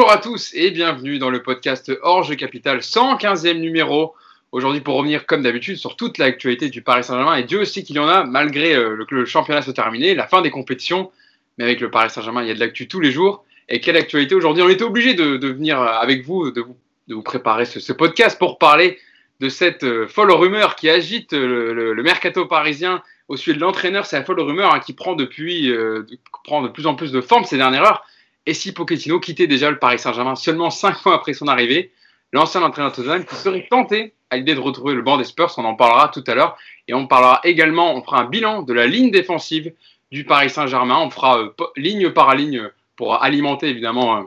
Bonjour à tous et bienvenue dans le podcast Orge Capital, 115e numéro. Aujourd'hui pour revenir comme d'habitude sur toute l'actualité du Paris Saint-Germain et Dieu sait qu'il y en a malgré euh, que le championnat soit terminé, la fin des compétitions. Mais avec le Paris Saint-Germain, il y a de l'actu tous les jours. Et quelle actualité aujourd'hui? On était obligé de, venir avec vous, de vous, préparer ce, podcast pour parler de cette euh, folle rumeur qui agite le, le, le mercato parisien au sujet de l'entraîneur. C'est la folle rumeur hein, qui prend depuis euh, prend de plus en plus de forme ces dernières heures. Et si Pochettino quittait déjà le Paris Saint-Germain seulement cinq mois après son arrivée, l'ancien entraîneur Tottenham qui serait tenté à l'idée de retrouver le banc des Spurs, on en parlera tout à l'heure. Et on parlera également, on fera un bilan de la ligne défensive du Paris Saint-Germain. On fera euh, ligne par ligne pour alimenter évidemment euh,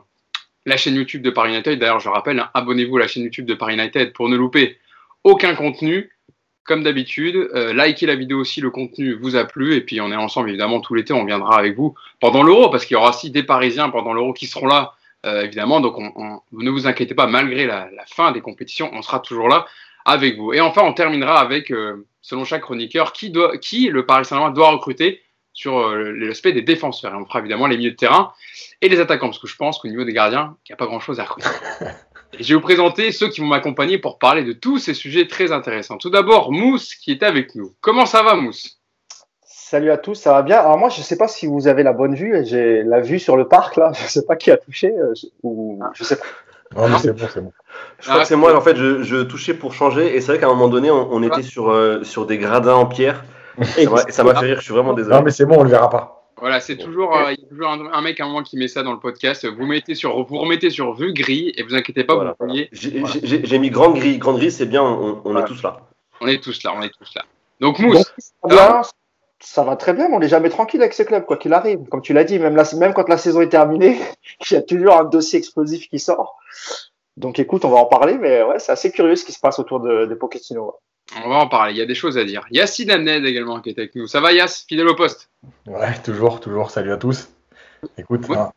la chaîne YouTube de Paris United. D'ailleurs, je rappelle, hein, abonnez-vous à la chaîne YouTube de Paris United pour ne louper aucun contenu. Comme d'habitude, euh, likez la vidéo si le contenu vous a plu. Et puis, on est ensemble, évidemment, tout l'été. On viendra avec vous pendant l'Euro, parce qu'il y aura aussi des Parisiens pendant l'Euro qui seront là, euh, évidemment. Donc, on, on, ne vous inquiétez pas, malgré la, fin des compétitions, on sera toujours là avec vous. Et enfin, on terminera avec, euh, selon chaque chroniqueur, qui, doit, le Paris Saint-Germain doit recruter sur l'aspect des défenseurs. Et on fera évidemment les milieux de terrain et les attaquants, parce que je pense qu'au niveau des gardiens, il n'y a pas grand-chose à recruter. Et je vais vous présenter ceux qui vont m'accompagner pour parler de tous ces sujets très intéressants. Tout d'abord, Mousse qui est avec nous. Comment ça va, Mousse? Salut à tous, ça va bien? Alors moi, je ne sais pas si vous avez la bonne vue. J'ai la vue sur le parc là. Je ne sais pas qui a touché. Euh, ou je sais pas. Non, mais c'est bon, c'est bon. Je crois ah, que c'est moi. En fait, je, je, touchais pour changer. Et c'est vrai qu'à un moment donné, on, on était sur euh, sur des gradins en pierre. Et ça m'a fait rire. Je suis vraiment désolé. Non, mais c'est bon, on le verra pas. Voilà, c'est toujours, euh, il y a toujours un, un, mec à un moment qui met ça dans le podcast. Vous mettez sur, vous remettez sur vue gris et vous inquiétez pas, voilà, vous voilà. J'ai voilà. mis grande gris, grande gris, c'est bien, on, on est tous là. On est tous là, on est tous là. Donc Mousse, Donc, bien, ça va très bien, mais on n'est jamais tranquille avec ce club, quoi qu'il arrive. Comme tu l'as dit, même, la, même quand la saison est terminée, il y a toujours un dossier explosif qui sort. Donc écoute, on va en parler, mais ouais, c'est assez curieux ce qui se passe autour de, de Pochettino. On va en parler, il y a des choses à dire. Yacine Amned également qui est avec nous. Ça va Yass, fidèle au poste? Ouais, toujours, toujours. Salut à tous. Écoute, hein,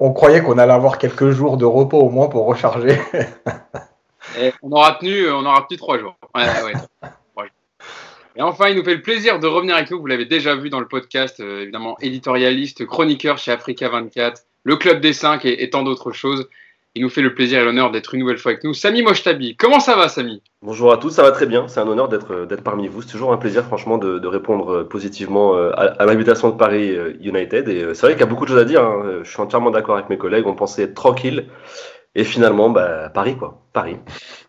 on croyait qu'on allait avoir quelques jours de repos au moins pour recharger. Et on aura tenu, on aura tenu trois jours. Ouais, ouais. Et enfin, il nous fait le plaisir de revenir avec nous. Vous l'avez déjà vu dans le podcast, euh, évidemment, éditorialiste, chroniqueur chez Africa 24, le Club des 5 et, et tant d'autres choses. Il nous fait le plaisir et l'honneur d'être une nouvelle fois avec nous. Samy Mochtabi, comment ça va Samy? Bonjour à tous, ça va très bien. C'est un honneur d'être parmi vous. C'est toujours un plaisir franchement de, de répondre positivement euh, à, à l'invitation de Paris euh, United. Et c'est vrai qu'il y a beaucoup de choses à dire. Hein. Je suis entièrement d'accord avec mes collègues. On pensait être tranquille. Et finalement, bah, Paris quoi. Paris.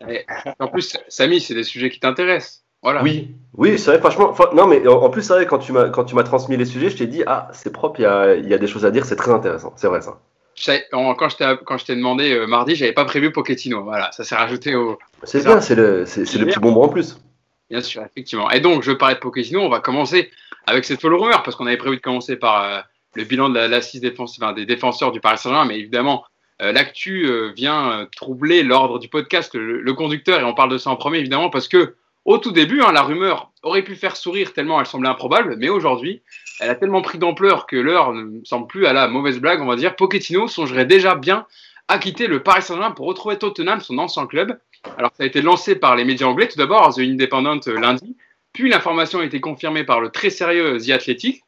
Et en plus, Samy, c'est des sujets qui t'intéressent. Voilà. Oui, oui, c'est vrai, franchement. Non, mais en plus, c'est vrai, quand tu m'as quand tu m'as transmis les sujets, je t'ai dit, ah, c'est propre, il y a, y a des choses à dire, c'est très intéressant. C'est vrai, ça. Quand je t'ai demandé euh, mardi, j'avais pas prévu Pochettino. Voilà, ça s'est rajouté au. C'est bien, c'est le, le petit bonbon en plus. Bien sûr, effectivement. Et donc, je parlais de Pochettino, on va commencer avec cette folle rumeur, parce qu'on avait prévu de commencer par euh, le bilan de l'assise la, défensive enfin, des défenseurs du Paris Saint-Germain, mais évidemment, euh, l'actu euh, vient troubler l'ordre du podcast, le, le, conducteur, et on parle de ça en premier, évidemment, parce que au tout début, hein, la rumeur aurait pu faire sourire tellement elle semblait improbable, mais aujourd'hui, elle a tellement pris d'ampleur que l'heure ne semble plus à la mauvaise blague, on va dire. Pochettino songerait déjà bien à quitter le Paris Saint-Germain pour retrouver Tottenham, son ancien club. Alors, ça a été lancé par les médias anglais, tout d'abord, The Independent lundi, puis l'information a été confirmée par le très sérieux The Athletic,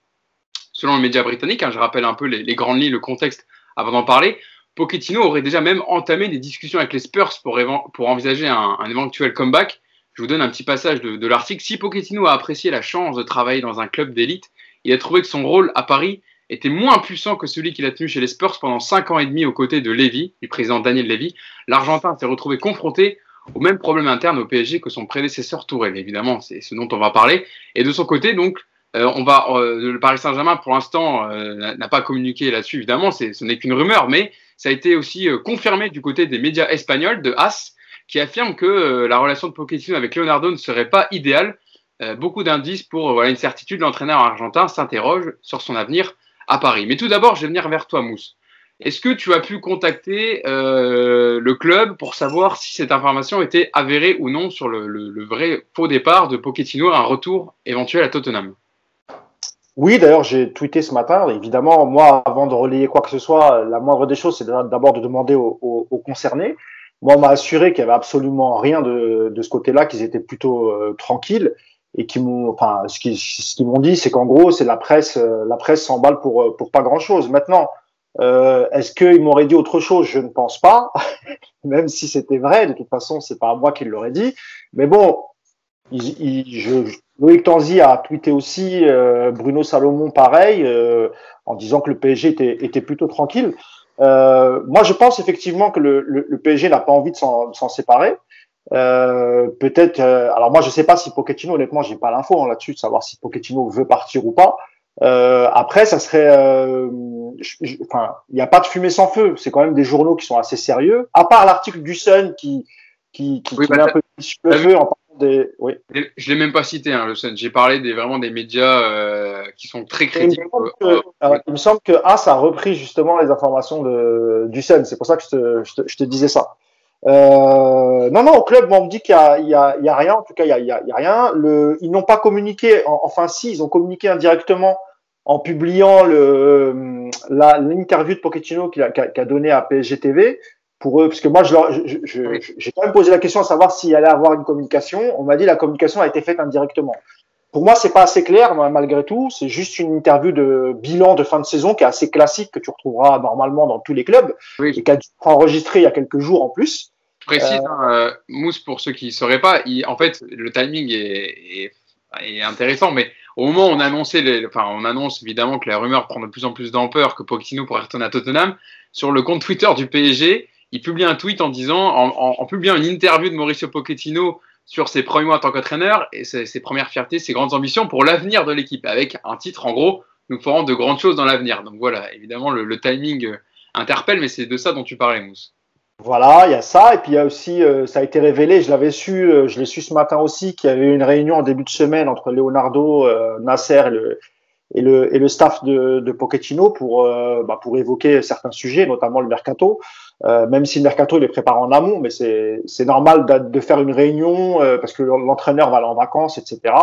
selon le média britannique. Hein, je rappelle un peu les, grandes lignes, le contexte avant d'en parler. Pochettino aurait déjà même entamé des discussions avec les Spurs pour, pour envisager un, éventuel comeback. Je vous donne un petit passage de, de l'article. Si Pochettino a apprécié la chance de travailler dans un club d'élite, il a trouvé que son rôle à Paris était moins puissant que celui qu'il a tenu chez les Spurs pendant 5 ans et demi aux côtés de Lévy, du président Daniel Lévy. L'Argentin s'est retrouvé confronté au même problème interne au PSG que son prédécesseur Tourelle. Évidemment, c'est ce dont on va parler. Et de son côté, donc, euh, on va, euh, le Paris Saint-Germain, pour l'instant, euh, n'a pas communiqué là-dessus, évidemment, ce n'est qu'une rumeur, mais ça a été aussi confirmé du côté des médias espagnols de AS, qui affirme que la relation de Pochettino avec Leonardo ne serait pas idéale. Euh, beaucoup d'indices pour une certitude, l'entraîneur argentin s'interroge sur son avenir à Paris. Mais tout d'abord, je vais venir vers toi, Mousse. Est-ce que tu as pu contacter euh, le club pour savoir si cette information était avérée ou non sur le, vrai faux départ de Pochettino, un retour éventuel à Tottenham? Oui, d'ailleurs, j'ai tweeté ce matin. Évidemment, moi, avant de relayer quoi que ce soit, la moindre des choses, c'est d'abord de demander aux, concernés. Moi, on m'a assuré qu'il y avait absolument rien de, ce côté-là, qu'ils étaient plutôt euh, tranquilles et qui m'ont, enfin, ce qu'ils qu'ils m'ont dit, c'est qu'en gros, c'est la presse, euh, la presse s'emballe pour pour pas grand-chose. Maintenant, Euh, Est-ce qu'ils m'auraient dit autre chose? Je ne pense pas, même si c'était vrai. De toute façon, c'est pas moi qui l'aurais dit. Mais bon, il, Loïc Tanzi a tweeté aussi, euh, Bruno Salomon pareil, euh, en disant que le PSG était, était plutôt tranquille. Euh, moi, je pense effectivement que le PSG n'a pas envie de s'en séparer. Euh, peut-être. Euh, alors moi, je sais pas si Pochettino. Honnêtement, j'ai pas l'info hein, là-dessus de savoir si Pochettino veut partir ou pas. Euh, après, ça serait. enfin, il n'y a pas de fumée sans feu. C'est quand même des journaux qui sont assez sérieux. À part l'article du Sun qui qui, qui, Oui, qui bah, met un peu le feu en parlant des. Oui. Je l'ai même pas cité, hein, le Sun. J'ai parlé des, vraiment des médias qui sont très critiques. me semble que, il me semble que As a repris justement les informations de, du Sun. C'est pour ça que je te, je te, je te disais ça. Euh, non, non, au club, moi, on me dit qu'il y a, a, a rien. En tout cas, il y a, y a, y a rien. Le, ils n'ont pas communiqué. en- enfin, si, ils ont communiqué indirectement en publiant le, la, l'interview de Pochettino qu'il a, qu'a, qu'a donné à PSG TV pour eux, parce que moi, je leur, je, je- j'ai quand même posé la question à savoir s'il allait avoir une communication. On m'a dit la communication a été faite indirectement. Pour moi, c'est pas assez clair, malgré tout. C'est juste une interview de bilan de fin de saison qui est assez classique que tu retrouveras normalement dans tous les clubs Oui. et qui a dû être enregistré il y a quelques jours en plus. Je précise, hein, euh, Mousse, pour ceux qui ne sauraient pas, il- en fait, le timing est, est- est intéressant, mais au moment où on annonçait, les, enfin, on annonce évidemment que la rumeur prend de plus en plus d'ampleur que Pochettino pourrait retourner à Tottenham, sur le compte Twitter du PSG, il publie un tweet en disant, en, en- en publiant une interview de Mauricio Pochettino sur ses premiers mois en tant qu'entraîneur et ses, premières fiertés, ses grandes ambitions pour l'avenir de l'équipe, avec un titre en gros, nous ferons de grandes choses dans l'avenir. Donc voilà, évidemment, le, timing euh, interpelle, mais c'est de ça dont tu parlais, Mousse. Voilà, il y a ça. Et puis il y a aussi, euh, ça a été révélé, je l'avais su, euh, je l'ai su ce matin aussi, qu'il y avait eu une réunion en début de semaine entre Leonardo, Nasser et le, et le, et le staff de, de Pochettino pour, euh, bah, pour évoquer certains sujets, notamment le mercato. Euh, même si le mercato il est préparé en amont, mais c'est normal de, de faire une réunion euh, parce que l'entraîneur va aller en vacances, etc.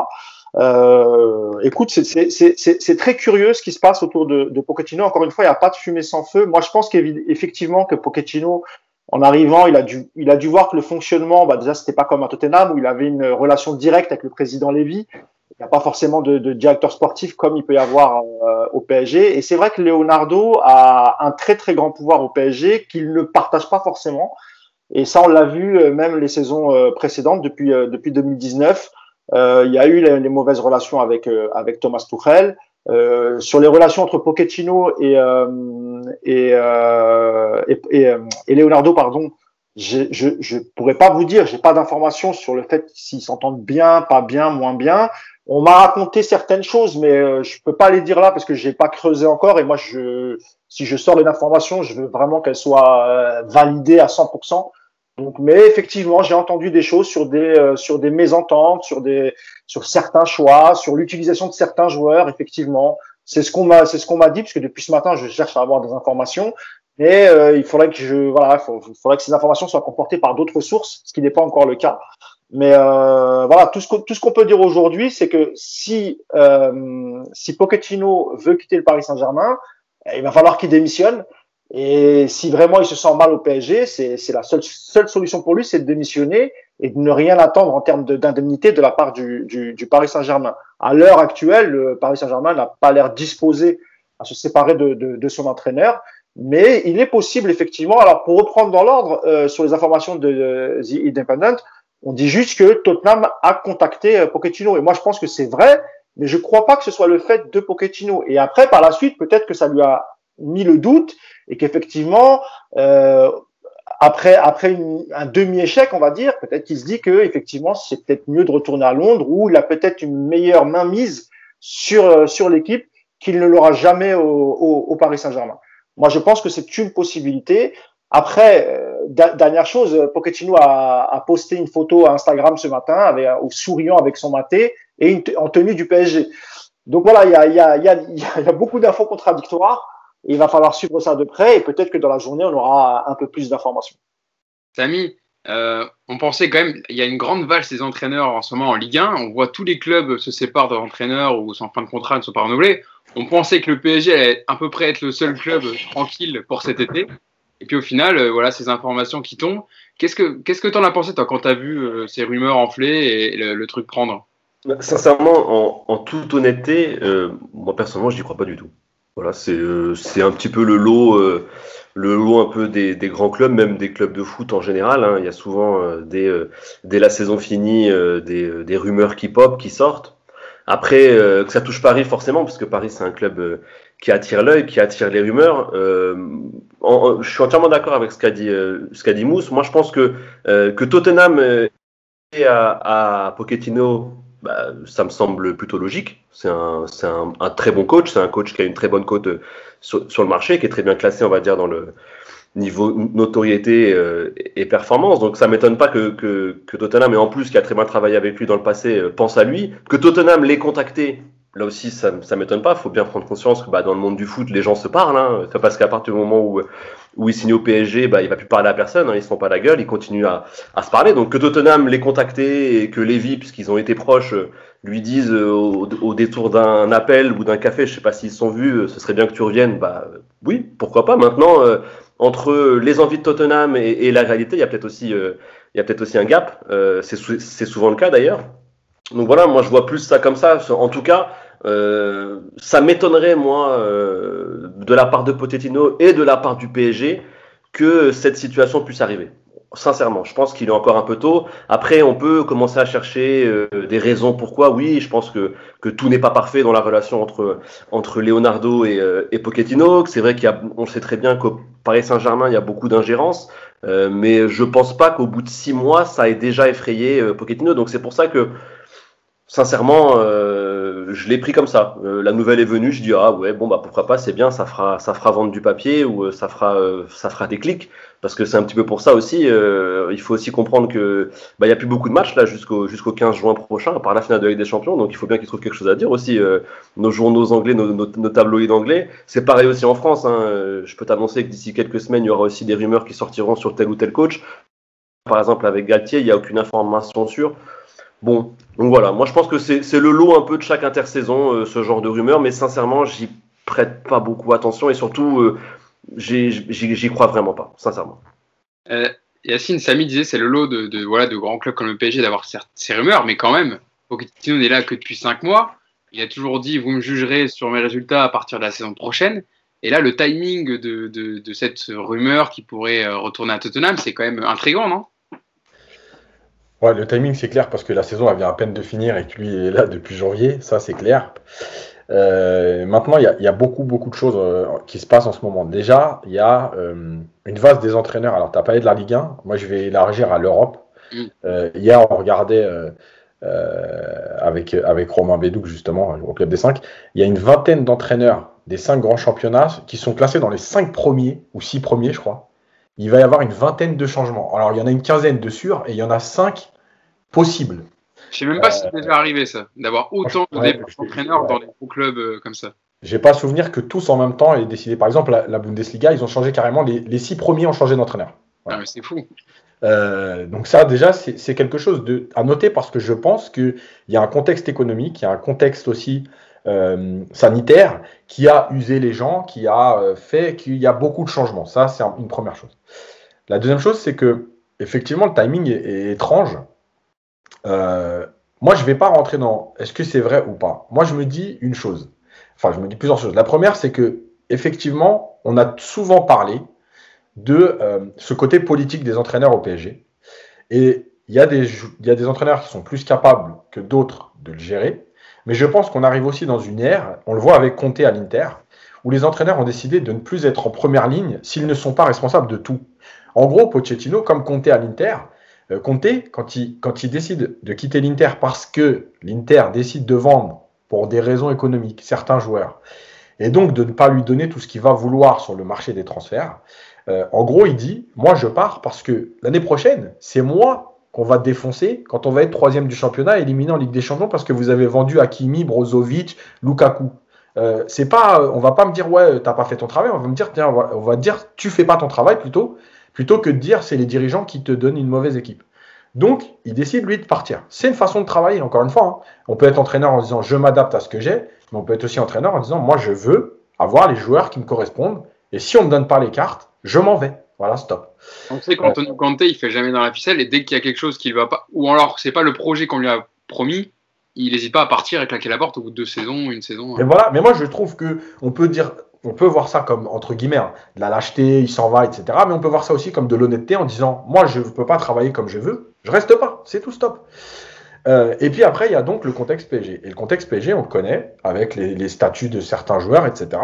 Euh, écoute, c'est très curieux ce qui se passe autour de, de Pochettino. Encore une fois, il n'y a pas de fumée sans feu. Moi, je pense qu'effectivement que Pochettino, en arrivant, il a dû, il a dû voir que le fonctionnement, bah déjà, c'était pas comme à Tottenham où il avait une relation directe avec le président Lévy. Il n'y a pas forcément de, directeur sportif comme il peut y avoir euh, au PSG. Et c'est vrai que Leonardo a un très très grand pouvoir au PSG qu'il ne partage pas forcément. Et ça, on l'a vu euh, même les saisons euh, précédentes depuis depuis 2019. Euh, il y a eu les, mauvaises relations avec avec Thomas Tuchel. Sur les relations entre Pochettino et et, et, Leonardo, pardon, je je pourrais pas vous dire, j'ai pas d'informations sur le fait s'ils s'entendent bien, pas bien, moins bien. On m'a raconté certaines choses, mais euh, je peux pas les dire là parce que j'ai pas creusé encore. Et moi, je si je sors une information, je veux vraiment qu'elle soit euh, validée à 100%. Donc, mais effectivement, j'ai entendu des choses sur des euh, sur des mésententes, sur des sur certains choix, sur l'utilisation de certains joueurs. Effectivement, c'est ce qu'on m'a c'est ce qu'on m'a dit puisque depuis ce matin, je cherche à avoir des informations. Mais euh, il faudrait que je voilà, il faut- faudrait que ces informations soient comportées par d'autres sources, ce qui n'est pas encore le cas. Mais euh, voilà, tout ce qu'on qu'on peut dire aujourd'hui, c'est que si euh, si Pochettino veut quitter le Paris Saint-Germain, il va falloir qu'il démissionne. Et si vraiment il se sent mal au PSG, c'est la seule seule solution pour lui, c'est de démissionner et de ne rien attendre en termes de- d'indemnité de, la part du, du, du Paris Saint-Germain. À l'heure actuelle, le Paris Saint-Germain n'a pas l'air disposé à se séparer de, de, de son entraîneur. Mais il est possible, effectivement, alors pour reprendre dans l'ordre, euh, sur les informations de euh, The Independent, on dit juste que Tottenham a contacté euh, Pochettino. Et moi, je pense que c'est vrai, mais je crois pas que ce soit le fait de Pochettino. Et après, par la suite, peut-être que ça lui a mis le doute et qu'effectivement, euh, après, après une- un demi-échec, on va dire, peut-être qu'il se dit que effectivement, c'est peut-être mieux de retourner à Londres où il a peut-être une meilleure mainmise sur, euh, sur l'équipe qu'il ne l'aura jamais au, au, au Paris Saint-Germain. Moi, je pense que c'est une possibilité. Après, euh, dernière chose, Pochettino a, a posté une photo à Instagram ce matin avec, au souriant avec son maté et en tenue du PSG. Donc voilà, il y a, y a, beaucoup d'infos contradictoires. Il va falloir suivre ça de près et peut-être que dans la journée, on aura un peu plus d'informations. Samy, euh, on pensait quand même, il y a une grande valse des entraîneurs en ce moment en Ligue 1. On voit tous les clubs se séparent d'entraîneurs ou en fin de contrat, ne sont pas renouvelés. On pensait que le PSG allait à peu près être le seul club tranquille pour cet été. Et puis au final, euh, voilà ces informations qui tombent. Qu'est-ce que qu'est-ce que t'en as pensé toi quand t'as vu euh, ces rumeurs enfler et le, truc prendre? Bah, Sincèrement, en, toute honnêteté, euh, moi personnellement, je n'y crois pas du tout. Voilà, c'est un petit peu le lot le lot un peu des, grands clubs, même des clubs de foot en général. Hein. Il y a souvent, dès, la saison finie, des, rumeurs qui pop, qui sortent. Après, que ça touche Paris forcément, parce que Paris, c'est un club qui attire l'œil, qui attire les rumeurs. je suis entièrement d'accord avec ce qu'a dit, ce qu'a dit Mousse. Moi, je pense que, que Tottenham et à, à Pochettino, bah, ça me semble plutôt logique. C'est un, un, très bon coach, c'est un coach qui a une très bonne cote sur, le marché, qui est très bien classé, on va dire, dans le niveau notoriété euh, et performance. Donc ça m'étonne pas que, que, Tottenham, et en plus qui a très bien travaillé avec lui dans le passé, euh, pense à lui. Que Tottenham l'ait contacté, là aussi ça, m'étonne pas. Il faut bien prendre conscience que bah, dans le monde du foot, les gens se parlent. Hein. Parce qu'à partir du moment où, où il signe au PSG, bah, il va plus parler à personne, hein. ils se font pas la gueule, ils continuent à, se parler. Donc que Tottenham l'ait contacté et que Lévy, puisqu'ils ont été proches, lui disent euh, au, détour d'un appel ou d'un café, je sais pas s'ils se sont vus, euh, ce serait bien que tu reviennes, bah oui, pourquoi pas. Maintenant, euh, entre les envies de Tottenham et, la réalité, il y a peut-être aussi, il y a peut-être aussi un gap. c'est souvent le cas d'ailleurs. Donc voilà, moi je vois plus ça comme ça. En tout cas, ça m'étonnerait moi de la part de Pochettino et de la part du PSG que cette situation puisse arriver. Sincèrement, je pense qu'il est encore un peu tôt. Après, on peut commencer à chercher euh, des raisons pourquoi. Oui, je pense que, que tout n'est pas parfait dans la relation entre, entre Leonardo et, euh, et Pochettino. C'est vrai qu'on sait très bien qu'au Paris Saint-Germain, il y a beaucoup d'ingérence. Euh, mais je pense pas qu'au bout de six mois, ça ait déjà effrayé Pochettino. Donc c'est pour ça que, sincèrement, je l'ai pris comme ça. la nouvelle est venue, je dis ah ouais bon bah pourquoi pas, c'est bien, ça fera ça fera vendre du papier ou ça fera ça fera des clics parce que c'est un petit peu pour ça aussi. Euh, il faut aussi comprendre que bah, il y a plus beaucoup de matchs là jusqu'au jusqu'au 15 juin prochain, à part la finale de Ligue des Champions. Donc il faut bien qu'ils trouvent quelque chose à dire aussi. Euh, nos journaux anglais, nos, nos, tabloïds anglais, c'est pareil aussi en France. Hein. Je peux t'annoncer que d'ici quelques semaines, il y aura aussi des rumeurs qui sortiront sur tel ou tel coach. Par exemple, avec Galtier, il n'y a aucune information sûre. Bon, donc voilà. Moi, je pense que c'est le lot un peu de chaque intersaison, euh, ce genre de rumeurs. Mais sincèrement, j'y prête pas beaucoup attention et surtout j'y crois vraiment pas, sincèrement. Euh, Yacine, Samy disait c'est le lot de, voilà, de grands clubs comme le PSG d'avoir ces rumeurs, mais quand même, Pochettino n'est là que depuis 5 mois. Il a toujours dit vous me jugerez sur mes résultats à partir de la saison prochaine. Et là, le timing de, de, cette rumeur qui pourrait euh, retourner à Tottenham, c'est quand même intriguant, non? Ouais, le timing, c'est clair parce que la saison, elle vient à peine de finir et que lui est là depuis janvier, ça, c'est clair. Euh, maintenant, il y, a beaucoup, beaucoup de choses euh, qui se passent en ce moment. Déjà, il y a euh, une vase des entraîneurs. Alors, tu as parlé de la Ligue 1. Moi, je vais élargir à l'Europe. Mm. hier, on regardait avec, avec Romain Bédouc, justement, au Club des 5. Il y a une vingtaine d'entraîneurs des 5 grands championnats qui sont classés dans les 5 premiers, ou 6 premiers, je crois. Il va y avoir une vingtaine de changements. Alors, il y en a une quinzaine de sûrs et il y en a 5 possibles. Je sais même pas si c'est déjà arrivé ça, d'avoir autant d'entraîneurs dans des gros clubs euh, comme ça. J'ai pas souvenir que tous en même temps aient décidé. Par exemple, la, Bundesliga, ils ont changé carrément. Les, six premiers ont changé d'entraîneur. Ah, mais c'est fou. Euh, donc ça, déjà, c'est quelque chose de, à noter parce que je pense qu'il y a un contexte économique, il y a un contexte aussi euh, sanitaire qui a usé les gens, qui a fait qu'il y a beaucoup de changements. Ça, c'est une première chose. La deuxième chose, c'est que effectivement, le timing est étrange euh, moi, je ne vais pas rentrer dans est-ce que c'est vrai ou pas. Moi, je me dis une chose. Enfin, je me dis plusieurs choses. La première, c'est que effectivement, on a souvent parlé de euh, ce côté politique des entraîneurs au PSG. Et il y, il y a des entraîneurs qui sont plus capables que d'autres de le gérer. Mais je pense qu'on arrive aussi dans une ère, on le voit avec Conte à l'Inter, où les entraîneurs ont décidé de ne plus être en première ligne s'ils ne sont pas responsables de tout. En gros, Pochettino, comme Conte à l'Inter, euh, Conte, quand il, décide de quitter l'Inter parce que l'Inter décide de vendre pour des raisons économiques certains joueurs, et donc de ne pas lui donner tout ce qu'il va vouloir sur le marché des transferts, euh, en gros, il dit, moi je pars parce que l'année prochaine, c'est moi qu'on va défoncer quand on va être troisième du championnat, éliminé en Ligue des Champions parce que vous avez vendu Hakimi, Brozovic, Lukaku. Euh, c'est pas, on va pas me dire ouais, t'as pas fait ton travail, on va me dire tiens, on va, dire tu fais pas ton travail plutôt plutôt que de dire c'est les dirigeants qui te donnent une mauvaise équipe. Donc, il décide, lui, de partir. C'est une façon de travailler, encore une fois. Hein. On peut être entraîneur en disant je m'adapte à ce que j'ai, mais on peut être aussi entraîneur en disant moi, je veux avoir les joueurs qui me correspondent, et si on ne me donne pas les cartes, je m'en vais. Voilà, stop. On sait qu'Antonio Conte, il fait jamais dans la ficelle, et dès qu'il y a quelque chose qui ne va pas, ou alors c'est pas le projet qu'on lui a promis, il n'hésite pas à partir et claquer la porte au bout de deux saisons, une saison. Et voilà, mais moi je trouve que on peut dire, on peut voir ça comme, entre guillemets, hein, de la lâcheté, il s'en va, etc. Mais on peut voir ça aussi comme de l'honnêteté en disant, moi, je ne peux pas travailler comme je veux, je reste pas, c'est tout, stop. Euh, et puis après, il y a donc le contexte PSG. Et le contexte PSG, on le connaît, avec les, statuts de certains joueurs, etc.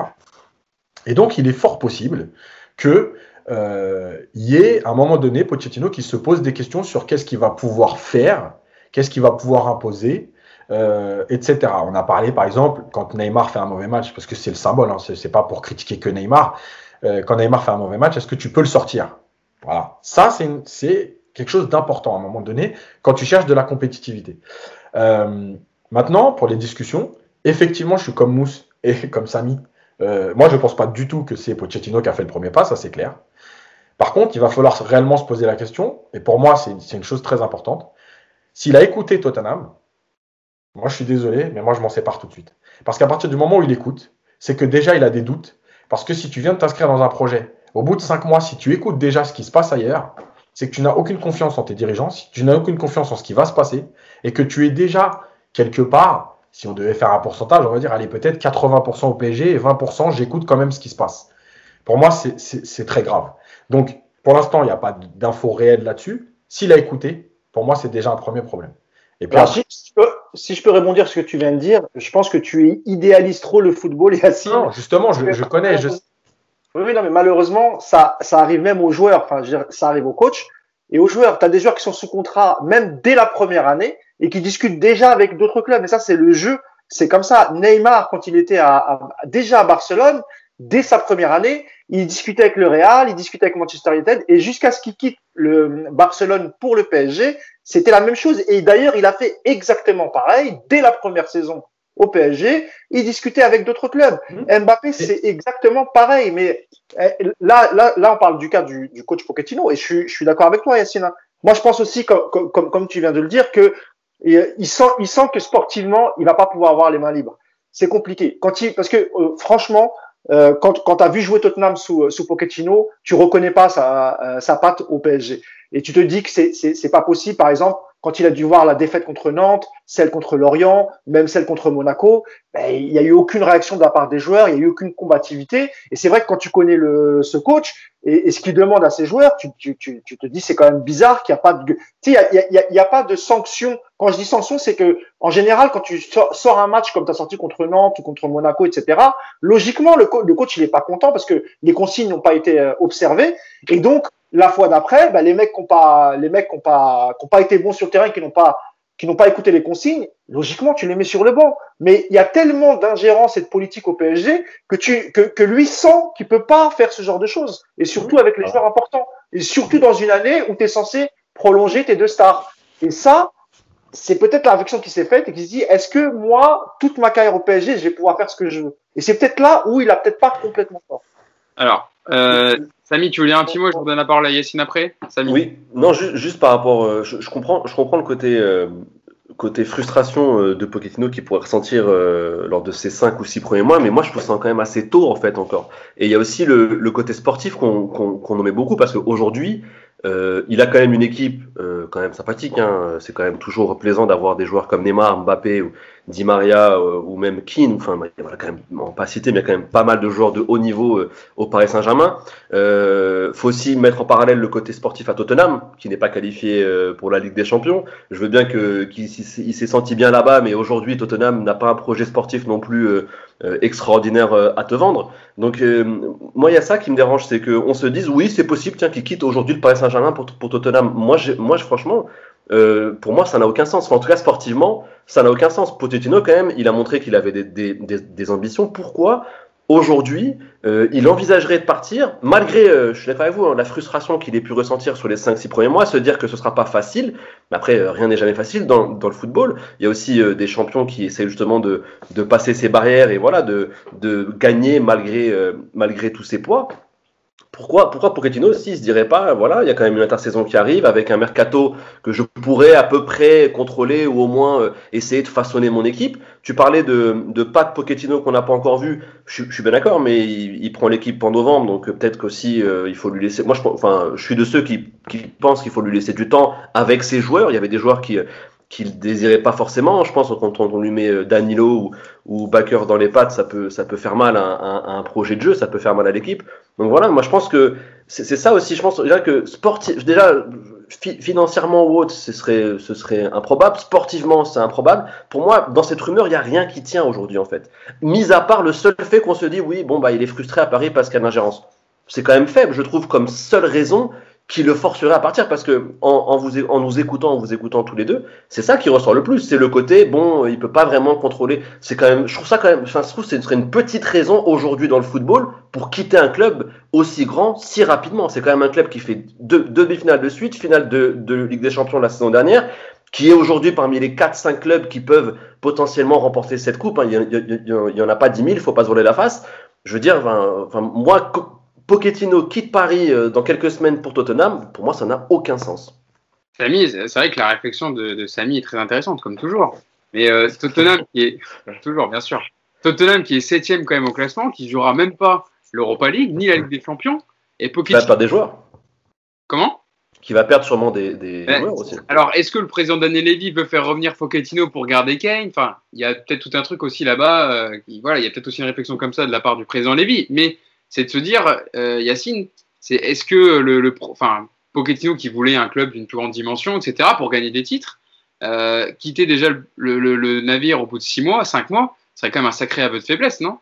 Et donc, il est fort possible que euh, y ait à un moment donné Pochettino qui se pose des questions sur qu'est-ce qu'il va pouvoir faire, qu'est-ce qu'il va pouvoir imposer, euh, etc. On a parlé par exemple quand Neymar fait un mauvais match, parce que c'est le symbole, hein, c'est pas pour critiquer que Neymar. Euh, quand Neymar fait un mauvais match, est-ce que tu peux le sortir? Voilà, ça c'est quelque chose d'important à un moment donné quand tu cherches de la compétitivité. Maintenant, pour les discussions, effectivement, je suis comme Mousse et comme Samy. Moi, je ne pense pas du tout que c'est Pochettino qui a fait le premier pas, ça c'est clair. Par contre, il va falloir réellement se poser la question, et pour moi, c'est une chose très importante. S'il a écouté Tottenham, moi, je suis désolé, mais moi, je m'en sépare tout de suite. Parce qu'à partir du moment où il écoute, c'est que déjà, il a des doutes. Parce que si tu viens de t'inscrire dans un projet, au bout de cinq mois, si tu écoutes déjà ce qui se passe ailleurs, c'est que tu n'as aucune confiance en tes dirigeants, tu n'as aucune confiance en ce qui va se passer, et que tu es déjà quelque part, si on devait faire un pourcentage, on va dire, allez, peut-être 80% au PSG et 20%, j'écoute quand même ce qui se passe. Pour moi, c'est très grave. Donc, pour l'instant, il n'y a pas d'infos réelles là-dessus. S'il a écouté, pour moi, c'est déjà un premier problème. Et puis, si, je peux, répondre à ce que tu viens de dire, je pense que tu idéalises trop le football, Yacine. Non, justement, je, connais. Je... Oui, non, mais malheureusement, ça, ça arrive même aux joueurs, enfin, je ça arrive aux coachs et aux joueurs. Tu as des joueurs qui sont sous contrat même dès la première année et qui discutent déjà avec d'autres clubs. Et ça, c'est le jeu. C'est comme ça. Neymar, quand il était à, déjà à Barcelone, dès sa première année, il discutait avec le Real, il discutait avec Manchester United, et jusqu'à ce qu'il quitte le Barcelone pour le PSG, c'était la même chose. Et d'ailleurs, il a fait exactement pareil dès la première saison au PSG. Il discutait avec d'autres clubs. Mmh. Mbappé, c'est exactement pareil. Mais eh, là, là, là, on parle du cas du, du coach Pochettino, et je suis, je suis d'accord avec toi, Yacine. Moi, je pense aussi, comme, comme, comme tu viens de le dire, que il sent, il sent que sportivement, il va pas pouvoir avoir les mains libres. C'est compliqué. Quand il, parce que euh, franchement, euh, quand, quand tu as vu jouer Tottenham sous, sous Pochettino, tu reconnais pas sa, euh, sa patte au PSG. Et tu te dis que c'est, c'est pas possible, par exemple, quand il a dû voir la défaite contre Nantes, celle contre Lorient, même celle contre Monaco, ben, il n'y a eu aucune réaction de la part des joueurs, il n'y a eu aucune combativité. Et c'est vrai que quand tu connais le, ce coach et, ce qu'il demande à ses joueurs, tu, tu, tu, tu te dis c'est quand même bizarre qu'il n'y a pas de, y a, y, a, a, pas de sanction. Quand je dis sanction, c'est que en général, quand tu sors, un match comme tu as sorti contre Nantes ou contre Monaco, etc., logiquement le, le coach il est pas content parce que les consignes n'ont pas été euh, observées et donc la fois d'après, bah, les mecs qui n'ont pas, les mecs qui pas, qui pas été bons sur le terrain, qui n'ont pas, qui n'ont pas écouté les consignes, logiquement, tu les mets sur le banc. Mais il y a tellement d'ingérence et de politique au PSG que tu, que, que lui sent qu'il peut pas faire ce genre de choses. Et surtout avec les joueurs importants. Et surtout dans une année où tu es censé prolonger tes deux stars. Et ça, c'est peut-être la réflexion qui s'est faite et qui se dit, est-ce que moi, toute ma carrière au PSG, je vais pouvoir faire ce que je veux? Et c'est peut-être là où il a peut-être pas complètement fort. Alors, euh, Samy, tu voulais un petit mot Je vous donne la parole à Yacine après. Samy. Oui, non, juste par rapport, euh, je, comprends, je comprends le côté, euh, côté frustration euh, de Pochettino qui pourrait ressentir lors de ses 5 ou 6 premiers mois, mais moi je trouve ça quand même assez tôt en fait encore. Et il y a aussi le, côté sportif qu'on qu'on met beaucoup parce qu'aujourd'hui, euh, il a quand même une équipe euh, quand même sympathique. Hein. C'est quand même toujours plaisant d'avoir des joueurs comme Neymar, Mbappé ou Di Maria euh, ou même Keane. Enfin, voilà, quand même, pas citer, mais il y a quand même pas mal de joueurs de haut niveau euh, au Paris Saint-Germain. Euh, faut aussi mettre en parallèle le côté sportif à Tottenham, qui n'est pas qualifié pour la Ligue des Champions. Je veux bien que qu'il s'est senti bien là-bas, mais aujourd'hui Tottenham n'a pas un projet sportif non plus extraordinaire à te vendre. Donc moi, il y a ça qui me dérange, c'est qu'on se dise oui, c'est possible, tiens, qu'il quitte aujourd'hui le Paris Saint-Germain pour, pour Tottenham. Moi, moi, franchement, euh, pour moi, ça n'a aucun sens. en tout cas, sportivement, ça n'a aucun sens. Pochettino, quand même, il a montré qu'il avait des, des, des, ambitions. Pourquoi? Aujourd'hui euh, il envisagerait de partir, malgré, euh, je suis d'accord avec vous, hein, la frustration qu'il ait pu ressentir sur les 5-6 premiers mois, se dire que ce sera pas facile. Mais après, rien n'est jamais facile dans, le football. Il y a aussi des champions qui essaient justement de, de passer ces barrières et voilà, de, de gagner malgré, malgré tous ces poids pourquoi, pourquoi Pochettino aussi se dirait pas, voilà, il y a quand même une intersaison qui arrive avec un mercato que je pourrais à peu près contrôler ou au moins euh, essayer de façonner mon équipe. Tu parlais de, de pas Pochettino qu'on n'a pas encore vu. Je, suis bien d'accord, mais il, prend l'équipe en novembre, donc euh, peut-être qu'aussi euh, il faut lui laisser. Moi, je, enfin, je suis de ceux qui, qui pensent qu'il faut lui laisser du temps avec ses joueurs. Il y avait des joueurs qui qu'il désirait pas forcément. Je pense quand on, lui met euh, Danilo ou, ou Backer dans les pattes, ça peut, ça peut faire mal à, un projet de jeu, ça peut faire mal à l'équipe. Donc voilà, moi je pense que c'est ça aussi. Je pense déjà que sportif, déjà financièrement ou autre, ce serait, ce serait improbable. Sportivement, c'est improbable. Pour moi, dans cette rumeur, il n'y a rien qui tient aujourd'hui en fait. Mis à part le seul fait qu'on se dit oui, bon bah il est frustré à Paris parce qu'il y a l'ingérence. C'est quand même faible, je trouve, comme seule raison qui le forcerait à partir parce que en, vous, en nous écoutant, en vous écoutant tous les deux, c'est ça qui ressort le plus. C'est le côté bon, il peut pas vraiment contrôler. C'est quand même, je trouve ça quand même, enfin, je trouve que ce serait une petite raison aujourd'hui dans le football pour quitter un club aussi grand si rapidement. C'est quand même un club qui fait deux, demi-finales de suite, finale de, de Ligue des Champions la saison dernière, qui est aujourd'hui parmi les 4-5 clubs qui peuvent potentiellement remporter cette coupe. Hein. Il n'y en a pas 10 000, il faut pas se voler la face. Je veux dire, enfin, moi, Pochettino quitte Paris euh, dans quelques semaines pour Tottenham, pour moi, ça n'a aucun sens. Samy, c'est vrai que la réflexion de, de, Samy est très intéressante, comme toujours. Mais euh, Tottenham, qui est toujours, bien sûr, Tottenham qui est septième quand même au classement, qui jouera même pas l'Europa League ni la Ligue des Champions, et Pochettino. Qui va perdre des joueurs. Comment? Qui va perdre sûrement des, des joueurs aussi. Alors, est-ce que le président Daniel Levy veut faire revenir Pochettino pour garder Kane? Enfin, il y a peut-être tout un truc aussi là-bas. Euh, voilà, il y a peut-être aussi une réflexion comme ça de la part du président Levy, mais c'est de se dire, euh, Yacine, c'est est-ce que le, enfin, Pochettino qui voulait un club d'une plus grande dimension, etc., pour gagner des titres, euh, quitter déjà le, navire au bout de six mois, cinq mois, serait quand même un sacré aveu de faiblesse, non?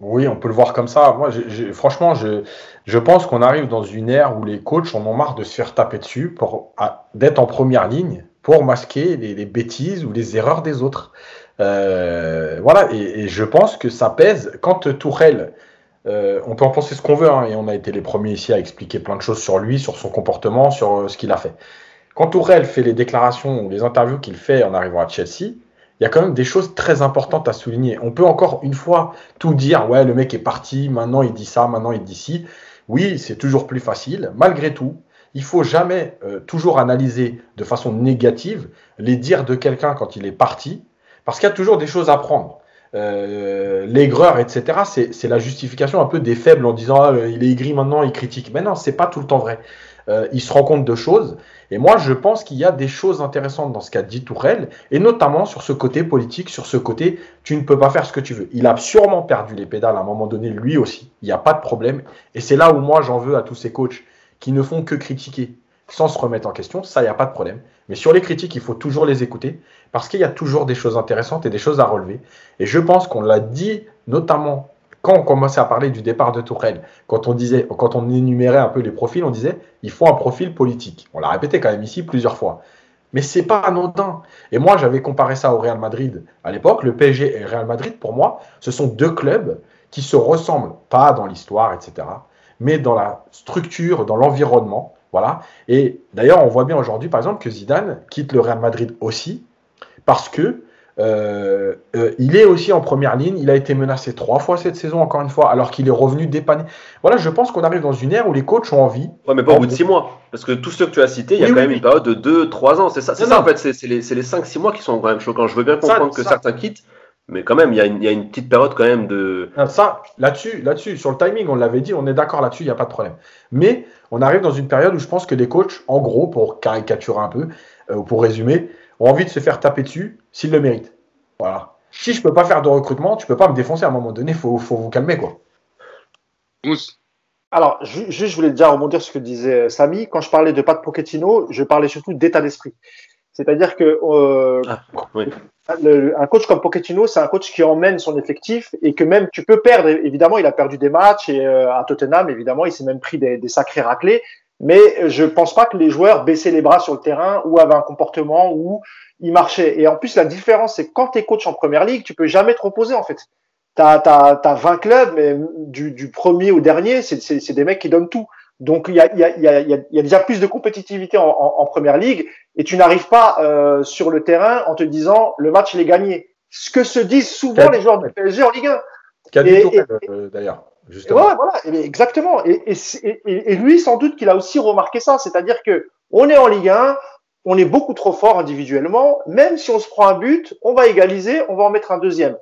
Oui, on peut le voir comme ça. Moi, franchement, je, je pense qu'on arrive dans une ère où les coachs en ont marre de se faire taper dessus d'être en première ligne pour masquer les, bêtises ou les erreurs des autres. Euh, voilà, et, je pense que ça pèse. Quand Tourelle, euh, on peut en penser ce qu'on veut, hein, et on a été les premiers ici à expliquer plein de choses sur lui, sur son comportement, sur euh, ce qu'il a fait. Quand Tourelle fait les déclarations ou les interviews qu'il fait en arrivant à Chelsea, il y a quand même des choses très importantes à souligner. On peut encore une fois tout dire, ouais, le mec est parti, maintenant il dit ça, maintenant il dit ci. Oui, c'est toujours plus facile. Malgré tout, il faut jamais toujours analyser de façon négative les dires de quelqu'un quand il est parti, parce qu'il y a toujours des choses à prendre. Euh, l'aigreur, etc., c'est la justification un peu des faibles en disant ah, il est aigri maintenant, il critique. Mais non, c'est pas tout le temps vrai. Euh, il se rend compte de choses. Et moi, je pense qu'il y a des choses intéressantes dans ce qu'a dit Tourelle, et notamment sur ce côté politique, sur ce côté tu ne peux pas faire ce que tu veux. Il a sûrement perdu les pédales à un moment donné, lui aussi. Il n'y a pas de problème. Et c'est là où moi j'en veux à tous ces coachs qui ne font que critiquer sans se remettre en question. Ça, il n'y a pas de problème. Mais sur les critiques, il faut toujours les écouter parce qu'il y a toujours des choses intéressantes et des choses à relever. Et je pense qu'on l'a dit notamment quand on commençait à parler du départ de Tourelle, quand on disait, quand on énumérait un peu les profils, on disait il faut un profil politique. On l'a répété quand même ici plusieurs fois. Mais c'est pas anodin. Et moi, j'avais comparé ça au Real Madrid à l'époque. Le PSG et le Real Madrid, pour moi, ce sont deux clubs qui se ressemblent, pas dans l'histoire, etc., mais dans la structure, dans l'environnement. Voilà. Et d'ailleurs, on voit bien aujourd'hui, par exemple, que Zidane quitte le Real Madrid aussi parce que euh, euh, il est aussi en première ligne. Il a été menacé trois fois cette saison, encore une fois, alors qu'il est revenu dépanner. Voilà, je pense qu'on arrive dans une ère où les coachs ont envie. Ouais, mais pas au bout de six mois. Parce que tous ceux que tu as cités, il y a quand même une période de deux, trois ans. C'est ça, c'est ça en fait. C'est les, les 5-6 mois qui sont quand même choquants. Je veux bien comprendre que certains quittent. Mais quand même, il y, a une, il y, a une, petite période quand même de. Ça, là-dessus, là-dessus, sur le timing, on l'avait dit, on est d'accord là-dessus, il n'y a pas de problème. Mais on arrive dans une période où je pense que les coachs, en gros, pour caricaturer un peu, euh, ou pour résumer, ont envie de se faire taper dessus s'ils le méritent. Voilà. Si je peux pas faire de recrutement, tu peux pas me défoncer à un moment donné, il faut, faut, vous calmer, quoi. Mousse. Alors, juste, je voulais déjà rebondir sur ce que disait Samy. Quand je parlais de pas de Pochettino, je parlais surtout d'état d'esprit. C'est-à-dire que euh, ah, un coach comme Pochettino, c'est un coach qui emmène son effectif et que même tu peux perdre. Évidemment, il a perdu des matchs et euh, à Tottenham, évidemment, il s'est même pris des, des, sacrés raclés. Mais je pense pas que les joueurs baissaient les bras sur le terrain ou avaient un comportement où ils marchaient. Et en plus, la différence, c'est que quand tu es coach en première ligue, tu peux jamais te reposer en fait. Tu as, as, 20 clubs, mais du, du premier au dernier, c'est des mecs qui donnent tout. Donc il y a, y, a, y, a, y a, déjà plus de compétitivité en, en, en première ligue et tu n'arrives pas euh, sur le terrain en te disant le match il est gagné. Ce que se disent souvent les joueurs du PSG en Ligue 1. Qu'a dit euh, d'ailleurs? Voilà, voilà, exactement. Et, et, et, lui, sans doute qu'il a aussi remarqué ça, c'est-à-dire que on est en Ligue 1, on est beaucoup trop fort individuellement, même si on se prend un but, on va égaliser, on va en mettre un deuxième,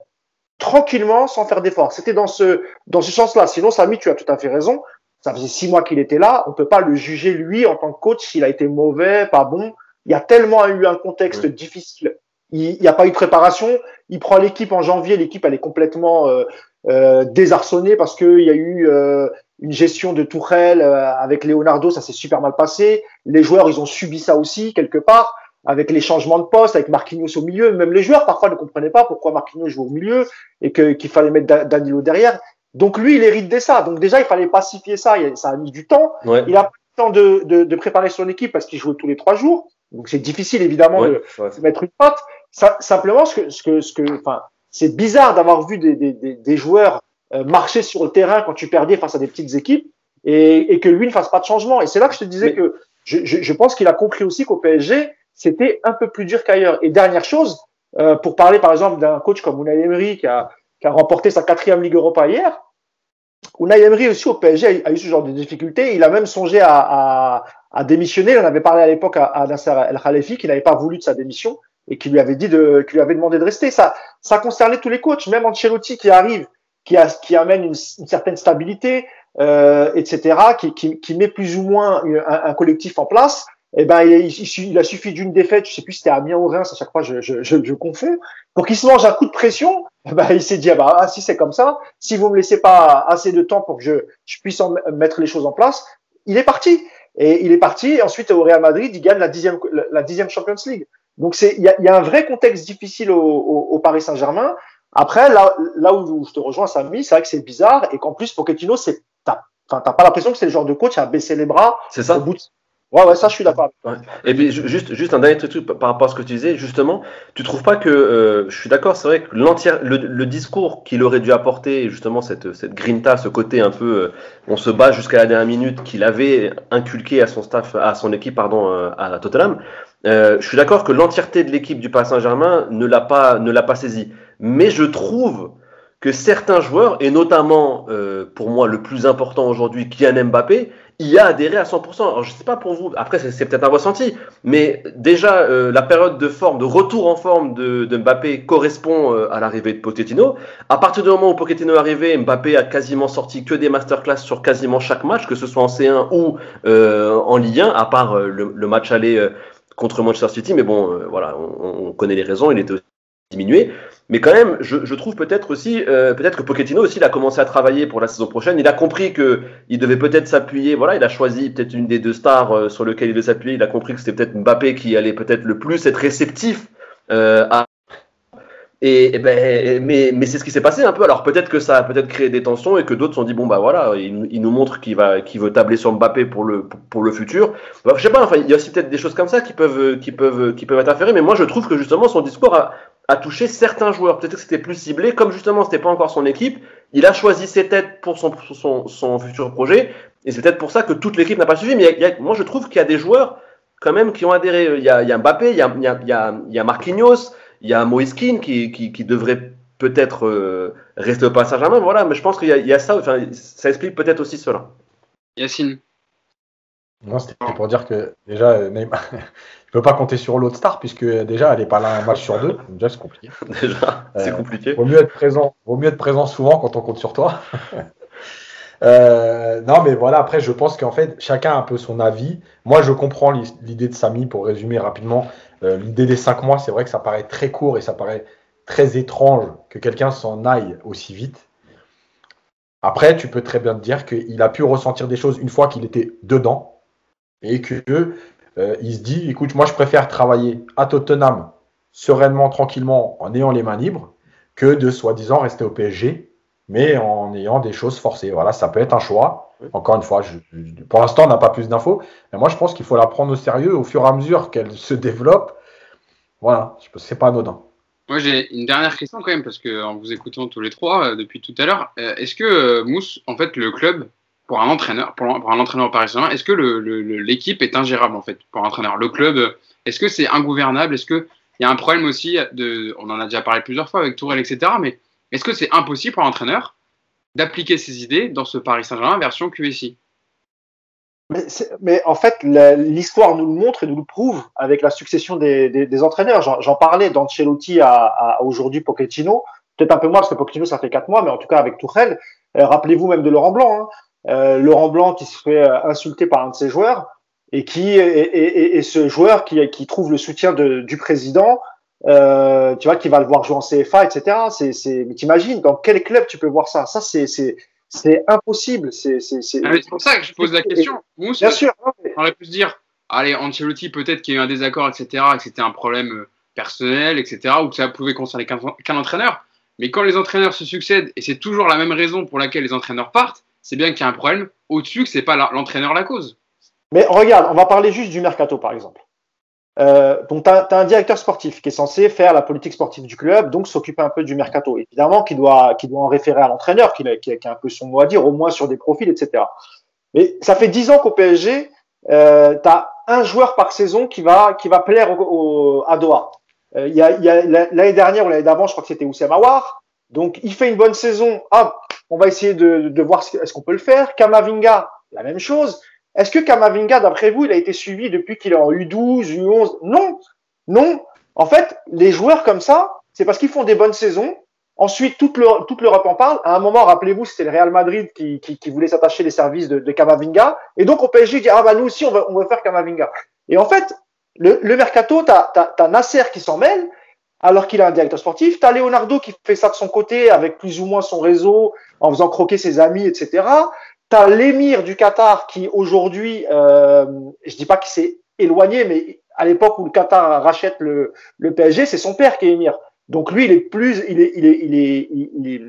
tranquillement, sans faire d'effort. C'était dans ce dans ce sens-là. Sinon, Samy, tu as tout à fait raison. Ça faisait six mois qu'il était là, on peut pas le juger lui en tant que coach s'il a été mauvais, pas bon. Il y a tellement eu un contexte difficile. Il n'y a pas eu de préparation. Il prend l'équipe en janvier. L'équipe, elle est complètement euh, euh, désarçonnée parce qu'il y a eu euh, une gestion de Tourelle euh, avec Leonardo. Ça s'est super mal passé. Les joueurs, ils ont subi ça aussi quelque part avec les changements de poste, avec Marquinhos au milieu. Même les joueurs, parfois, ne comprenaient pas pourquoi Marquinhos joue au milieu et qu'il fallait mettre Danilo derrière. Donc lui, il hérite de ça. Donc déjà, il fallait pacifier ça. Ça a mis du temps. Il a pris le temps de, de, de préparer son équipe parce qu'il joue tous les trois jours. Donc c'est difficile évidemment de, mettre une patte. Ça, simplement, ce que, ce que, ce que, enfin, c'est bizarre d'avoir vu des, des, des, joueurs euh, marcher sur le terrain quand tu perdais face à des petites équipes et, et que lui ne fasse pas de changement. Et c'est là que je te disais que je, je, je pense qu'il a compris aussi qu'au PSG, c'était un peu plus dur qu'ailleurs. Et dernière chose, euh, pour parler par exemple d'un coach comme Unai Emery qui a, qui a remporté sa quatrième Ligue Europa hier, Unai Emery aussi au PSG a, eu ce genre de difficultés. Il a même songé à, à, à démissionner. En avait parlé à l'époque à, à Nasser El Khalifi, qui n'avait pas voulu de sa démission et qui lui avait dit de, qui lui avait demandé de rester. Ça, ça concernait tous les coachs, même Ancelotti qui arrive, qui, a, qui amène une, une certaine stabilité, euh, etc., qui, qui, qui, met plus ou moins un, un collectif en place. Eh ben, il, il, il a suffi d'une défaite, je sais plus si c'était à Amiens ou Reims, à chaque fois je, je, je, je confonds, pour qu'il se mange un coup de pression. Eh ben, il s'est dit, ah bah, ah, si c'est comme ça, si vous me laissez pas assez de temps pour que je, je puisse mettre les choses en place, il est parti. Et il est parti. Et ensuite, au Real Madrid, il gagne la dixième, la dixième Champions League. Donc, c'est, il y a, y a, un vrai contexte difficile au, au, au Paris Saint-Germain. Après, là, là où je te rejoins, Samy, c'est vrai que c'est bizarre et qu'en plus, Pochettino, c'est, t'as, enfin, t'as pas l'impression que c'est le genre de coach à baisser les bras. C'est ça. Au bout de, Ouais, ouais, ça, je suis d'accord. Et puis, juste, juste un dernier truc par rapport à ce que tu disais, justement, tu trouves pas que, euh, je suis d'accord, c'est vrai que l'entière, le, le, discours qu'il aurait dû apporter, justement, cette, cette grinta, ce côté un peu, euh, on se bat jusqu'à la dernière minute, qu'il avait inculqué à son staff, à son équipe, pardon, euh, à Tottenham, euh, je suis d'accord que l'entièreté de l'équipe du Paris Saint-Germain ne l'a pas, ne l'a pas saisi. Mais je trouve que certains joueurs, et notamment euh, pour moi le plus important aujourd'hui, Kylian Mbappé, y a adhéré à 100%. Alors je sais pas pour vous, après c'est peut-être un ressenti, mais déjà euh, la période de forme, de retour en forme de, Mbappé correspond euh, à l'arrivée de Pochettino. À partir du moment où Pochettino est arrivé, Mbappé a quasiment sorti que des masterclass sur quasiment chaque match, que ce soit en C1 ou euh, en Ligue 1, à part le, le, match aller contre Manchester City, mais bon, voilà, on, on, connaît les raisons, il était diminué. Mais quand même, je, trouve peut-être aussi, euh, peut-être que Pochettino aussi, il a commencé à travailler pour la saison prochaine. Il a compris que il devait peut-être s'appuyer. Voilà, il a choisi peut-être une des deux stars euh, sur lequel il devait s'appuyer. Il a compris que c'était peut-être Mbappé qui allait peut-être le plus être réceptif euh, à. Et, ben, mais, mais c'est ce qui s'est passé un peu. Alors peut-être que ça a peut-être créé des tensions et que d'autres se sont dit bon bah voilà, il, il nous montre qu'il va, qu'il veut tabler sur Mbappé pour le pour le futur. Bah, je sais pas. Enfin, il y a aussi peut-être des choses comme ça qui peuvent qui peuvent qui peuvent interférer. Mais moi je trouve que justement son discours a, a touché certains joueurs. Peut-être que c'était plus ciblé, comme justement c'était pas encore son équipe, il a choisi ses têtes pour son, son, son futur projet, et c'est peut-être pour ça que toute l'équipe n'a pas suivi. Mais il y a, moi je trouve qu'il y a des joueurs quand même qui ont adhéré. Il y a, il y a Mbappé, il y a, il y a, il y a Marquinhos, il y a Moiskin qui, qui, qui devrait peut-être euh, rester au passage Saint-Germain. Voilà, mais je pense qu'il y, y, a ça, enfin, ça explique peut-être aussi cela. Yacine. Non, c'était pour dire que déjà, Neymar, je peux pas compter sur l'autre star puisque déjà elle est pas là un match sur deux. Déjà c'est compliqué. déjà c'est euh, compliqué. Vaut mieux être présent. Vaut mieux être présent souvent quand on compte sur toi. euh, non mais voilà après je pense qu'en fait chacun a un peu son avis. Moi je comprends l'idée de Samy pour résumer rapidement. Euh, l'idée des cinq mois c'est vrai que ça paraît très court et ça paraît très étrange que quelqu'un s'en aille aussi vite. Après tu peux très bien te dire qu'il a pu ressentir des choses une fois qu'il était dedans et que euh, il se dit, écoute, moi je préfère travailler à Tottenham sereinement, tranquillement, en ayant les mains libres, que de soi-disant rester au PSG, mais en ayant des choses forcées. Voilà, ça peut être un choix. Encore une fois, je, je, pour l'instant, on n'a pas plus d'infos, mais moi je pense qu'il faut la prendre au sérieux au fur et à mesure qu'elle se développe. Voilà, c'est pas anodin. Moi, j'ai une dernière question quand même, parce que en vous écoutant tous les trois euh, depuis tout à l'heure, euh, est-ce que euh, Mousse, en fait, le club, pour un entraîneur, pour, pour un entraîneur est-ce que l'équipe est ingérable en fait pour un entraîneur? Le club, est-ce que c'est ingouvernable? Est-ce qu'il y a un problème aussi de, on en a déjà parlé plusieurs fois avec Tourelle, etc. Mais est-ce que c'est impossible pour un entraîneur d'appliquer ses idées dans ce Paris Saint-Germain version QSI mais, en fait, l'histoire nous le montre et nous le prouve avec la succession des, entraîneurs. J'en parlais d'Ancelotti à, à aujourd'hui Pochettino. Peut-être un peu moins parce que Pochettino ça fait quatre mois, mais en tout cas avec Tourelle. Euh, Rappelez-vous même de Laurent Blanc. Hein. Euh, Laurent Blanc qui se fait euh, insulter par un de ses joueurs. et qui et, ce joueur qui, qui trouve le soutien de, du président, euh, tu vois, qui va le voir jouer en CFA, etc. C'est, c'est, mais t'imagines dans quel club tu peux voir ça? Ça, c'est, c'est, c'est impossible. C'est, c'est, c'est... Ah, pour ça que je pose la question. Bien sûr. On aurait pu se dire, allez, Ancelotti, peut-être qu'il y a eu un désaccord, etc., que c'était un problème personnel, etc., ou que ça pouvait concerner qu'un, qu'un entraîneur. Mais quand les entraîneurs se succèdent, et c'est toujours la même raison pour laquelle les entraîneurs partent, c'est bien qu'il y a un problème au-dessus, que c'est pas l'entraîneur la cause. Mais regarde, on va parler juste du mercato, par exemple. Euh, donc, tu as, un directeur sportif qui est censé faire la politique sportive du club, donc s'occuper un peu du mercato. Évidemment, qui doit, qui doit en référer à l'entraîneur, qui, qui, a un peu son mot à dire, au moins sur des profils, etc. Mais ça fait dix ans qu'au PSG, euh, tu as un joueur par saison qui va, qui va plaire à Doha. Euh, il y a, y a l'année dernière ou l'année d'avant, je crois que c'était Oussama Aouar. Donc, il fait une bonne saison. Ah, on va essayer de, de voir est-ce qu'on peut le faire. Kamavinga, la même chose. Est-ce que Kamavinga, d'après vous, il a été suivi depuis qu'il est en U12, U11 Non, non. En fait, les joueurs comme ça, c'est parce qu'ils font des bonnes saisons. Ensuite, toute l'Europe en parle. À un moment, rappelez-vous, c'était le Real Madrid qui, qui, qui voulait s'attacher les services de, de, Kamavinga. Et donc, au PSG, dit, ah bah nous aussi, on va, on va faire Kamavinga. Et en fait, le, le mercato, tu as, Nasser qui s'en mêle, alors qu'il a un directeur sportif. Tu as Leonardo qui fait ça de son côté, avec plus ou moins son réseau, en faisant croquer ses amis, etc. T'as l'émir du Qatar qui aujourd'hui, euh, je dis pas qu'il s'est éloigné, mais à l'époque où le Qatar rachète le, le PSG, c'est son père qui est émir. Donc lui, il est plus, il est, il est, il est, il, est,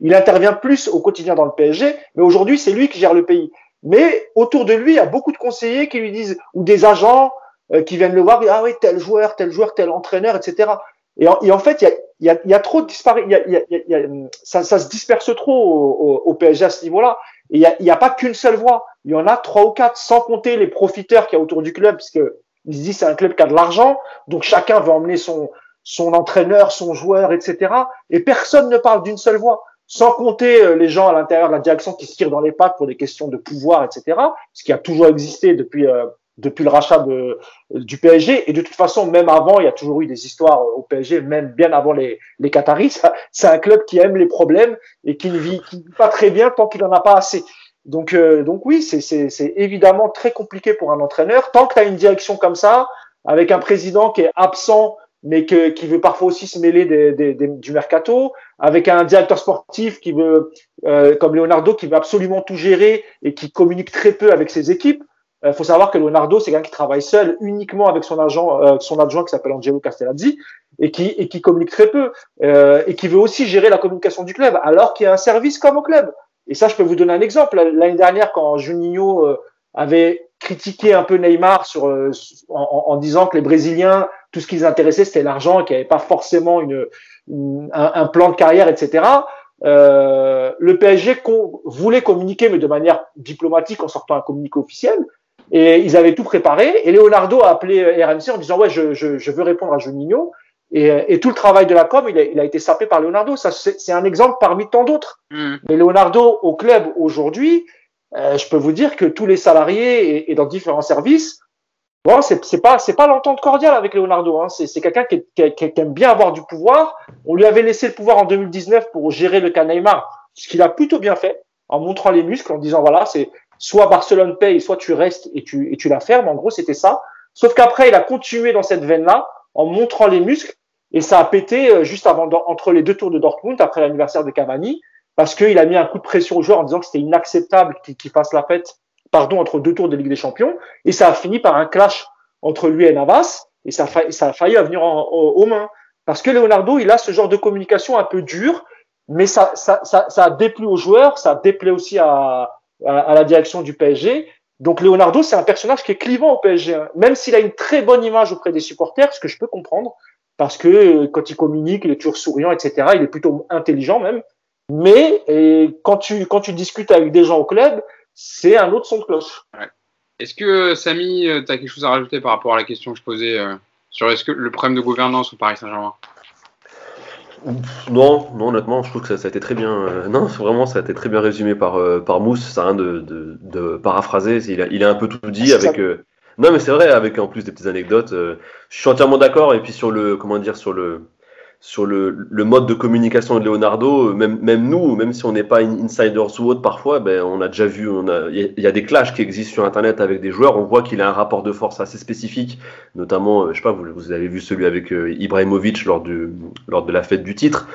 il intervient plus au quotidien dans le PSG, mais aujourd'hui, c'est lui qui gère le pays. Mais autour de lui, il y a beaucoup de conseillers qui lui disent, ou des agents euh, qui viennent le voir, ah oui, tel joueur, tel joueur, tel entraîneur, etc. Et en, et en fait, il y a, y, a, y a trop de disparités, y a, ça, ça se disperse trop au, au, au PSG à ce niveau-là. Et il n'y a, pas qu'une seule voie. Il y en a trois ou quatre, sans compter les profiteurs qu'il y a autour du club, puisque ils se disent c'est un club qui a de l'argent, donc chacun veut emmener son, son entraîneur, son joueur, etc. Et personne ne parle d'une seule voix. Sans compter euh, les gens à l'intérieur de la direction qui se tirent dans les pattes pour des questions de pouvoir, etc. Ce qui a toujours existé depuis euh, depuis le rachat de, du PSG. Et de toute façon, même avant, il y a toujours eu des histoires au PSG, même bien avant les, les Qataris. C'est un club qui aime les problèmes et qui ne vit, pas très bien tant qu'il n'en a pas assez. Donc, euh, donc oui, c'est évidemment très compliqué pour un entraîneur. Tant que tu as une direction comme ça, avec un président qui est absent, mais que, qui veut parfois aussi se mêler des, des, du mercato, avec un directeur sportif qui veut, euh, comme Leonardo, qui veut absolument tout gérer et qui communique très peu avec ses équipes, il euh, faut savoir que Leonardo, c'est quelqu'un qui travaille seul, uniquement avec son agent, euh, son adjoint qui s'appelle Angelo Castellazzi, et qui, et qui communique très peu, euh, et qui veut aussi gérer la communication du club, alors qu'il y a un service comme au club. Et ça, je peux vous donner un exemple. L'année dernière, quand Juninho avait critiqué un peu Neymar sur, en, disant que les Brésiliens, tout ce qui les intéressait, c'était l'argent, qu'il n'y avait pas forcément une, un, un, plan de carrière, etc. Euh, le PSG voulait communiquer, mais de manière diplomatique en sortant un communiqué officiel. Et ils avaient tout préparé. Et Leonardo a appelé RMC en disant ouais, je, je, je veux répondre à Juninho. Et, et, tout le travail de la com, il a, il a été sapé par Leonardo. Ça, c'est un exemple parmi tant d'autres. Mm. Mais Leonardo au club aujourd'hui, euh, je peux vous dire que tous les salariés et, et dans différents services, bon, c'est pas c'est pas l'entente cordiale avec Leonardo. Hein. C'est quelqu'un qui, qui, qui, aime bien avoir du pouvoir. On lui avait laissé le pouvoir en 2019 pour gérer le cas Neymar, ce qu'il a plutôt bien fait en montrant les muscles, en disant voilà, c'est soit Barcelone paye, soit tu restes et tu, et tu la fermes. En gros, c'était ça. Sauf qu'après, il a continué dans cette veine-là en montrant les muscles et ça a pété euh, juste avant, entre les deux tours de Dortmund, après l'anniversaire de Cavani, parce qu'il a mis un coup de pression au joueur en disant que c'était inacceptable qu'il fasse la fête, pardon, entre deux tours de Ligue des Champions. Et ça a fini par un clash entre lui et Navas et ça a failli, ça a failli venir aux mains. Parce que Leonardo, il a ce genre de communication un peu dure, mais ça, ça, ça, ça a déplu aux joueurs, ça a déplait aussi à, à, la direction du PSG. Donc Leonardo, c'est un personnage qui est clivant au PSG, hein. même s'il a une très bonne image auprès des supporters, ce que je peux comprendre, parce que euh, quand il communique, il est toujours souriant, etc. Il est plutôt intelligent même. Mais quand tu discutes avec des gens au club, c'est un autre son de cloche. Est-ce que Samy, euh, tu as quelque chose à rajouter par rapport à la question que je posais euh, sur le problème de gouvernance au Paris Saint-Germain? Non, non, honnêtement, je trouve que ça, a été très bien. Euh, non, vraiment, ça a été très bien résumé par, euh, par Mousse. Ça n'a rien de, de, de, paraphraser. Il a, il a un peu tout dit avec. Euh, non, mais c'est vrai, avec en plus des petites anecdotes. je suis entièrement d'accord. Et puis sur le, comment dire, sur le, sur le, le, mode de communication de Leonardo, même, même nous, même si on n'est pas insiders ou autre parfois, ben, on a déjà vu, il y, a des clashs qui existent sur Internet avec des joueurs, on voit qu'il a un rapport de force assez spécifique, notamment, je sais pas, vous, vous avez vu celui avec Ibrahimovic lors, du, lors de la fête du titre,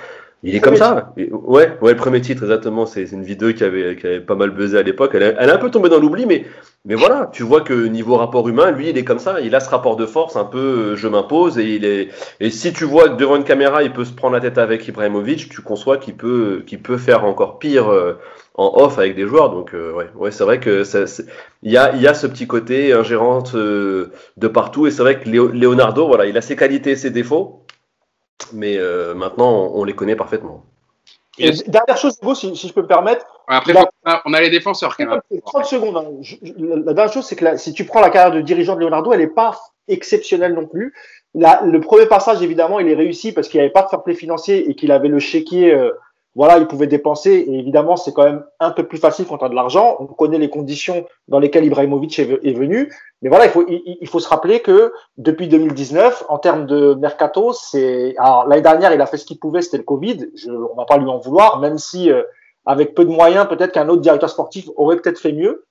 il est comme ça. Ouais, ouais, le premier titre, exactement. C'est une vidéo qui avait, qui avait pas mal buzzé à l'époque. Elle, elle, est un peu tombée dans l'oubli, mais, mais voilà, tu vois que niveau rapport humain, lui, il est comme ça. Il a ce rapport de force, un peu euh, je m'impose. Et, il est, et si tu vois que devant une caméra, il peut se prendre la tête avec Ibrahimovic, tu conçois qu'il peut, peut faire encore pire euh, en off avec des joueurs. Donc, euh, ouais, ouais c'est vrai que il y a, y a ce petit côté ingérente de partout. Et c'est vrai que Leonardo, voilà, il a ses qualités et ses défauts mais euh, maintenant, on, les connaît parfaitement. Et dernière chose, Hugo, si, je peux me permettre. Après, on a les défenseurs quand même. 30 secondes. Hein. la dernière chose, c'est que si tu prends la carrière de dirigeant de Leonardo, elle n'est pas exceptionnelle non plus. le premier passage, évidemment, il est réussi parce qu'il n'y avait pas de fair play financier et qu'il avait le chéquier euh, voilà, il pouvait dépenser. Et évidemment, c'est quand même un peu plus facile quand on a de l'argent. On connaît les conditions dans lesquelles Ibrahimovic est, venu. Mais voilà, il faut, il, faut se rappeler que depuis 2019, en termes de mercato, c'est, alors l'année dernière, il a fait ce qu'il pouvait, c'était le Covid. Je, on va pas lui en vouloir, même si euh, avec peu de moyens, peut-être qu'un autre directeur sportif aurait peut-être fait mieux.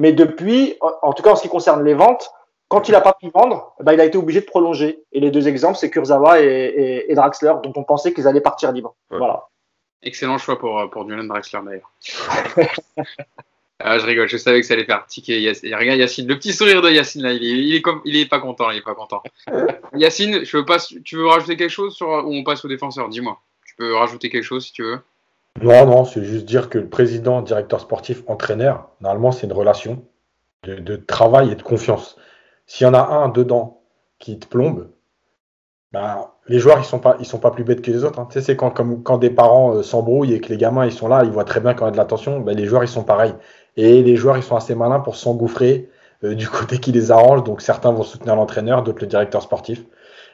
Mais depuis, en tout cas en ce qui concerne les ventes, quand il n'a pas pu vendre, ben, il a été obligé de prolonger. Et les deux exemples, c'est Kurzawa et, et, Draxler, dont on pensait qu'ils allaient partir libres. Voilà. Excellent choix pour, euh, pour Julian Draxler d'ailleurs. ah, je rigole, je savais que ça allait faire tiquer Yacine. Regarde Yacine, le petit sourire de Yacine là, il est, il est, comme, il est pas content, il est pas content. Yacine, je veux pas, tu veux rajouter quelque chose sur, ou on passe au défenseur? Dis-moi. Tu peux rajouter quelque chose si tu veux? Non, non, c'est juste dire que le président, directeur sportif, entraîneur, normalement c'est une relation de, de, travail et de confiance. S'il y en a un dedans qui te plombe, ben, les joueurs ils sont pas ils sont pas plus bêtes que les autres. Hein. Tu sais, c'est quand, comme, quand des parents euh, s'embrouillent et que les gamins ils sont là, ils voient très bien quand il y a de l'attention, ben, les joueurs ils sont pareils. Et les joueurs ils sont assez malins pour s'engouffrer euh, du côté qui les arrange. Donc certains vont soutenir l'entraîneur, d'autres le directeur sportif.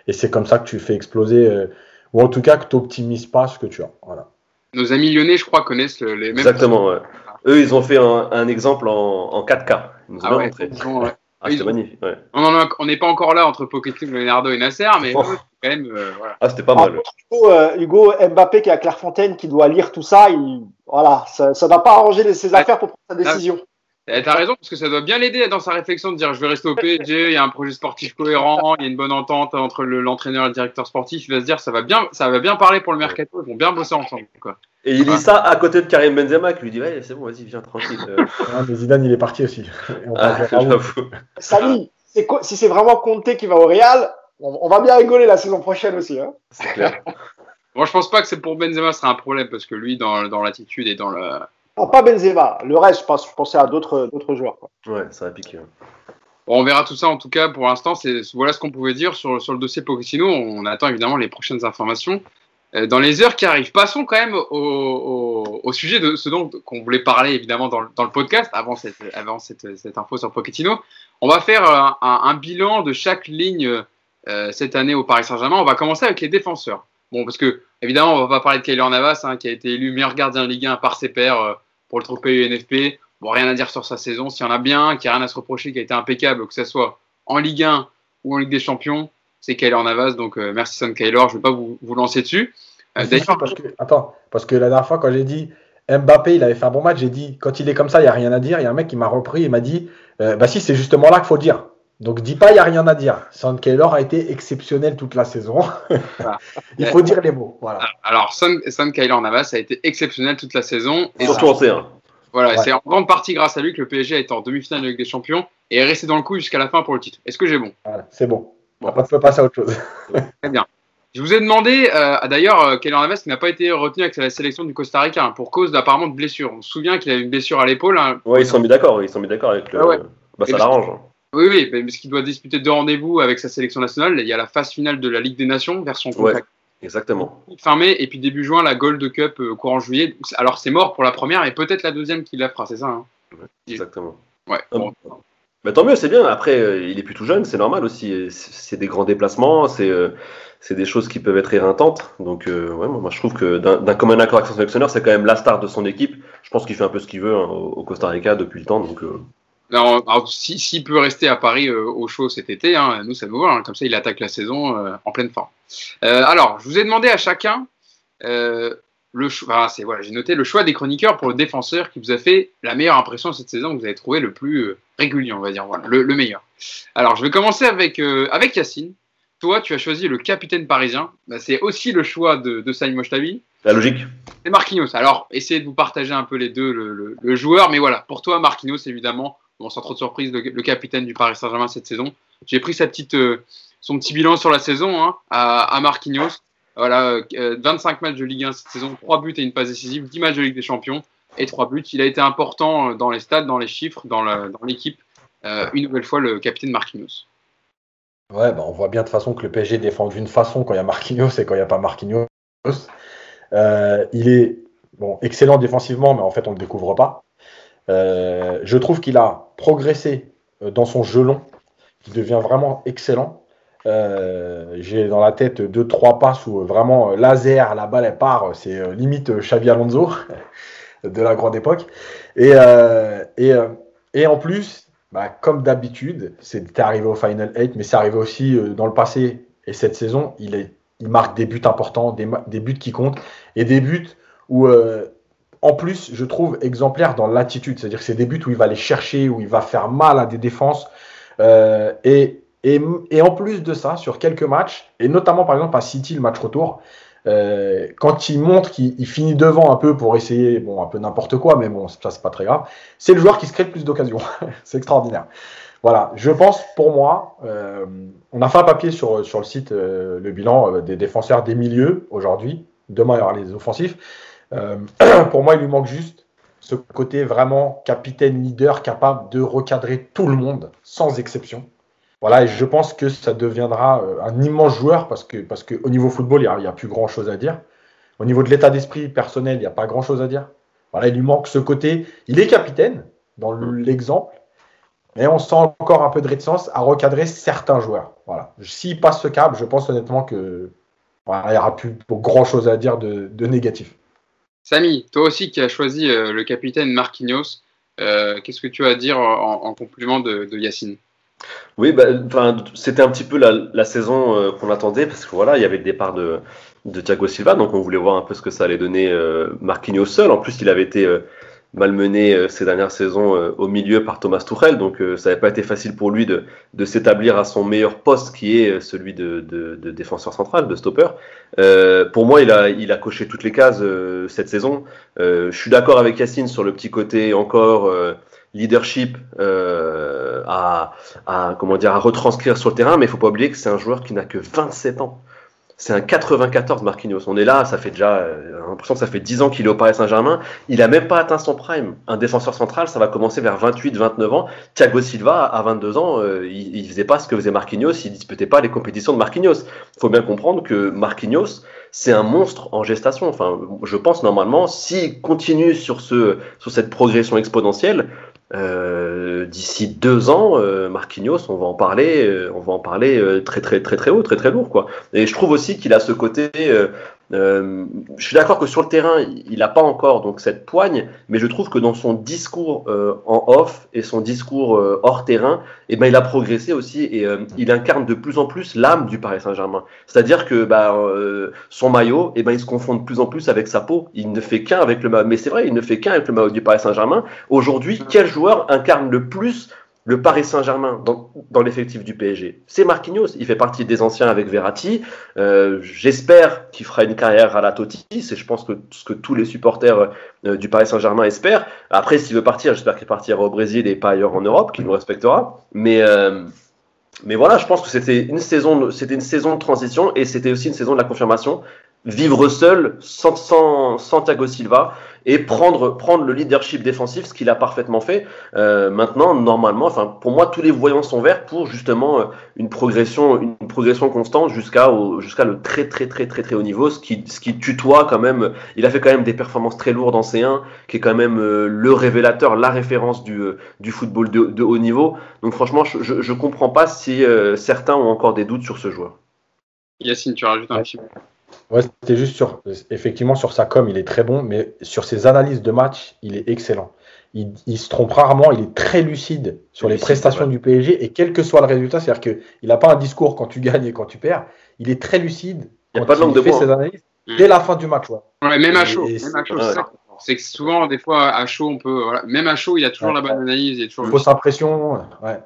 Et c'est comme ça que tu fais exploser, euh, ou en tout cas que tu n'optimises pas ce que tu as. Voilà. Nos amis lyonnais, je crois, connaissent les mêmes. Exactement, ouais. Eux, ils ont fait un, exemple en, en 4K. Ils nous ont ah montré. Ah, c'était magnifique. Ouais. On n'est pas encore là entre Pochettino, Leonardo et Nasser, mais oh. quand même. Euh, voilà. Ah, c'était pas mal. Hugo, Mbappé qui est à Clairefontaine, qui doit lire tout ça, il, voilà, ça ne va pas arranger ses affaires pour prendre sa décision. Eh, t'as raison, parce que ça doit bien l'aider dans sa réflexion de dire je vais rester au PSG, il y a un projet sportif cohérent, il y a une bonne entente entre l'entraîneur et le directeur sportif. Il va se dire ça va bien, ça va bien parler pour le mercato, ils vont bien bosser ensemble. Quoi. Et il dit ça à côté de Karim Benzema qui lui dit ouais, c'est bon, vas-y, viens tranquille. Ah, mais Zidane, il est parti aussi. Ah, Samy, si c'est vraiment Conte qui va au Real, on, va bien rigoler la saison prochaine aussi. Hein. C'est clair. Moi, je pense pas que c'est pour Benzema, ce sera un problème parce que lui, dans, dans l'attitude et dans le pas Benzema. Le reste, je, pensais à d'autres joueurs. Quoi. Ouais, ça va piquer. on verra tout ça en tout cas. Pour l'instant, voilà ce qu'on pouvait dire sur, sur le dossier Pochettino. On attend évidemment les prochaines informations. Euh, dans les heures qui arrivent, passons quand même au, au, sujet de ce dont qu'on voulait parler évidemment dans, dans, le podcast avant, cette, avant cette, cette, info sur Pochettino. On va faire un, un, bilan de chaque ligne euh, cette année au Paris Saint-Germain. On va commencer avec les défenseurs. Bon, parce que évidemment, on va pas parler de Kyler Navas, hein, qui a été élu meilleur gardien de Ligue 1 par ses pairs. Euh, pour le trophée UNFP. Bon, rien à dire sur sa saison. S'il y en a bien, qui a rien à se reprocher, qui a été impeccable, que ce soit en Ligue 1 ou en Ligue des Champions, c'est Kyler Navas. Donc, euh, merci Son Kyler. Je ne vais pas vous, vous lancer dessus. Euh, parce que, attends, parce que la dernière fois, quand j'ai dit Mbappé, il avait fait un bon match, j'ai dit, quand il est comme ça, il n'y a rien à dire. Il y a un mec qui m'a repris et m'a dit, bah si, c'est justement là qu'il faut dire. Donc dis pas, il n'y a rien à dire. Son Kyler a été exceptionnel toute la saison. il faut dire les mots. Voilà. Alors, Son, Son Kyler Navas a été exceptionnel toute la saison. Et Surtout en C1. Voilà, c'est en grande partie grâce à lui que le PSG a été en demi-finale de Ligue des Champions et est resté dans le coup jusqu'à la fin pour le titre. Est-ce que j'ai bon? Voilà, C'est bon. On peut passer à autre chose. Très bien. Je vous ai demandé, euh, d'ailleurs, euh, Kyler Navas n'a pas été retenu avec la sélection du Costa Rica hein, pour cause d'apparemment de blessure. On se souvient qu'il a une blessure à l'épaule. Hein. Oui, ils sont mis d'accord. Ils sont mis d'accord avec le. Ah bah, ça l'arrange. Oui, oui, mais parce qu'il doit disputer deux rendez-vous avec sa sélection nationale. Il y a la phase finale de la Ligue des Nations, version ouais, exactement. Fin mai, et puis début juin, la Gold Cup euh, courant juillet. Alors c'est mort pour la première, et peut-être la deuxième qui la fera, c'est ça hein Exactement. Ouais. Mais tant mieux, c'est bien. Après, euh, il est plus tout jeune, c'est normal aussi. C'est des grands déplacements, c'est euh, c'est des choses qui peuvent être éreintantes. Donc, ouais, moi, je trouve que d'un commun accord avec son sélectionneur, c'est quand même la star de son équipe. Je pense qu'il fait un peu ce qu'il veut hein, au, Costa Rica depuis le temps. Donc, alors, s'il peut rester à Paris au chaud cet été, hein, nous ça nous va. Hein. comme ça, il attaque la saison en pleine forme. alors, je vous ai demandé à chacun le choix. c'est voilà, j'ai noté le choix des chroniqueurs pour le défenseur qui vous a fait la meilleure impression cette saison, que vous avez trouvé le plus régulier, on va dire, voilà, le, meilleur. Alors, je vais commencer avec avec Yacine. Toi, tu as choisi le capitaine parisien. Bah, c'est aussi le choix de, de Saïd La logique. C'est Marquinhos. Alors, essayez de vous partager un peu les deux, le, joueur. Mais voilà, pour toi, Marquinhos, évidemment, bon, sans trop de surprise, le, capitaine du Paris Saint-Germain cette saison. J'ai pris euh, son petit bilan sur la saison hein, à, Marquinhos. Voilà, 25 euh, matchs de Ligue 1 cette saison, 3 buts et une passe décisive, 10 matchs de Ligue des Champions et 3 buts. Il a été important dans les stades, dans les chiffres, dans l'équipe. Euh, une nouvelle fois, le capitaine Marquinhos. Ouais, bah on voit bien de façon que le PSG défend d'une façon quand il y a Marquinhos et quand il n'y a pas Marquinhos. Euh, il est excellent défensivement, mais en fait, on ne le découvre pas. Euh, je trouve qu'il a progressé euh, dans son jeu long, qui devient vraiment excellent. J'ai dans la tête deux, trois passes où vraiment laser, la balle elle part, c'est limite Xavi Alonso de la grande époque. Et, en plus, bah, comme d'habitude, c'était arrivé au Final 8, mais c'est arrivé aussi euh, dans le passé. Et cette saison, il, marque des buts importants, des, buts qui comptent, et des buts où, euh, en plus, je trouve exemplaire dans l'attitude. C'est-à-dire que c'est des buts où il va aller chercher, où il va faire mal à des défenses. Euh, et, en plus de ça, sur quelques matchs, et notamment par exemple à City, le match retour, euh, quand il montre qu'il finit devant un peu pour essayer, bon, un peu n'importe quoi, mais bon, ça c'est pas très grave, c'est le joueur qui se crée le plus d'occasions. c'est extraordinaire. Voilà, je pense pour moi, euh, on a fait un papier sur, sur le site, le bilan des défenseurs des milieux aujourd'hui. Demain, il y aura les offensifs. pour moi, il lui manque juste ce côté vraiment capitaine leader capable de recadrer tout le monde, sans exception. Voilà, et je pense que ça deviendra euh, un immense joueur parce que parce qu'au niveau football, il n'y a, plus grand chose à dire. Au niveau de l'état d'esprit personnel, il n'y a pas grand chose à dire. Voilà, il lui manque ce côté. Il est capitaine dans l'exemple, mais on sent encore un peu de réticence à recadrer certains joueurs. Voilà. S'il passe ce cap, je pense honnêtement que il n'y aura plus grand chose à dire de, négatif. Samy, toi aussi qui as choisi euh, le capitaine Marquinhos, euh, qu'est-ce que tu as à dire en, complément de, Yacine? Oui, bah, c'était un petit peu la, saison euh, qu'on attendait parce que voilà, il y avait le départ de, Thiago Silva, donc on voulait voir un peu ce que ça allait donner Marquinhos seul. En plus, il avait été malmené ces dernières saisons au milieu par Thomas Tuchel, donc ça n'avait pas été facile pour lui de, s'établir à son meilleur poste qui est celui de, défenseur central, de stopper. pour moi, il a, coché toutes les cases cette saison. je suis d'accord avec Yacine sur le petit côté encore leadership euh, à, comment dire, à retranscrire sur le terrain, mais il faut pas oublier que c'est un joueur qui n'a que 27 ans. C'est un 94 Marquinhos. On est là, ça fait déjà, euh, l'impression que ça fait 10 ans qu'il est au Paris Saint-Germain. Il a même pas atteint son prime. Un défenseur central, ça va commencer vers 28, 29 ans. Thiago Silva, à 22 ans, euh, il, il, faisait pas ce que faisait Marquinhos, il disputait pas les compétitions de Marquinhos. Faut bien comprendre que Marquinhos, c'est un monstre en gestation. Enfin, je pense normalement, s'il continue sur ce, sur cette progression exponentielle, euh, d'ici deux ans, euh, Marquinhos, on va en parler, euh, on va en parler très très très très haut, très très lourd quoi. Et je trouve aussi qu'il a ce côté euh, je suis d'accord que sur le terrain, il n'a pas encore donc cette poigne, mais je trouve que dans son discours euh, en off et son discours euh, hors terrain, eh ben, il a progressé aussi et il incarne de plus en plus l'âme du Paris Saint-Germain. C'est-à-dire que bah, son maillot, eh ben, il se confond de plus en plus avec sa peau. Il ne fait qu'un avec le maillot, mais c'est vrai, il ne fait qu'un avec le maillot du Paris Saint-Germain. Aujourd'hui, quel joueur incarne le plus le Paris Saint-Germain dans, l'effectif du PSG, c'est Marquinhos. Il fait partie des anciens avec Verratti. Euh, j'espère qu'il fera une carrière à la Totti. C'est, je pense, que ce que tous les supporters euh, du Paris Saint-Germain espèrent. Après, s'il veut partir, j'espère qu'il partira au Brésil et pas ailleurs en Europe, qu'il nous respectera. Mais, euh, mais voilà, je pense que c'était une saison, une saison de transition et c'était aussi une saison de la confirmation vivre seul sans, sans, sans, Silva et prendre, prendre le leadership défensif, ce qu'il a parfaitement fait. Euh, maintenant, normalement, enfin, pour moi, tous les voyants sont verts pour justement euh, une progression, une progression constante jusqu'à jusqu'à le très très très très très haut niveau, ce qui, ce qui tutoie quand même. Il a fait quand même des performances très lourdes en C1, qui est quand même euh, le révélateur, la référence du, du football de, de, haut niveau. Donc franchement, je, je comprends pas si certains ont encore des doutes sur ce joueur. Yacine, tu rajoutes un petit peu. Ouais, c'était juste sur, effectivement, sur sa com, il est très bon, mais sur ses analyses de match, il est excellent. Il, se trompe rarement, il est très lucide sur les prestations du PSG, et quel que soit le résultat, c'est-à-dire qu'il n'a pas un discours quand tu gagnes et quand tu perds, il est très lucide il quand il fait ses analyses dès la fin du match. Ouais. même à chaud. c'est que souvent, des fois, à chaud, on peut. Même à chaud, il a toujours la bonne analyse. Il y a toujours fausse impression. Ouais.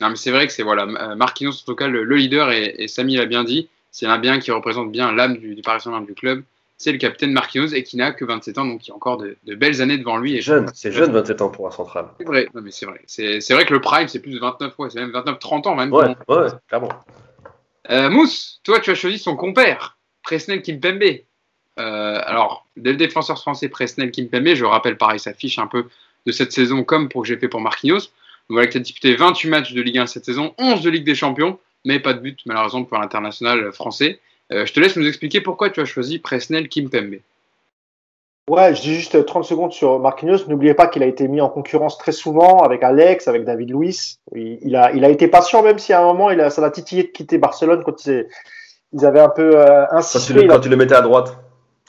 Non, mais c'est vrai que c'est voilà, Marquinhos, en tout cas, le, leader, et, et Samy l'a bien dit, c'est un bien qui représente bien l'âme du, du Paris Saint-Germain du club. C'est le capitaine Marquinhos et qui n'a que 27 ans, donc il a encore de, belles années devant lui. C'est jeune, c'est jeune 27 ans pour un central. C'est vrai, mais c'est vrai. C'est vrai que le prime, c'est plus de 29, ouais, c'est même 29-30 ans même. Ouais, ouais, clairement. Euh, Mousse, toi, tu as choisi son compère, Presnel Kimpembe. Euh, alors, dès le défenseur français Presnel Kimpembe, je rappelle pareil sa fiche un peu de cette saison comme pour que j'ai fait pour Marquinhos. Donc, voilà que tu as disputé 28 matchs de Ligue 1 cette saison, 11 de Ligue des Champions, mais pas de but malheureusement pour l'international français. Euh, je te laisse nous expliquer pourquoi tu as choisi Presnel Kimpembe. Ouais, je dis juste 30 secondes sur Marquinhos. N'oubliez pas qu'il a été mis en concurrence très souvent avec Alex, avec David Luiz. Il, a, il a été patient, même si à un moment, il a, ça l'a titillé de quitter Barcelone quand ils, avaient un peu euh, insisté. quand tu le mettais à droite.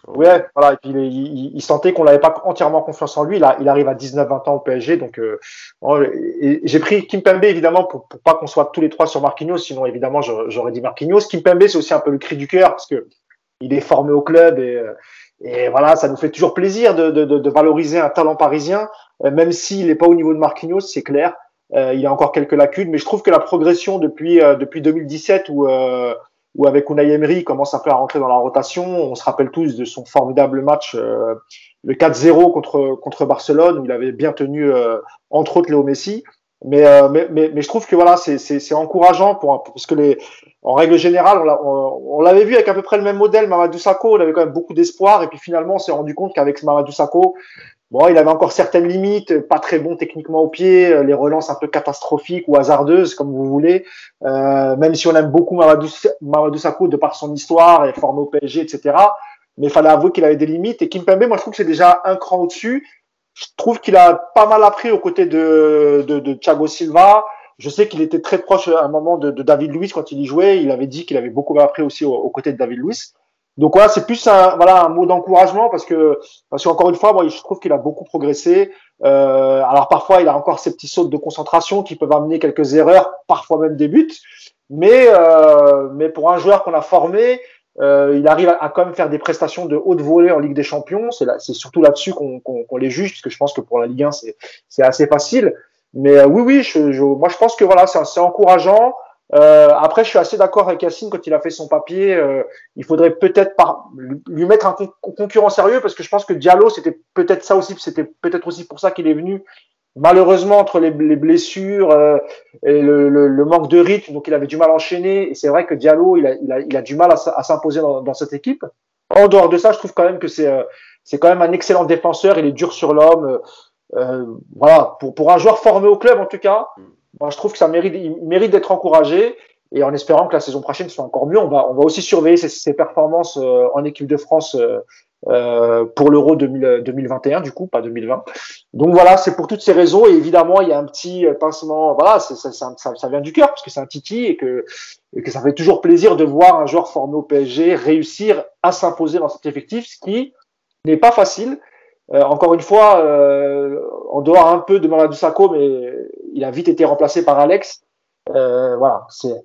Ouais, voilà. Et puis il, sentait qu'on n'avait pas entièrement confiance en lui. Il arrive à 19-20 ans au PSG, donc euh, j'ai pris Kimpembe évidemment pour, pour pas qu'on soit tous les trois sur Marquinhos. Sinon, évidemment, j'aurais dit Marquinhos. Kimpembe, c'est aussi un peu le cri du cœur parce que il est formé au club et, euh, voilà, ça nous fait toujours plaisir de, valoriser un talent parisien, euh, même s'il n'est pas au niveau de Marquinhos, c'est clair. Il a encore quelques lacunes, mais je trouve que la progression depuis depuis 2017 où où avec Unai Emery, il commence un peu à rentrer dans la rotation. On se rappelle tous de son formidable match, euh, le 4-0 contre, contre Barcelone, où il avait bien tenu, euh, entre autres, Léo Messi. Euh, mais, mais, mais, je trouve que voilà, c'est encourageant pour, parce que les, en règle générale, on l'avait vu avec à peu près le même modèle, Mamadou Sakho, il avait quand même beaucoup d'espoir, et puis finalement, on s'est rendu compte qu'avec Mamadou Sakho, Bon, il avait encore certaines limites, pas très bon techniquement au pied, euh, les relances un peu catastrophiques ou hasardeuses, comme vous voulez. Euh, même si on aime beaucoup Mamadou, Mamadou Sakho de par son histoire et formé au PSG, etc. Mais il fallait avouer qu'il avait des limites. Et Kimpembe, moi, je trouve que c'est déjà un cran au-dessus. Je trouve qu'il a pas mal appris aux côtés de, de, de Thiago Silva. Je sais qu'il était très proche à un moment de, de, David Luiz quand il y jouait. Il avait dit qu'il avait beaucoup appris aussi aux, côtés de David Luiz. Donc voilà, c'est plus un, voilà, un mot d'encouragement parce que, parce qu'encore une fois, moi, je trouve qu'il a beaucoup progressé. Euh, alors parfois, il a encore ces petits sauts de concentration qui peuvent amener quelques erreurs, parfois même des buts. Mais, euh, mais pour un joueur qu'on a formé, euh, il arrive à, quand même faire des prestations de haute volée en Ligue des Champions. C'est, là, c'est surtout là-dessus qu'on, qu'on, les juge, puisque je pense que pour la Ligue 1, c'est, c'est assez facile. Mais euh, oui, oui, je, je, moi je pense que voilà, c'est, c'est encourageant. Euh, après, je suis assez d'accord avec Yacine quand il a fait son papier. Euh, il faudrait peut-être lui mettre un concurrent sérieux parce que je pense que Diallo, c'était peut-être ça aussi. C'était peut-être aussi pour ça qu'il est venu. Malheureusement, entre les, blessures euh, et le, manque de rythme, donc il avait du mal à enchaîner. Et c'est vrai que Diallo, il a, il a, il a du mal à, s'imposer dans, dans, cette équipe. En dehors de ça, je trouve quand même que c'est euh, c'est quand même un excellent défenseur. Il est dur sur l'homme. Euh, voilà, pour, pour un joueur formé au club en tout cas, moi, je trouve que ça mérite, il mérite d'être encouragé. Et en espérant que la saison prochaine soit encore mieux, on va, on va aussi surveiller ses, ses performances euh, en équipe de France euh, euh pour l'Euro 2021, du coup, pas 2020. Donc voilà, c'est pour toutes ces raisons. Et évidemment, il y a un petit pincement. Voilà, ça, ça, vient du cœur parce que c'est un titi et que, et que ça fait toujours plaisir de voir un joueur formé au PSG réussir à s'imposer dans cet effectif, ce qui n'est pas facile. Euh, encore une fois, euh, en dehors un peu de Mamadou Sakho, mais il a vite été remplacé par Alex. Euh, voilà, c'est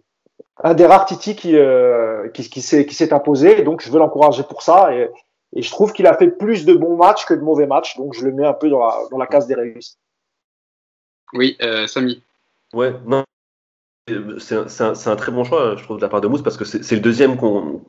un des rares Titi qui, euh, qui, qui s'est imposé. Donc, je veux l'encourager pour ça. Et, et je trouve qu'il a fait plus de bons matchs que de mauvais matchs. Donc, je le mets un peu dans la, dans la case des réussis. Oui, euh, Samy. Ouais, non. C'est un, un, très bon choix, je trouve, de la part de Mousse, parce que c'est le deuxième qu'on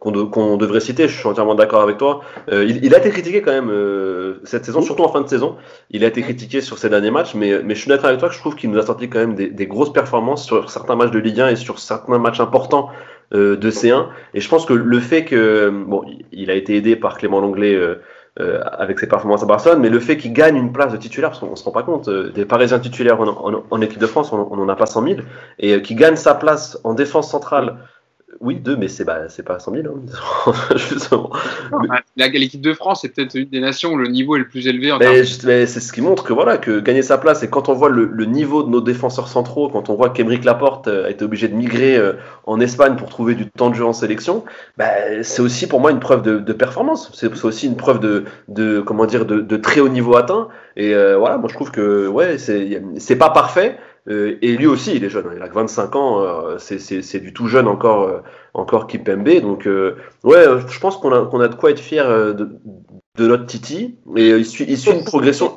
qu'on devrait citer. Je suis entièrement d'accord avec toi. Euh, il, a été critiqué quand même euh, cette saison, surtout en fin de saison. Il a été critiqué sur ses derniers matchs, mais, mais je suis d'accord avec toi que je trouve qu'il nous a sorti quand même des, grosses performances sur certains matchs de Ligue 1 et sur certains matchs importants euh, de C1. Et je pense que le fait que bon, il a été aidé par Clément Longlais. avec ses performances à Barcelone, mais le fait qu'il gagne une place de titulaire, parce qu'on se rend pas compte, des Parisiens titulaires en, équipe de France, on n'en a pas 100 000, et qu'il gagne sa place en défense centrale Oui, deux, mais c'est bah, pas 100 000, hein, justement. L'équipe de France c'est peut-être une des nations où le niveau est le plus élevé. En mais, c'est ce qui montre que voilà que gagner sa place, et quand on voit le, niveau de nos défenseurs centraux, quand on voit qu'Emeric Laporte euh, a été obligé de migrer euh, en Espagne pour trouver du temps de jeu en sélection, bah, c'est aussi pour moi une preuve de, performance. C'est aussi une preuve de, de comment dire de, très haut niveau atteint. Et euh, voilà, moi je trouve que ouais, c'est pas parfait, euh, et lui aussi, il est jeune, hein. il a que 25 ans, euh, c'est du tout jeune encore, euh, encore Kipembe. Donc, ouais, je pense qu'on a, qu'on a de quoi être fier de, de notre Titi. Et il suit, il suit une progression.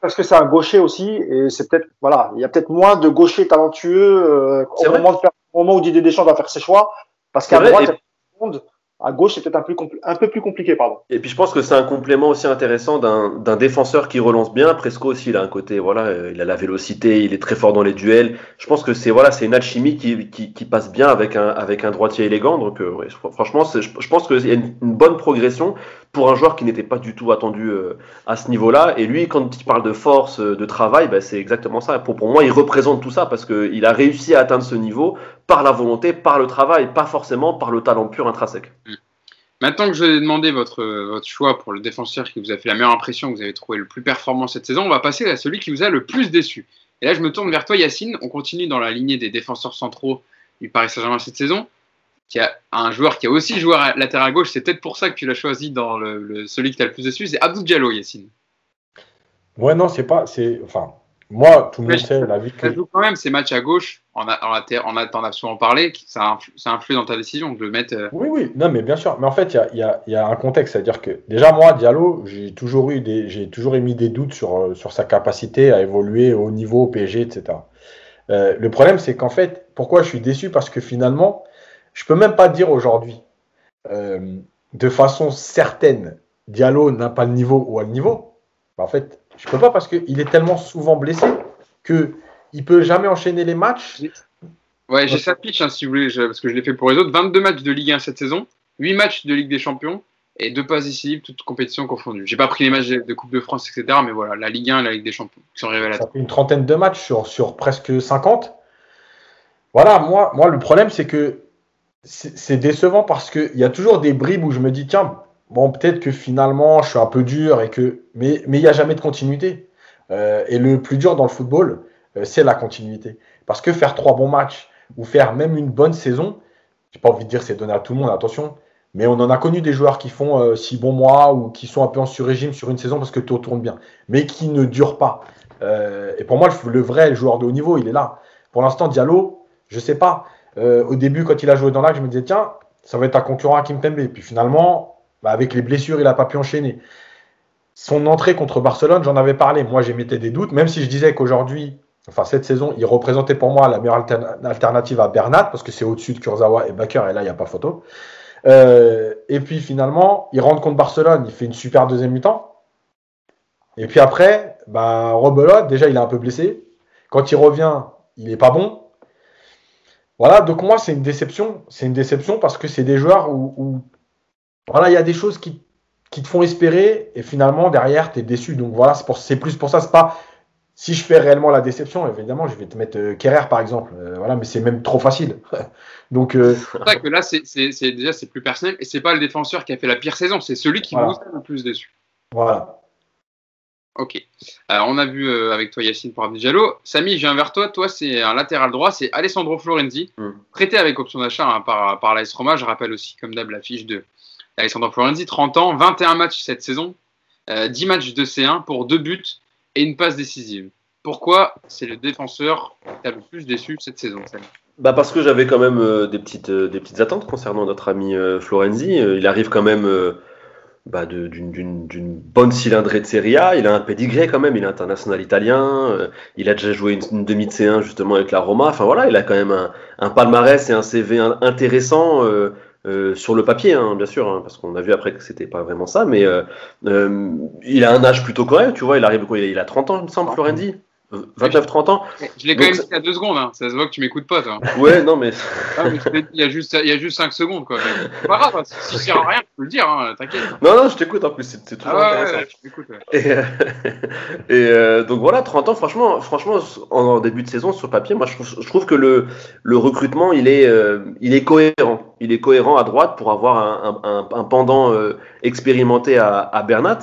Parce que c'est un gaucher aussi, et c'est peut-être, voilà, il y a peut-être moins de gauchers talentueux au, moment de faire, au moment où Didier Deschamps va faire ses choix. Parce qu'à droite, il y a monde à gauche, c'est peut-être un, peu plus compliqué. Pardon. Et puis je pense que c'est un complément aussi intéressant d'un défenseur qui relance bien. Presco aussi, il a un côté, voilà, euh, il a la vélocité, il est très fort dans les duels. Je pense que c'est voilà, c'est une alchimie qui, passe bien avec un, droitier élégant. Donc euh, franchement, je, pense qu'il y a une, bonne progression pour un joueur qui n'était pas du tout attendu euh, à ce niveau-là. Et lui, quand il parle de force, de travail, bah, c'est exactement ça. Pour moi, il représente tout ça parce qu'il a réussi à atteindre ce niveau par la volonté, par le travail, pas forcément par le talent pur intrinsèque. Mm. Maintenant que je vous ai demandé votre, votre choix pour le défenseur qui vous a fait la meilleure impression, que vous avez trouvé le plus performant cette saison, on va passer à celui qui vous a le plus déçu. Et là, je me tourne vers toi, Yacine. On continue dans la lignée des défenseurs centraux du Paris Saint-Germain cette saison. Qui a un joueur qui a aussi joué à latéral gauche, c'est peut-être pour ça que tu l'as choisi dans le, celui qui t'a le plus déçu, c'est Abdou Diallo, Yacine. Ouais, non, c'est pas. c'est Enfin, moi, tout le monde sait la vie que. Ça joue quand même ces matchs à gauche, on a, on a, on a souvent parlé, ça, ça influe dans ta décision de le mettre. Euh, oui, oui, non, mais bien sûr. Mais en fait, il y a, y a, un contexte, c'est-à-dire que déjà, moi, Diallo, j'ai toujours, eu des, j'ai toujours émis des doutes sur, euh, sur sa capacité à évoluer au niveau PSG, etc. Euh, le problème, c'est qu'en fait, pourquoi je suis déçu? Parce que finalement, je peux même pas dire aujourd'hui, de façon certaine, Diallo n'a pas le niveau ou a le niveau. En fait, je peux pas parce qu'il est tellement souvent blessé que il peut jamais enchaîner les matchs. Ouais, j'ai sa pitch hein, si vous voulez, parce que je l'ai fait pour les autres. 22 matchs de Ligue 1 cette saison, 8 matchs de Ligue des Champions et 2 passes décisives, toutes compétitions confondues. J'ai pas pris les matchs de Coupe de France, etc. Mais voilà, la Ligue 1 et la Ligue des Champions qui sont révélateurs. Une trentaine de matchs sur, sur presque 50. Voilà, moi, moi le problème c'est que c'est décevant parce qu'il y a toujours des bribes où je me dis, tiens, bon, peut-être que finalement, je suis un peu dur et que. Mais il n'y a jamais de continuité. Euh, et le plus dur dans le football, euh, c'est la continuité. Parce que faire trois bons matchs ou faire même une bonne saison, j'ai pas envie de dire c'est donné à tout le monde, attention. Mais on en a connu des joueurs qui font euh, six bons mois ou qui sont un peu en sur-régime sur une saison parce que tout tourne bien, mais qui ne durent pas. et pour moi, le, vrai joueur de haut niveau, il est là. Pour l'instant, Diallo, je sais pas. au début, quand il a joué dans l'axe, je me disais, tiens, ça va être un concurrent à Kim Pembe. Puis finalement, bah, avec les blessures, il n'a pas pu enchaîner. Son entrée contre Barcelone, j'en avais parlé. Moi, j'émettais des doutes, même si je disais qu'aujourd'hui, enfin cette saison, il représentait pour moi la meilleure alternative à Bernat, parce que c'est au-dessus de Kurzawa et Bakker, et là, il n'y a pas photo. Euh, et puis finalement, il rentre contre Barcelone, il fait une super deuxième mi-temps. Et puis après, bah, déjà, il est un peu blessé. Quand il revient, il n'est pas bon. Voilà, donc moi, c'est une déception. C'est une déception parce que c'est des joueurs où voilà, il y a des choses qui, te font espérer et finalement derrière tu es déçu. Donc voilà, c'est plus pour ça, c'est pas si je fais réellement la déception, évidemment, je vais te mettre euh, par exemple. Euh, voilà, mais c'est même trop facile. Donc euh, c'est pour ça que là c'est déjà c'est plus personnel et c'est pas le défenseur qui a fait la pire saison, c'est celui qui vous a le plus déçu. Voilà. Ok. Alors, on a vu avec toi Yacine pour Abdi Diallo. Samy, je viens vers toi. Toi, c'est un latéral droit, c'est Alessandro Florenzi, mm. prêté avec option d'achat hein, par, par l'AS Roma. Je rappelle aussi, comme d'hab, la fiche de, Alessandro Florenzi, 30 ans, 21 matchs cette saison, 10 euh, matchs de C1 pour 2 buts et une passe décisive. Pourquoi c'est le défenseur qui a le plus déçu cette saison bah parce que j'avais quand même euh, des, petites, euh, des petites attentes concernant notre ami Florenzi. il arrive quand même bah, d'une bonne cylindrée de Serie A. Il a un pedigree quand même, il est international italien. il a déjà joué une, demi de C1 justement avec la Roma. Enfin voilà, il a quand même un, palmarès et un CV intéressant sur le papier, hein, bien sûr, hein, parce qu'on a vu après que c'était pas vraiment ça, mais euh, euh, il a un âge plutôt correct, tu vois, il arrive quoi il a 30 ans, il me semble, Florenzi 29-30 ans. Je l'ai quand même dit il y a deux secondes, hein. ça se voit que tu m'écoutes pas, toi. Ouais, non, mais. Ah, mais il, y a juste, il y a juste 5 secondes, quoi. C'est pas grave, hein. si, si sert à rien, tu peux le dire, hein. t'inquiète. Non, non, je t'écoute en plus, c'est toujours Ah ouais, intéressant. ouais, je. Et, euh, et, euh, donc voilà, 30 ans, franchement, franchement en, en début de saison, sur papier, moi je trouve, je trouve que le, le recrutement, il est, euh, il est cohérent. Il est cohérent à droite pour avoir un, un, un- un pendant expérimenté à, à Bernat.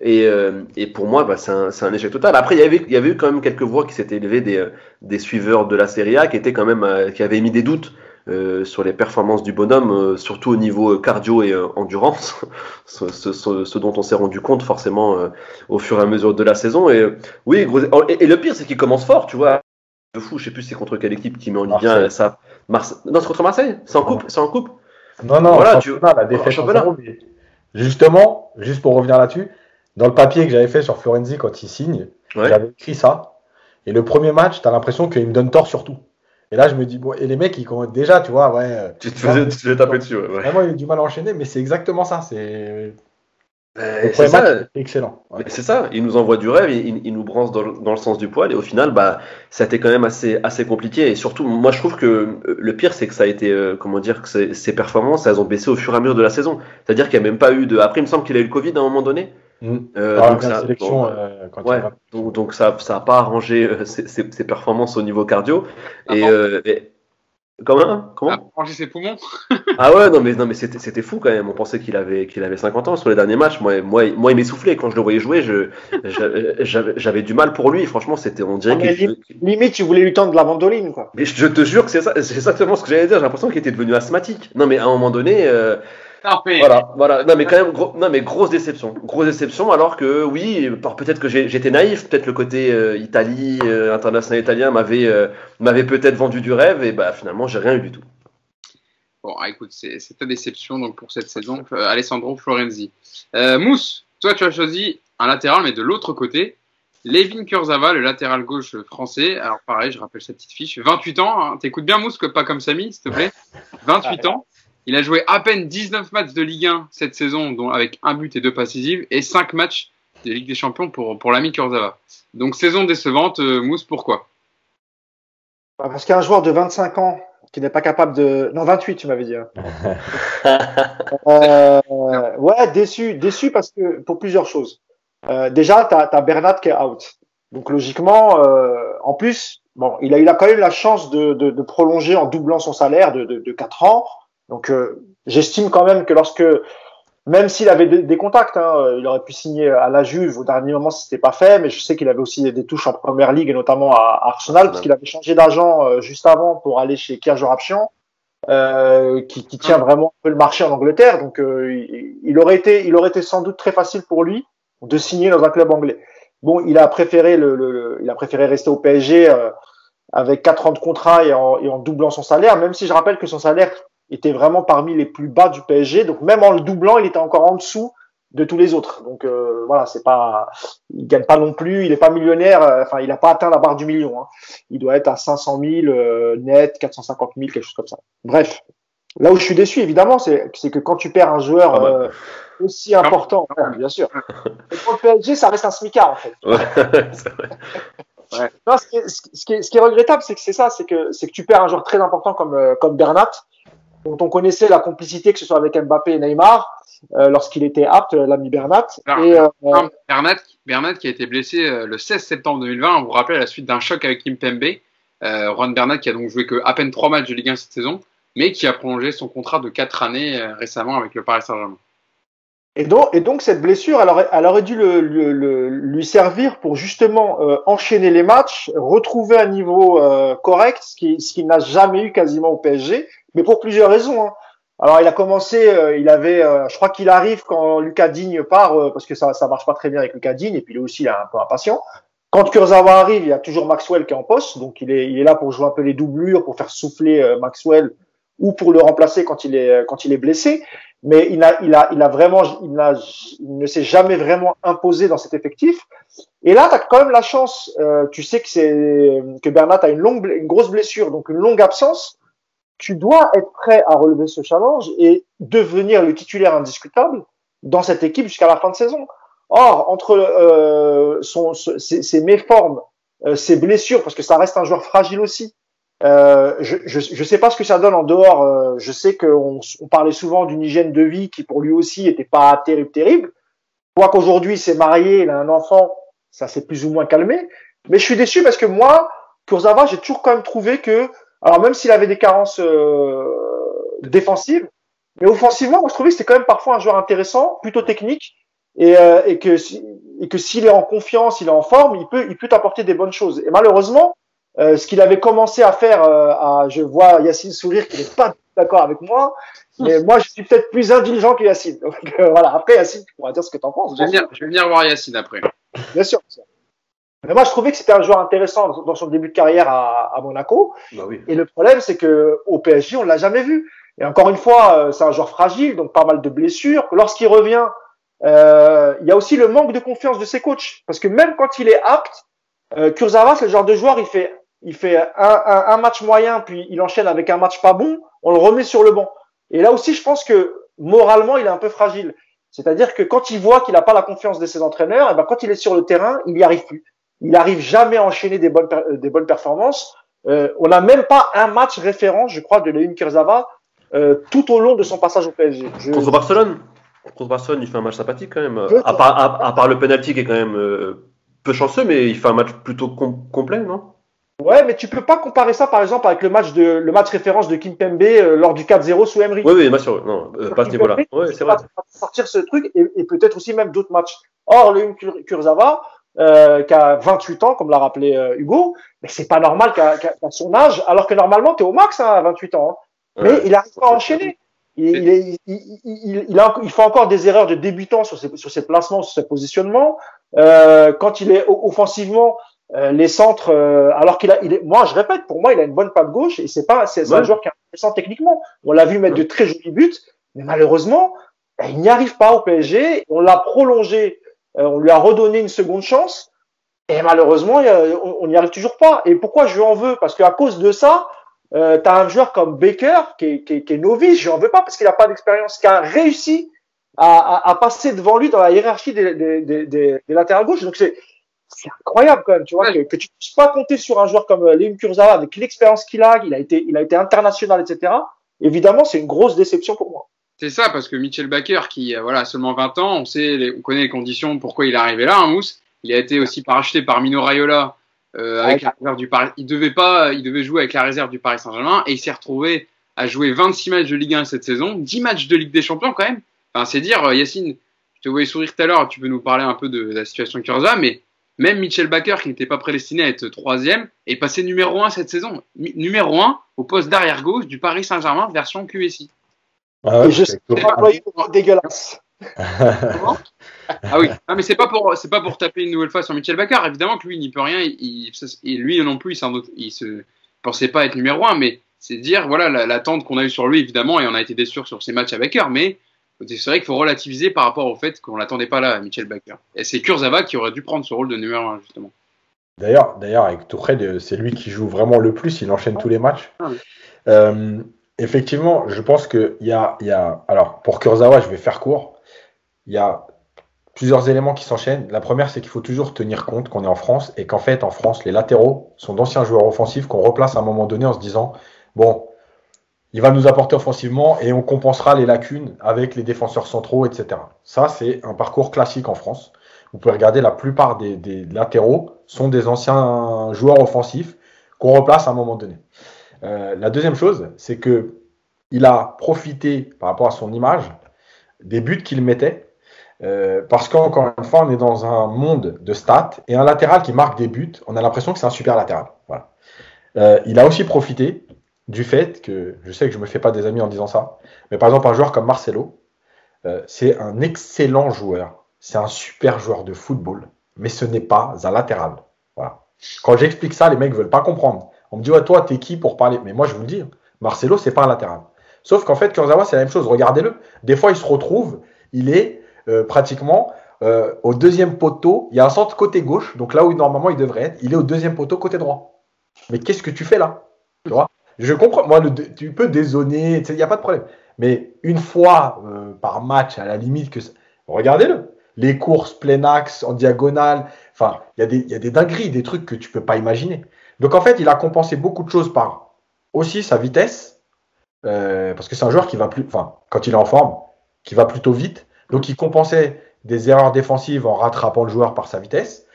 Et, euh, et pour moi, bah, c'est un, c'est un échec total. Après, il y avait, il y avait eu quand même quelques voix qui s'étaient élevées des, euh, des suiveurs de la Serie A qui étaient quand même, euh, qui avaient mis des doutes euh, sur les performances du bonhomme, euh, surtout au niveau euh, cardio et euh, endurance, ce, ce- ce- ce dont on s'est rendu compte forcément euh, au fur et à mesure de la saison. Et euh, oui, gros- et, et le pire, c'est qu'il commence fort, tu vois. De fou, je sais plus c'est contre quelle équipe qui met en Ligue 1 Marseille. euh, ça. Marse- Non, c'est contre Marseille. C'est en coupe. C'est en coupe. Non, non, Voilà, tu- la défaite Justement, juste pour revenir là-dessus, dans le papier que j'avais fait sur Florenzi quand il signe, Ouais. j'avais écrit ça. Et le premier match, t'as l'impression qu'il me donne tort sur tout. Et là, je me dis, bon, et les mecs, ils commencent déjà, tu vois, ouais. euh, Tu te faisais, tu te faisais taper dessus. Ouais. Vraiment, il a du mal à enchaîner, mais c'est exactement ça. C'est Euh, c'est ça. excellent. Ouais. C'est ça, il nous envoie du rêve, il, il nous branche dans, le- dans le sens du poil, et au final, bah, ça a été quand même assez, assez compliqué. Et surtout, moi, je trouve que euh, le pire, c'est que ça a été, euh, comment dire, que ces performances, elles ont baissé au fur et à mesure de la saison. C'est-à-dire qu'il n'y a même pas eu de. Après, il me semble qu'il a eu le Covid à un moment donné. Euh, donc, ça, sélection, bon, euh, quand ouais. il va- donc, donc ça, ça a pas arrangé euh, ses, ses- ses performances au niveau cardio. Et, Ah bon? euh, et- comment, comment? Ah, ses poumons? Ah ouais, non mais non mais c'était c'était fou quand même. On pensait qu'il avait qu'il avait 50 ans sur les derniers matchs. Moi moi moi il m'essoufflait quand je le voyais jouer. J'avais j'avais du mal pour lui. Franchement, c'était on dirait Ah, qu'il Limite, tu voulais lui tendre de la mandoline, quoi. mais je te jure que c'est ça, c'est exactement ce que j'allais dire. J'ai l'impression qu'il était devenu asthmatique. Non mais à un moment donné, euh, Non, mais- voilà, voilà. Non mais quand même, gros, non mais grosse déception, grosse déception. Alors que oui, peut-être que j'étais naïf, peut-être le côté euh, Italie, euh, international italien m'avait euh, m'avait peut-être vendu du rêve et bah finalement j'ai rien eu du tout. Bon, ah, écoute, c'est ta déception donc, pour cette saison, euh, Alessandro Florenzi. Mousse, toi, tu as choisi un latéral, mais de l'autre côté. Levin Kurzawa, le latéral gauche français. Alors, pareil, je rappelle sa petite fiche. 28 ans. hein. T'écoutes bien, Mousse, que pas comme Samy, s'il te plaît. 28 ans. Il a joué à peine 19 matchs de Ligue 1 cette saison, dont avec un but et deux passes décisives, et 5 matchs de Ligue des Champions pour, pour l'ami Kurzawa. Donc, saison décevante. euh, Mousse, pourquoi? Bah, Parce qu'un joueur de 25 ans qui n'est pas capable de. Non, 28, tu m'avais dit. hein. Euh, ouais, déçu, déçu parce que pour plusieurs choses. Euh, déjà, t'as as Bernat qui est out. Donc logiquement, euh, en plus, bon, il a, il a quand même la chance de, de, de prolonger en doublant son salaire de, de, de 4 ans. Donc euh, j'estime quand même que lorsque, même s'il avait des, contacts, hein, il aurait pu signer à la Juve au dernier moment si c'était pas fait, mais je sais qu'il avait aussi des, touches en première ligue et notamment à, Arsenal parce qu'il avait changé d'agent euh, juste avant pour aller chez Kierge Rapchian euh, qui, qui tient vraiment un peu le marché en Angleterre. Donc, euh, il, aurait été, il aurait été sans doute très facile pour lui de signer dans un club anglais. Bon, il a préféré le, le- le- il a préféré rester au PSG euh, avec quatre ans de contrat et en, et en doublant son salaire, même si je rappelle que son salaire était vraiment parmi les plus bas du PSG. Donc, même en le doublant, il était encore en dessous de tous les autres. Donc euh, voilà, c'est pas, il gagne pas non plus, il est pas millionnaire. euh, Enfin, il a pas atteint la barre du million. hein. Il doit être à 500 000 euh, net, 450 000, quelque chose comme ça. Bref, là où je suis déçu, évidemment, c'est c'est que quand tu perds un joueur Ah bah. euh, aussi important, ouais, bien sûr. Et pour le PSG, ça reste un smicard en fait. Ouais, vrai. Non, ce, qui est, ce qui- ce qui est, ce qui est regrettable, c'est que c'est ça, c'est que c'est que tu perds un joueur très important comme euh, comme Bernat, dont on connaissait la complicité, que ce soit avec Mbappé et Neymar, euh, lorsqu'il était apte, euh, l'ami Bernat. Alors, et euh, Non, Bernat, Bernat qui a été blessé le 16 septembre 2020, vous vous rappelez, à la suite d'un choc avec Kimpembe. Euh, Juan Bernat qui a donc joué que à peine trois matchs de Ligue 1 cette saison, mais qui a prolongé son contrat de quatre années récemment avec le Paris Saint-Germain. Et donc, et donc cette blessure, elle aurait, elle aurait dû le, le- le- lui servir pour justement euh, enchaîner les matchs, retrouver un niveau euh, correct, ce qui- qu'il n'a jamais eu quasiment au PSG, mais pour plusieurs raisons. hein. Alors il a commencé, euh, il avait, euh, je crois qu'il arrive quand Lucas Digne part, euh, parce que ça ça marche pas très bien avec Lucas Digne, et puis lui aussi il est un peu impatient. Quand Kurzawa arrive, il y a toujours Maxwell qui est en poste, donc il est, il est là pour jouer un peu les doublures, pour faire souffler euh, Maxwell ou pour le remplacer quand il est quand il est blessé mais il a, il a, il a vraiment, il, n'a- il ne s'est jamais vraiment imposé dans cet effectif. Et là, tu as quand même la chance. euh, tu sais que c'est que Bernat a une longue, une grosse blessure, donc une longue absence. Tu dois être prêt à relever ce challenge et devenir le titulaire indiscutable dans cette équipe jusqu'à la fin de saison. Or, entre euh, son, ses, ses méformes ses blessures, parce que ça reste un joueur fragile aussi. Je ne sais pas ce que ça donne en dehors. je sais qu'on on parlait souvent d'une hygiène de vie qui pour lui aussi était pas terrible, terrible. Quoi qu'aujourd'hui il s'est marié, il a un enfant, ça s'est plus ou moins calmé. Mais je suis déçu parce que moi, Kurzawa, j'ai toujours quand même trouvé que, alors même s'il avait des carences défensives, mais offensivement, moi je trouvais que c'était quand même parfois un joueur intéressant, plutôt technique, et, euh, que et que s'il est en confiance, il est en forme, il peut il peut apporter des bonnes choses. Et malheureusement, euh, ce qu'il avait commencé à faire, euh, à, je vois Yacine sourire qu'il n'est pas d'accord avec moi, mais moi je suis peut-être plus indulgent que Yacine. Donc euh, voilà. Après Yacine, tu pourras dire ce que tu en penses. Je vais, venir, je vais venir voir Yacine après. Bien sûr. Mais moi, je trouvais que c'était un joueur intéressant dans son début de carrière à, à Monaco. Bah oui. Et le problème, c'est que au PSG, on l'a jamais vu. Et encore une fois, euh, c'est un joueur fragile, donc pas mal de blessures. Lorsqu'il revient, euh, il y a aussi le manque de confiance de ses coachs, parce que même quand il est apte, euh, Kurzawa, c'est le genre de joueur, il fait, il fait un, un, un, match moyen, puis il enchaîne avec un match pas bon, on le remet sur le banc. Et là aussi, je pense que moralement, il est un peu fragile. C'est-à-dire que quand il voit qu'il n'a pas la confiance de ses entraîneurs, et ben quand il est sur le terrain, il n'y arrive plus. Il n'arrive jamais à enchaîner des bonnes, des bonnes performances. Euh, on n'a même pas un match référent, je crois, de Leun Kurzawa euh, tout au long de son passage au PSG. Je... Contre Barcelone Contre Barcelone, il fait un match sympathique quand même. À part, à, à part, le penalty qui est quand même euh, peu chanceux, mais il fait un match plutôt com complet, non? Ouais, mais tu peux pas comparer ça, par exemple, avec le match de le match référence de Kimpembe euh, lors du 4-0 sous Emery. Oui, oui, bien sûr, non, euh, pas ce niveau-là. Ouais, c'est vrai. Sortir ce truc et, et peut-être aussi même d'autres matchs. Or, le Kurzawa, euh, qui a 28 ans, comme l'a rappelé euh, Hugo, mais c'est pas normal qu'à qu son âge, alors que normalement, tu es au max hein, à 28 ans. Hein. Mais ouais, il arrive pas à enchaîner. Il, il, est, il, il, il, a, il fait encore des erreurs de débutant sur ses, sur ses placements, sur ses positionnements. Euh, quand il est offensivement, euh, les centres, euh, alors qu'il a, il est, moi je répète, pour moi il a une bonne patte gauche et c'est pas, c'est ouais. un joueur qui est intéressant techniquement. On l'a vu mettre ouais. de très jolis buts, mais malheureusement, ben, il n'y arrive pas au PSG. On l'a prolongé, euh, on lui a redonné une seconde chance et malheureusement on n'y arrive toujours pas. Et pourquoi je lui en veux? Parce qu'à cause de ça, euh, tu as un joueur comme Baker qui est, qui est, qui est novice, je n'en veux pas parce qu'il n'a pas d'expérience, qui a réussi à, à, à, passer devant lui dans la hiérarchie des, des, des, des, latérales gauche. Donc c'est c'est incroyable quand même, tu vois, ouais. que, que, tu puisses pas compter sur un joueur comme euh, Léon Kurzawa avec l'expérience qu'il a, il a été, il a été international, etc. Évidemment, c'est une grosse déception pour moi. C'est ça, parce que Mitchell Baker, qui euh, voilà, a seulement 20 ans, on sait, les, on connaît les conditions, pourquoi il est arrivé là, hein, Mousse. Il a été aussi paracheté par Mino Raiola euh, avec la réserve du Paris. Il devait pas, il devait jouer avec la réserve du Paris Saint-Germain et il s'est retrouvé à jouer 26 matchs de Ligue 1 cette saison, 10 matchs de Ligue des Champions quand même. Enfin, c'est dire, Yacine, je te voyais sourire tout à l'heure, tu peux nous parler un peu de la situation de Kurza, mais même Mitchell Baker, qui n'était pas prédestiné à être troisième, est passé numéro 1 cette saison. Numéro 1 au poste d'arrière gauche du Paris Saint-Germain version QSI. Ah ouais, je sais pas dégueulasse. ah oui, ah, mais c'est pas pour c'est pas pour taper une nouvelle fois sur Michel Baker. Évidemment que lui il n'y peut rien. Il, il, lui non plus, il, il se pensait pas être numéro un, mais c'est dire voilà l'attente qu'on a eue sur lui évidemment et on a été déçus sur ses matchs avec Baker, mais c'est vrai qu'il faut relativiser par rapport au fait qu'on l'attendait pas là, Michel Baker. Et c'est Kurzawa qui aurait dû prendre ce rôle de numéro un justement. D'ailleurs, d'ailleurs avec Touré, c'est lui qui joue vraiment le plus. Il enchaîne tous les matchs. Ah, oui. euh, effectivement, je pense qu'il y a, il y a alors pour Kurzawa, je vais faire court il y a plusieurs éléments qui s'enchaînent. La première, c'est qu'il faut toujours tenir compte qu'on est en France et qu'en fait, en France, les latéraux sont d'anciens joueurs offensifs qu'on replace à un moment donné en se disant, bon, il va nous apporter offensivement et on compensera les lacunes avec les défenseurs centraux, etc. Ça, c'est un parcours classique en France. Vous pouvez regarder, la plupart des, latéraux sont des anciens joueurs offensifs qu'on replace à un moment donné. Euh, la deuxième chose, c'est que il a profité par rapport à son image des buts qu'il mettait euh, parce qu'encore une fois, on est dans un monde de stats et un latéral qui marque des buts, on a l'impression que c'est un super latéral. Euh, il a aussi profité du fait que, je sais que je me fais pas des amis en disant ça, mais par exemple un joueur comme Marcelo, euh, c'est un excellent joueur, c'est un super joueur de football, mais ce n'est pas un latéral. Voilà. Quand j'explique ça, les mecs veulent pas comprendre. On me dit ouais toi t'es qui pour parler? Mais moi je vous le dis, Marcelo c'est pas un latéral. Sauf qu'en fait Kurzawa c'est la même chose. Regardez-le. Des fois il se retrouve, il est euh, pratiquement euh, au deuxième poteau. Il y a un centre côté gauche, donc là où normalement il devrait être, il est au deuxième poteau côté droit. Mais qu'est-ce que tu fais là? Tu vois? Je comprends. Moi, tu peux dézoner, il n'y a pas de problème. Mais une fois euh, par match, à la limite que regardez-le. les courses plein axe en diagonale. Enfin, il y, a des, y a des dingueries, des trucs que tu peux pas imaginer. Donc en fait, il a compensé beaucoup de choses par aussi sa vitesse, euh, parce que c'est un joueur qui va plus, enfin, quand il est en forme, qui va plutôt vite. Donc il compensait des erreurs défensives en rattrapant le joueur par sa vitesse.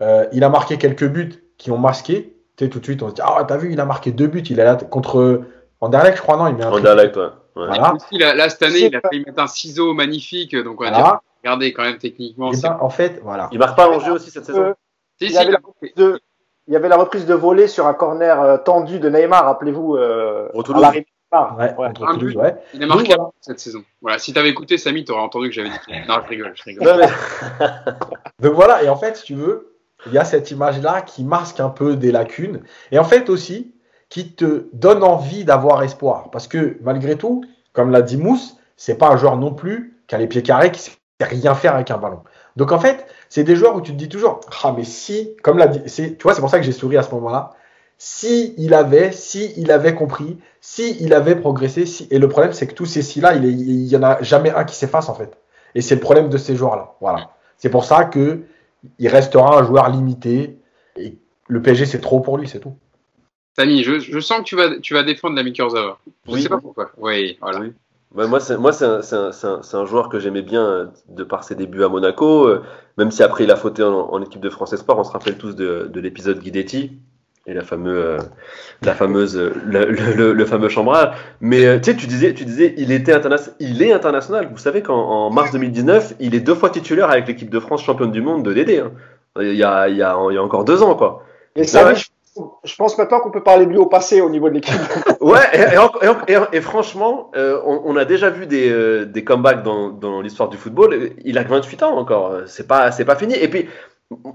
Euh, il a marqué quelques buts qui ont masqué. Tu sais, tout de suite, on se dit Ah, t'as vu, il a marqué deux buts. Il est là contre Anderlecht, je crois, non Il met un Anderlecht, ouais. Voilà. Aussi, là, là, cette année, il a fait mettre un ciseau magnifique. Donc on va voilà. dire, regardez quand même techniquement. Ben, en fait, voilà. Il marque pas en jeu aussi cette saison. Si, il, y avait la reprise de, il y avait la reprise de volée sur un corner euh, tendu de Neymar, rappelez-vous. Euh, à l'arrivée ah, ouais, ouais. Contre Toulouse, ouais. Il a marqué voilà. cette saison. Voilà, si t'avais écouté Samy, t'aurais entendu que j'avais dit. Non, je rigole, je rigole. Non, mais... Donc voilà, et en fait, si tu veux, il y a cette image-là qui masque un peu des lacunes, et en fait aussi qui te donne envie d'avoir espoir, parce que malgré tout, comme l'a dit Mousse, c'est pas un joueur non plus qui a les pieds carrés, qui sait rien faire avec un ballon. Donc en fait, c'est des joueurs où tu te dis toujours, ah mais si, comme l'a dit, tu vois, c'est pour ça que j'ai souri à ce moment-là si il avait, si il avait compris, si il avait progressé, si... et le problème c'est que tous ces si là, il, il y en a jamais un qui s'efface en fait. Et c'est le problème de ces joueurs-là. Voilà. C'est pour ça que il restera un joueur limité. Et le PSG c'est trop pour lui, c'est tout. Samy, je, je, sens que tu vas, tu vas défendre la Kurzawa. Je ne oui. sais pas pourquoi. Oui, voilà. Oui. Bah moi, c'est, moi, c'est un, joueur que j'aimais bien euh, de par ses débuts à Monaco, euh, même si après il a fauté en, en équipe de France Espoir. On se rappelle tous de, de l'épisode Guidetti et la fameuse, euh, la fameuse, le, le, le, fameux chambrage. Mais euh, tu sais, tu disais, tu disais, il était international, il est international. Vous savez qu'en mars 2019, il est deux fois titulaire avec l'équipe de France championne du monde de DD. Hein. Il, y a, il, y a, il y a encore deux ans, quoi. Et ça, ouais. je, je, pense maintenant qu'on peut parler de lui au passé au niveau de l'équipe. ouais, et, et, et, et franchement, euh, on, on, a déjà vu des, euh, des comebacks dans, dans l'histoire du football. Il a 28 ans encore. C'est pas, c'est pas fini. Et puis,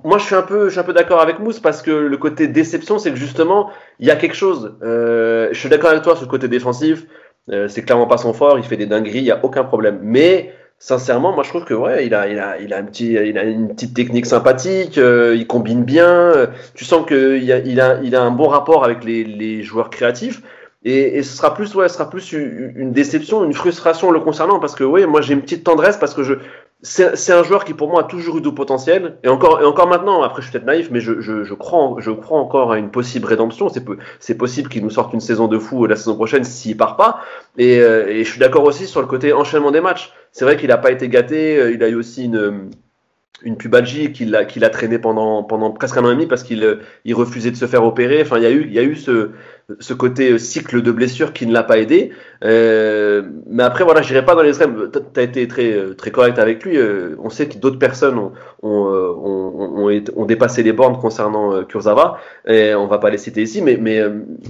moi, je suis un peu, je suis un peu d'accord avec Mousse parce que le côté déception, c'est que justement, il y a quelque chose. Euh, je suis d'accord avec toi sur le côté défensif. Euh, c'est clairement pas son fort. Il fait des dingueries, il y a aucun problème. Mais sincèrement, moi, je trouve que ouais, il a, il a, il a un petit, il a une petite technique sympathique. Euh, il combine bien. tu sens que il a, il a, il a un bon rapport avec les, les joueurs créatifs. Et, et, ce sera plus, ouais, ce sera plus une déception, une frustration le concernant parce que, ouais, moi j'ai une petite tendresse parce que je, c'est un joueur qui pour moi a toujours eu du potentiel. Et encore et encore maintenant après je suis peut-être naïf mais je, je, je, crois je crois encore à une possible rédemption. C'est c'est possible qu'il nous sorte une saison de fou la saison prochaine s'il part pas. Et, euh, et je suis d'accord aussi sur le côté enchaînement des matchs. C'est vrai qu'il n'a pas été gâté euh, il a eu aussi une une pubalgie qu'il a, qu'il a traîné pendant, pendant presque un an et demi parce qu'il il refusait de se faire opérer. Enfin, il y a eu, il y a eu ce, ce côté cycle de blessure qui ne l'a pas aidé. Euh, mais après, voilà, je n'irai pas dans les extrêmes. Tu as été très, très correct avec lui. Euh, on sait que d'autres personnes ont, ont, ont, ont, ont dépassé les bornes concernant euh, Kurzawa. Et on va pas les citer ici. Mais, mais,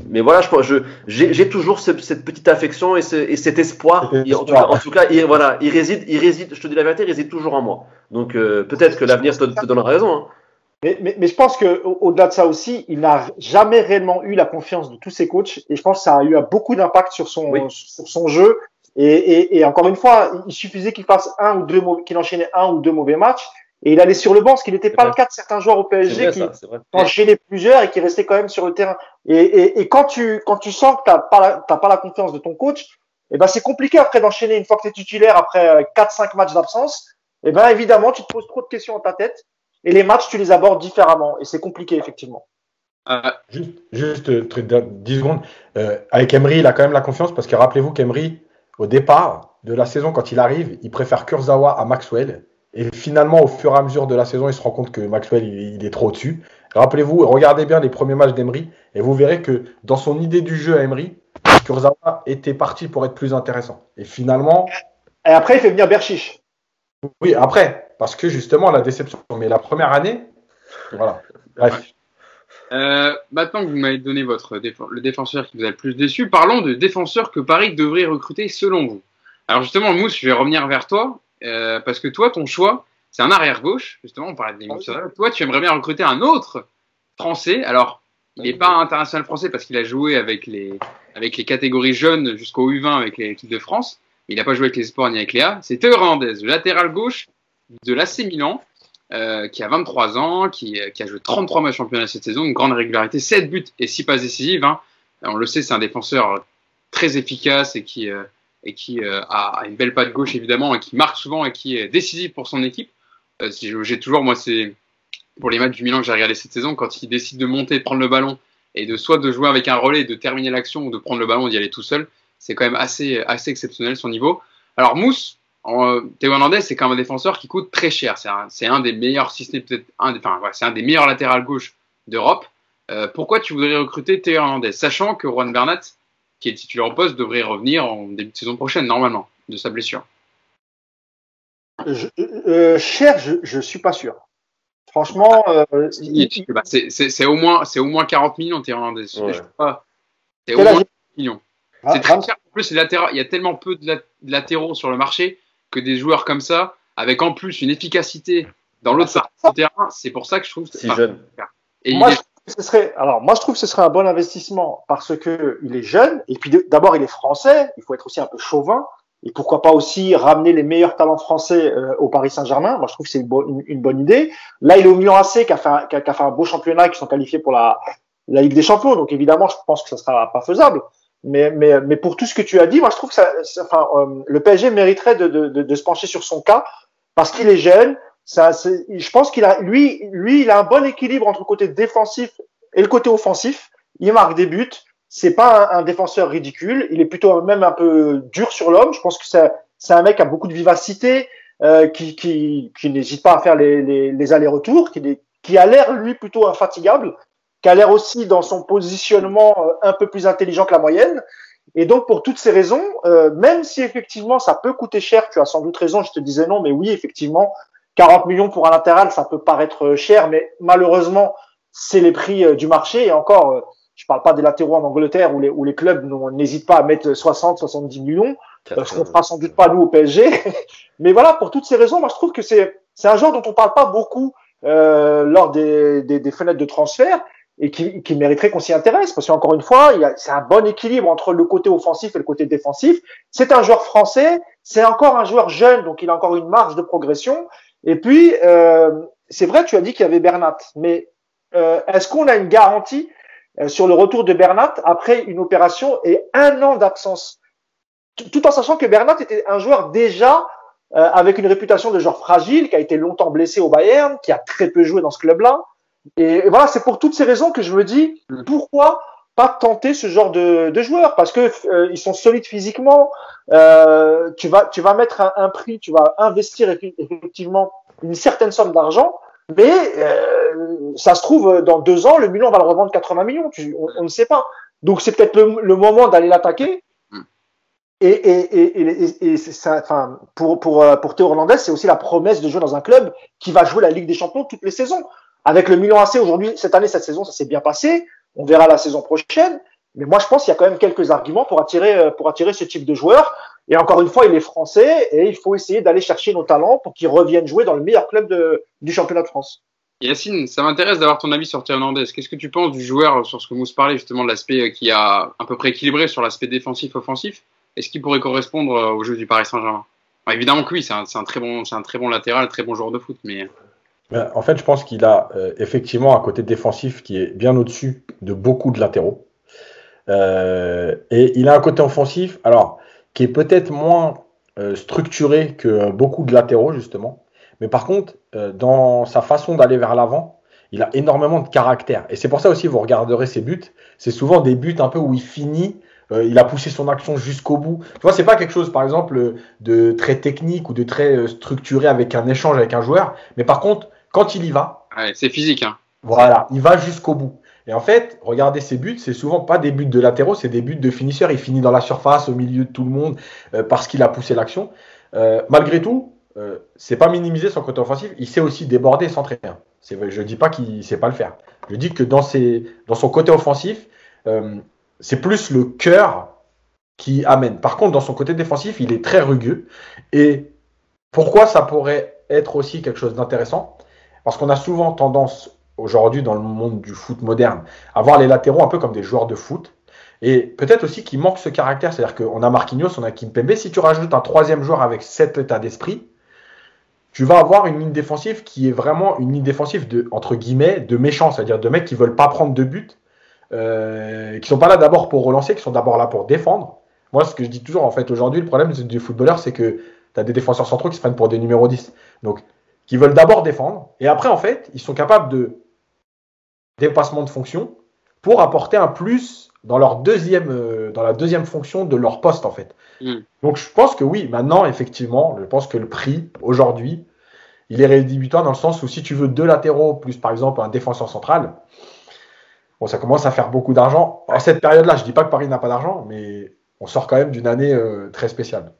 mais voilà, je, j'ai toujours ce, cette petite affection et, ce, et cet espoir. En tout cas, en tout cas il, voilà, il, réside, il réside, je te dis la vérité, il réside toujours en moi. Donc euh, peut-être que l'avenir te, te, donnera raison. Hein. Mais, mais, mais, je pense que au-delà de ça aussi, il n'a jamais réellement eu la confiance de tous ses coachs et je pense que ça a eu beaucoup d'impact sur son oui. sur son jeu. Et, et, et, encore une fois, il suffisait qu'il fasse un ou deux qu'il enchaînait un ou deux mauvais matchs et il allait sur le banc, ce qui n'était pas vrai. le cas de certains joueurs au PSG vrai, qui enchaînaient plusieurs et qui restaient quand même sur le terrain. Et, et quand tu quand tu sens que t'as pas la, pas la confiance de ton coach, et eh ben c'est compliqué après d'enchaîner une fois que tu es titulaire après quatre cinq matchs d'absence. Et eh ben évidemment, tu te poses trop de questions dans ta tête et les matchs, tu les abordes différemment. Et c'est compliqué, effectivement. Euh, juste, juste 10 secondes. Euh, avec Emery, il a quand même la confiance parce que rappelez-vous qu'Emery, au départ de la saison, quand il arrive, il préfère Kurzawa à Maxwell. Et finalement, au fur et à mesure de la saison, il se rend compte que Maxwell, il, il est trop au-dessus. Rappelez-vous, regardez bien les premiers matchs d'Emery et vous verrez que dans son idée du jeu à Emery, Kurzawa était parti pour être plus intéressant. Et finalement. Et après, il fait venir Berchiche. Oui, après, parce que justement, la déception. Mais la première année, voilà. Bref. Euh, maintenant que vous m'avez donné votre le défenseur qui vous a le plus déçu, parlons de défenseurs que Paris devrait recruter selon vous. Alors justement, Mousse, je vais revenir vers toi, euh, parce que toi, ton choix, c'est un arrière-gauche. Justement, on parlait de l'émission. Ah, toi, tu aimerais bien recruter un autre Français. Alors, il n'est pas international français parce qu'il a joué avec les, avec les catégories jeunes jusqu'au U20 avec l'équipe de France. Il n'a pas joué avec les espoirs ni avec Léa. C'est Théo Hernandez, le latéral gauche de l'AC Milan, euh, qui a 23 ans, qui, qui, a joué 33 matchs championnat cette saison, une grande régularité, 7 buts et 6 passes décisives. Hein. On le sait, c'est un défenseur très efficace et qui, euh, euh, a une belle patte gauche évidemment, et qui marque souvent et qui est décisif pour son équipe. Euh, j'ai toujours, moi, c'est pour les matchs du Milan que j'ai regardé cette saison, quand il décide de monter, prendre le ballon et de soit de jouer avec un relais, de terminer l'action ou de prendre le ballon, d'y aller tout seul, c'est quand même assez, assez exceptionnel son niveau. Alors Mousse, en, Théo Hernandez, c'est quand même un défenseur qui coûte très cher. C'est un, un, des meilleurs, si ce peut-être un, des, enfin, c'est un des meilleurs latérales gauche d'Europe. Euh, pourquoi tu voudrais recruter Théo Hernandez, sachant que Juan Bernat, qui est titulaire au poste, devrait revenir en début de saison prochaine, normalement, de sa blessure? Je, euh, Cher, je ne suis pas sûr. Franchement, euh, bah, c'est au moins c'est au moins 40 millions Théo Hernandez. Ouais. C'est au moins 40 millions. Ah, c'est très cher. En plus, il y a tellement peu de latéraux sur le marché que des joueurs comme ça, avec en plus une efficacité dans l'autre partie du terrain, c'est pour ça que je trouve si jeune. Et moi, je ce serait, alors moi je trouve que ce serait un bon investissement parce que il est jeune et puis d'abord il est français, il faut être aussi un peu chauvin et pourquoi pas aussi ramener les meilleurs talents français euh, au Paris Saint-Germain. Moi je trouve que c'est une, une, bonne idée. Là il est au Milan AC qui a fait un, qui a, fait un beau championnat, qui sont qualifiés pour la, la Ligue des Champions, donc évidemment je pense que ça sera pas faisable. Mais, mais, mais pour tout ce que tu as dit, moi je trouve que ça, enfin, euh, le PSG mériterait de, de, de, se pencher sur son cas parce qu'il est jeune. Ça, je pense qu'il a, lui, lui, il a un bon équilibre entre le côté défensif et le côté offensif. Il marque des buts. C'est pas un, un, défenseur ridicule. Il est plutôt même un peu dur sur l'homme. Je pense que c'est, c'est un mec qui a beaucoup de vivacité, euh, qui, qui, qui n'hésite pas à faire les, les, les allers-retours, qui, qui a l'air lui plutôt infatigable qui a l'air aussi dans son positionnement euh, un peu plus intelligent que la moyenne. Et donc, pour toutes ces raisons, euh, même si effectivement ça peut coûter cher, tu as sans doute raison, je te disais non, mais oui, effectivement, 40 millions pour un latéral, ça peut paraître cher, mais malheureusement, c'est les prix euh, du marché. Et encore, je parle pas des latéraux en Angleterre où les, où les clubs n'hésitent pas à mettre 60, 70 millions, ce qu'on fera sans doute pas nous au PSG. mais voilà, pour toutes ces raisons, moi je trouve que c'est c'est un genre dont on parle pas beaucoup euh, lors des, des, des, fenêtres de transfert et qui, qui mériterait qu'on s'y intéresse parce qu'encore une fois, c'est un bon équilibre entre le côté offensif et le côté défensif. C'est un joueur français, c'est encore un joueur jeune, donc il a encore une marge de progression. Et puis, euh, c'est vrai, tu as dit qu'il y avait Bernat, mais euh, est-ce qu'on a une garantie euh, sur le retour de Bernat après une opération et un an d'absence? Tout en sachant que Bernat était un joueur déjà euh, avec une réputation de joueur fragile, qui a été longtemps blessé au Bayern, qui a très peu joué dans ce club-là. Et, voilà, c'est pour toutes ces raisons que je me dis mm. pourquoi pas tenter ce genre de, de joueurs parce que euh, ils sont solides physiquement. Euh, tu vas tu vas mettre un, un, prix, tu vas investir effectivement une certaine somme d'argent, mais euh, ça se trouve dans deux ans le Milan va le revendre 80 millions. Tu, on, ne sait pas. Donc c'est peut-être le, le, moment d'aller l'attaquer. Mm. Et, et, et, et, ça, enfin, pour, pour, euh, pour Théo Hernandez, c'est aussi la promesse de jouer dans un club qui va jouer la Ligue des Champions toutes les saisons. Avec le Milan AC aujourd'hui, cette année, cette saison, ça s'est bien passé. On verra la saison prochaine. Mais moi, je pense qu'il y a quand même quelques arguments pour attirer, euh, pour attirer ce type de joueur. Et encore une fois, il est français et il faut essayer d'aller chercher nos talents pour qu'ils reviennent jouer dans le meilleur club du championnat de France. Yacine, ça m'intéresse d'avoir ton avis sur Thierry Hernandez. Qu'est-ce que tu penses du joueur sur ce que Mousse parlait justement de l'aspect euh, qui a à peu près équilibré sur l'aspect défensif-offensif Est-ce qu'il pourrait correspondre euh, au jeu du Paris Saint-Germain? Évidemment que oui, c'est un, un, très bon, c'est un très bon latéral, très bon joueur de foot, mais en fait, je pense qu'il a euh, effectivement un côté défensif qui est bien au-dessus de beaucoup de latéraux. Euh, et il a un côté offensif, alors, qui est peut-être moins euh, structuré que beaucoup de latéraux, justement. Mais par contre, dans sa façon d'aller vers l'avant, il a énormément de caractère. Et c'est pour ça aussi, vous regarderez ses buts. C'est souvent des buts un peu où il finit il a poussé son action jusqu'au bout. Tu vois, c'est pas quelque chose, par exemple, de très technique ou de très structuré avec un échange avec un joueur. Mais par contre, quand il y va. c'est physique. Hein. Voilà, il va jusqu'au bout. Et en fait, regardez ses buts, c'est souvent pas des buts de latéraux, c'est des buts de finisseurs. Il finit dans la surface, au milieu de tout le monde, euh, parce qu'il a poussé l'action. Euh, malgré tout, euh, c'est pas minimiser son côté offensif. Il sait aussi déborder et s'entraîner. Je dis pas qu'il sait pas le faire. Je dis que dans, ses, dans son côté offensif, c'est plus le cœur qui amène. Par contre, dans son côté défensif, il est très rugueux. Et pourquoi ça pourrait être aussi quelque chose d'intéressant? Parce qu'on a souvent tendance aujourd'hui dans le monde du foot moderne à voir les latéraux un peu comme des joueurs de foot. Et peut-être aussi qu'il manque ce caractère, c'est-à-dire qu'on a Marquinhos, on a Kimpembe. Si tu rajoutes un troisième joueur avec cet état d'esprit, tu vas avoir une ligne défensive qui est vraiment une ligne défensive de entre guillemets de méchants, c'est-à-dire de mecs qui veulent pas prendre de but, euh, qui sont pas là d'abord pour relancer, qui sont d'abord là pour défendre. Moi, ce que je dis toujours, en fait, aujourd'hui, le problème du footballeur, c'est que tu as des défenseurs centraux qui se prennent pour des numéros 10. Donc, qui veulent d'abord défendre, et après, en fait, ils sont capables de dépassement de fonction pour apporter un plus dans, leur deuxième, euh, dans la deuxième fonction de leur poste, en fait. Mm. Donc, je pense que oui, maintenant, effectivement, je pense que le prix, aujourd'hui, il est rédhibitoire dans le sens où si tu veux deux latéraux, plus par exemple un défenseur central, bon, ça commence à faire beaucoup d'argent. En cette période-là, je dis pas que Paris n'a pas d'argent, mais on sort quand même d'une année euh, très spéciale.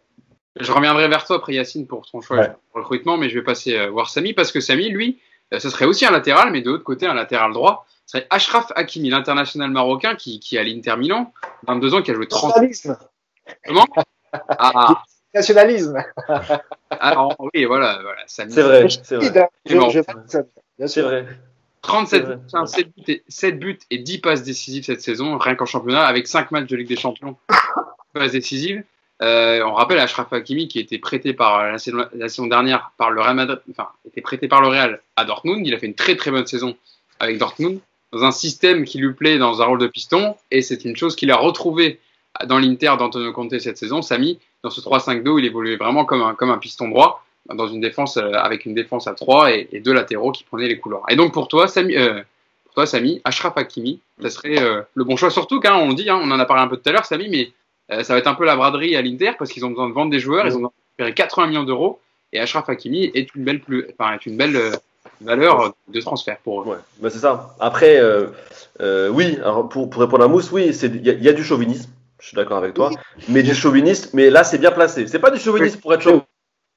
Je reviendrai vers toi après Yacine pour ton choix Ouais. de recrutement, mais je vais passer euh, voir Samy parce que Samy, lui, euh, ce serait aussi un latéral, mais de l'autre côté, un latéral droit. Ce serait Ashraf Hakimi, l'international marocain qui, qui est à l'Inter Milan, 22 ans, qui a joué 30 Nationalisme. Comment? Ah, Nationalisme. alors, oui, voilà, voilà. Samy. C'est vrai, c'est vrai. C'est vrai. 37 C'est vrai. buts, hein, 7 buts, et, 7 buts et 10 passes décisives cette saison, rien qu'en championnat, avec 5 matchs de Ligue des Champions, passes décisives. Euh, on rappelle Ashraf Hakimi qui était prêté par la saison, dernière par le Real Madrid, enfin, était prêté par le Real à Dortmund. Il a fait une très très bonne saison avec Dortmund dans un système qui lui plaît dans un rôle de piston et c'est une chose qu'il a retrouvé dans l'Inter d'Antonio Conte cette saison. Samy, dans ce 3-5-2 où il évoluait vraiment comme un, comme un piston droit dans une défense euh, avec une défense à 3 et, deux latéraux qui prenaient les couloirs. Et donc pour toi, Samy, euh, pour toi, Samy, Ashraf Hakimi, ça serait euh, le bon choix. Surtout qu'un, on le dit, hein, on en a parlé un peu tout à l'heure, Samy, mais euh, ça va être un peu la braderie à l'Inter parce qu'ils ont besoin de vendre des joueurs, ils ont récupérer 80 millions d'euros et Ashraf Hakimi est une belle, plus, enfin, est une belle euh, valeur de transfert pour eux. Ouais, bah c'est ça. Après, euh, euh, oui, alors pour, pour répondre à Mousse, oui, c'est- il y, a- il y a du chauvinisme, je suis d'accord avec toi, mais du chauvinisme, mais là c'est bien placé. C'est pas du chauvinisme pour être chauvin,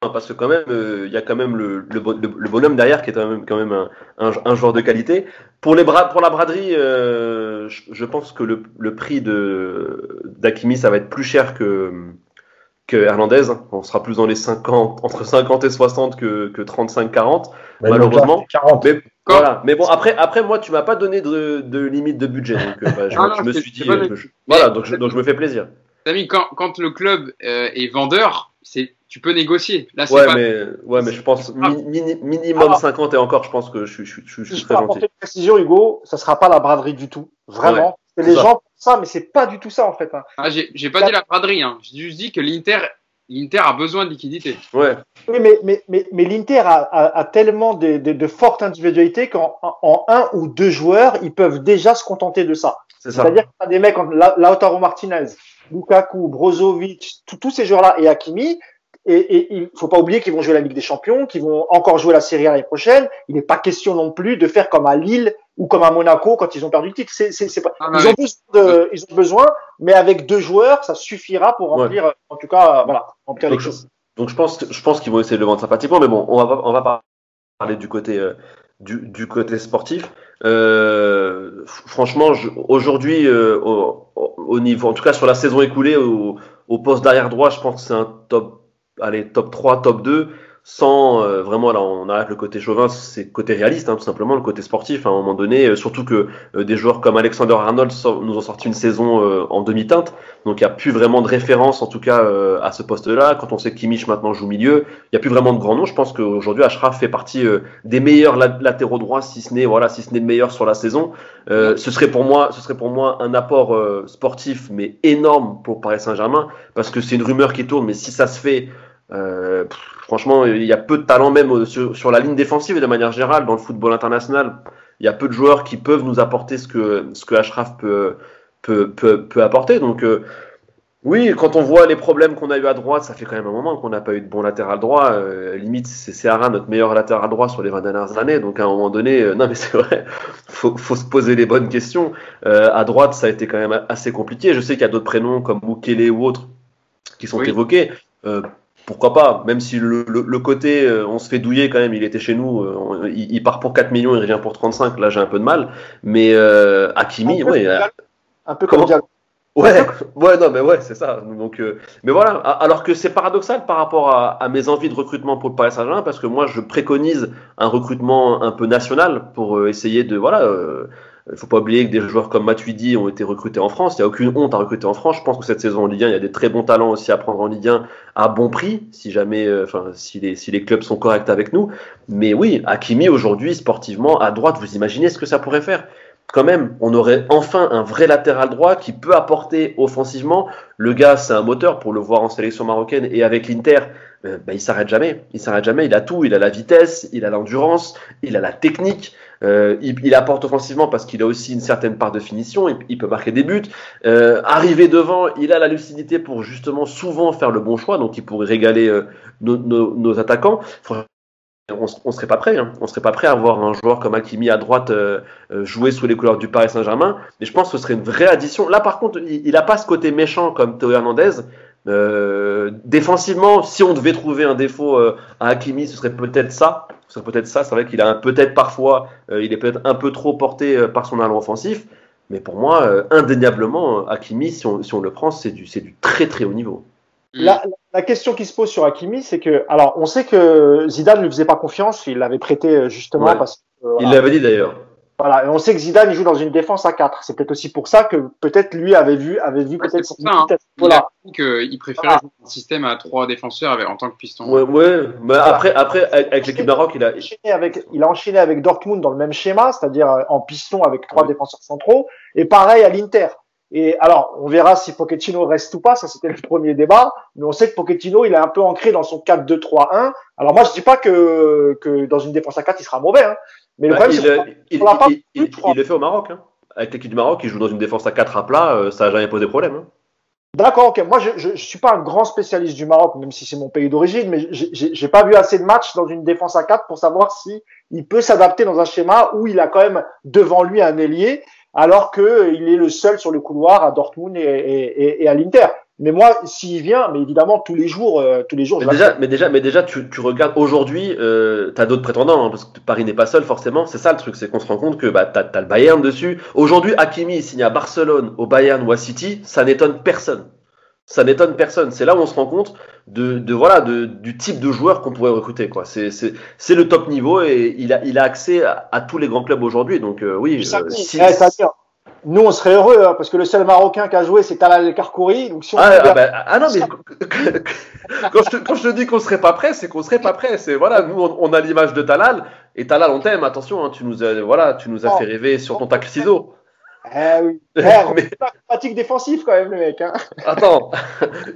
parce que quand même, euh, il y a quand même le, le, bon- le- le bonhomme derrière qui est quand même, quand même un, un, un joueur de qualité. Pour, les bras, pour la braderie, euh, je, je pense que le, le prix de d'Akimi, ça va être plus cher que, que Hernandez. On sera plus dans les 50, entre 50 et 60 que, que 35-40. Mais Malheureusement, donc là, 40. Mais voilà. Mais bon, après, après moi, tu m'as pas donné de, de limite de budget, donc euh, bah, je, Ah non, je me suis dit, euh, je- voilà, donc je, donc je me fais plaisir. Samy, quand, quand le club euh, est vendeur, c'est, tu peux négocier. Là, c'est Ouais, pas. mais ouais, mais je pense mi- mini- minimum Ah. 50 et encore, je pense que je suis, je suis, je suis- je suis très pour gentil. apporter une précision, Hugo, ça sera pas la braderie du tout. Vraiment. c'est les ça. gens pensent ça, mais c'est pas du tout ça, en fait. hein. Ah, j'ai, j'ai pas dit la braderie, hein. j'ai juste dit que l'Inter, l'Inter a besoin de liquidité. Ouais, Oui, mais, mais, mais, mais l'Inter a, a, a tellement de, de, de fortes individualités qu'en en un ou deux joueurs, ils peuvent déjà se contenter de ça. c'est ça. C'est-à-dire a des mecs comme La- Lautaro Martinez, Lukaku, Brozovic, tous- tous ces joueurs-là et Hakimi. Et, il faut pas oublier qu'ils vont jouer la Ligue des Champions, qu'ils vont encore jouer la Serie A l'année prochaine. Il n'est pas question non plus de faire comme à Lille ou comme à Monaco quand ils ont perdu le titre. C'est, c'est, c'est pas... Ah, ils, ont besoin de, ils ont besoin, mais avec deux joueurs, ça suffira pour Ouais. remplir, en tout cas, euh, voilà, remplir les Donc je, choses. donc je pense, je pense qu'ils vont essayer de le vendre sympathiquement, mais bon, on va, on va parler du côté, euh, du, du côté sportif. Euh, franchement, je- aujourd'hui, euh, au, au- au niveau, en tout cas sur la saison écoulée, au, au poste d'arrière droit, je pense que c'est un top, allez, top 3, top 2. Sans euh, vraiment, là, on arrête le côté chauvin, c'est le côté réaliste, hein, tout simplement, le côté sportif. À un moment donné, euh, surtout que euh, des joueurs comme Alexander Arnold nous ont sorti une saison euh, en demi-teinte, donc il n'y a plus vraiment de référence, en tout cas, euh, à ce poste-là. Quand on sait que Kimmich maintenant joue milieu, il n'y a plus vraiment de grands noms. Je pense qu'aujourd'hui, Ashraf fait partie euh, des meilleurs lat- latéraux droits, si ce n'est voilà, si ce n'est le meilleur sur la saison. Ce serait pour moi, ce serait pour moi un apport sportif, mais énorme pour Paris Saint-Germain, parce que c'est une rumeur qui tourne, mais si ça se fait, euh, pff, franchement, il y a peu de talent même euh, sur, sur la ligne défensive et de manière générale dans le football international. Il y a peu de joueurs qui peuvent nous apporter ce que ce que Ashraf peut peut, peut, peut apporter. Donc euh, oui, quand on voit les problèmes qu'on a eu à droite, ça fait quand même un moment qu'on n'a pas eu de bon latéral droit. Euh, limite, c'est Seara notre meilleur latéral droit sur les 20 dernières années. Donc à un moment donné, euh, non mais c'est vrai, faut, faut se poser les bonnes questions. Euh, à droite, ça a été quand même assez compliqué. Je sais qu'il y a d'autres prénoms comme Mukele ou autres qui sont Oui. évoqués. Pourquoi pas, même si le, le, le côté euh, on se fait douiller quand même, il était chez nous, euh, il, il part pour 4 millions, il revient pour 35, là j'ai un peu de mal. Mais euh, Hakimi, Un peu ouais, euh. Un peu comme Diallo. Ouais, ouais, non, mais ouais, c'est ça. Donc, euh, mais voilà. Alors que c'est paradoxal par rapport à, à mes envies de recrutement pour le Paris Saint-Germain, parce que moi, je préconise un recrutement un peu national pour essayer de, voilà. Euh, il faut pas oublier que des joueurs comme Matuidi ont été recrutés en France. Il n'y a aucune honte à recruter en France. Je pense que cette saison en Ligue 1, il y a des très bons talents aussi à prendre en Ligue 1 à bon prix, si jamais, euh, enfin, si les, clubs sont corrects avec nous. Mais oui, Hakimi aujourd'hui, sportivement, à droite, vous imaginez ce que ça pourrait faire quand même, on aurait enfin un vrai latéral droit qui peut apporter offensivement. Le gars, c'est un moteur pour le voir en sélection marocaine et avec l'Inter. bah, il s'arrête jamais. Il s'arrête jamais. Il a tout. Il a la vitesse, il a l'endurance, il a la technique. Euh, il, apporte offensivement parce qu'il a aussi une certaine part de finition. Il, peut marquer des buts. Euh, arriver devant, il a la lucidité pour justement souvent faire le bon choix. Donc il pourrait régaler euh, nos, nos, nos, attaquants. On, serait pas prêt. Hein. On serait pas prêt à voir un joueur comme Hakimi à droite euh, jouer sous les couleurs du Paris Saint-Germain. Mais je pense que ce serait une vraie addition. Là, par contre, il, il a pas ce côté méchant comme Théo Hernandez. Euh, défensivement, si on devait trouver un défaut euh, à Hakimi, ce serait peut-être ça. Ce serait peut-être ça. C'est vrai qu'il a peut-être parfois, euh, il est peut-être un peu trop porté par son allant offensif. Mais pour moi, indéniablement, Hakimi, si on, si on le prend, c'est du, du très très haut niveau. La, la, question qui se pose sur Hakimi, c'est que, alors, on sait que Zidane ne lui faisait pas confiance, il l'avait prêté justement parce que. il l'avait dit d'ailleurs. Voilà, et on sait que Zidane il joue dans une défense à 4. C'est peut-être aussi pour ça que peut-être lui avait vu avait vu peut-être ça, hein. voilà. Il, il préférait jouer un système à trois défenseurs avec, en tant que piston. Ouais, ouais. Mais après après avec l'équipe Maroc, il a enchaîné avec il a enchaîné avec Dortmund dans le même schéma, c'est-à-dire euh, en piston avec trois défenseurs centraux et pareil à l'Inter. Et alors, on verra si Pochettino reste ou pas, ça c'était le premier débat, mais on sait que Pochettino, il est un peu ancré dans son 4-2-3-1. Alors moi, je dis pas que, que dans une défense à 4, il sera mauvais, hein, mais le bah, il, il, il, il, le fait au Maroc. Hein. Avec l'équipe du Maroc, il joue dans une défense à 4 à plat, euh, ça n'a jamais posé problème. Hein. D'accord, ok. Moi, je ne suis pas un grand spécialiste du Maroc, même si c'est mon pays d'origine, mais j'ai pas vu assez de matchs dans une défense à 4 pour savoir si il peut s'adapter dans un schéma où il a quand même devant lui un ailier, alors qu'il est le seul sur le couloir à Dortmund et, et, et à l'Inter. Mais moi, s'il vient, mais évidemment, tous les jours, euh, tous les jours. Mais déjà, mais déjà, mais déjà, tu, tu regardes aujourd'hui, euh, tu as d'autres prétendants, hein, parce que Paris n'est pas seul forcément. C'est ça le truc, c'est qu'on se rend compte que bah, tu as, le Bayern dessus. Aujourd'hui, Hakimi signe à Barcelone, au Bayern ou à City, ça n'étonne personne. Ça n'étonne personne. C'est là où on se rend compte de, de voilà, de, du type de joueur qu'on pourrait recruter. Quoi. C'est, c'est, c'est le top niveau et il a, il a accès à, tous les grands clubs aujourd'hui. Donc euh, oui. Euh, si, nous, on serait heureux, hein, parce que le seul Marocain qui a joué, c'est Talal Karkouri. Donc, si on ah, ah, bah, ah, non, mais quand, je te, quand, je te, dis qu'on serait pas prêt, c'est qu'on serait pas prêt. C'est voilà, nous, on, a l'image de Talal, et Talal, on t'aime. Attention, hein, tu nous as, voilà, tu nous as fait rêver sur ton tacle ciseau. Eh oui. Eh, mais... pratique défensif quand même le mec. Hein. Attends,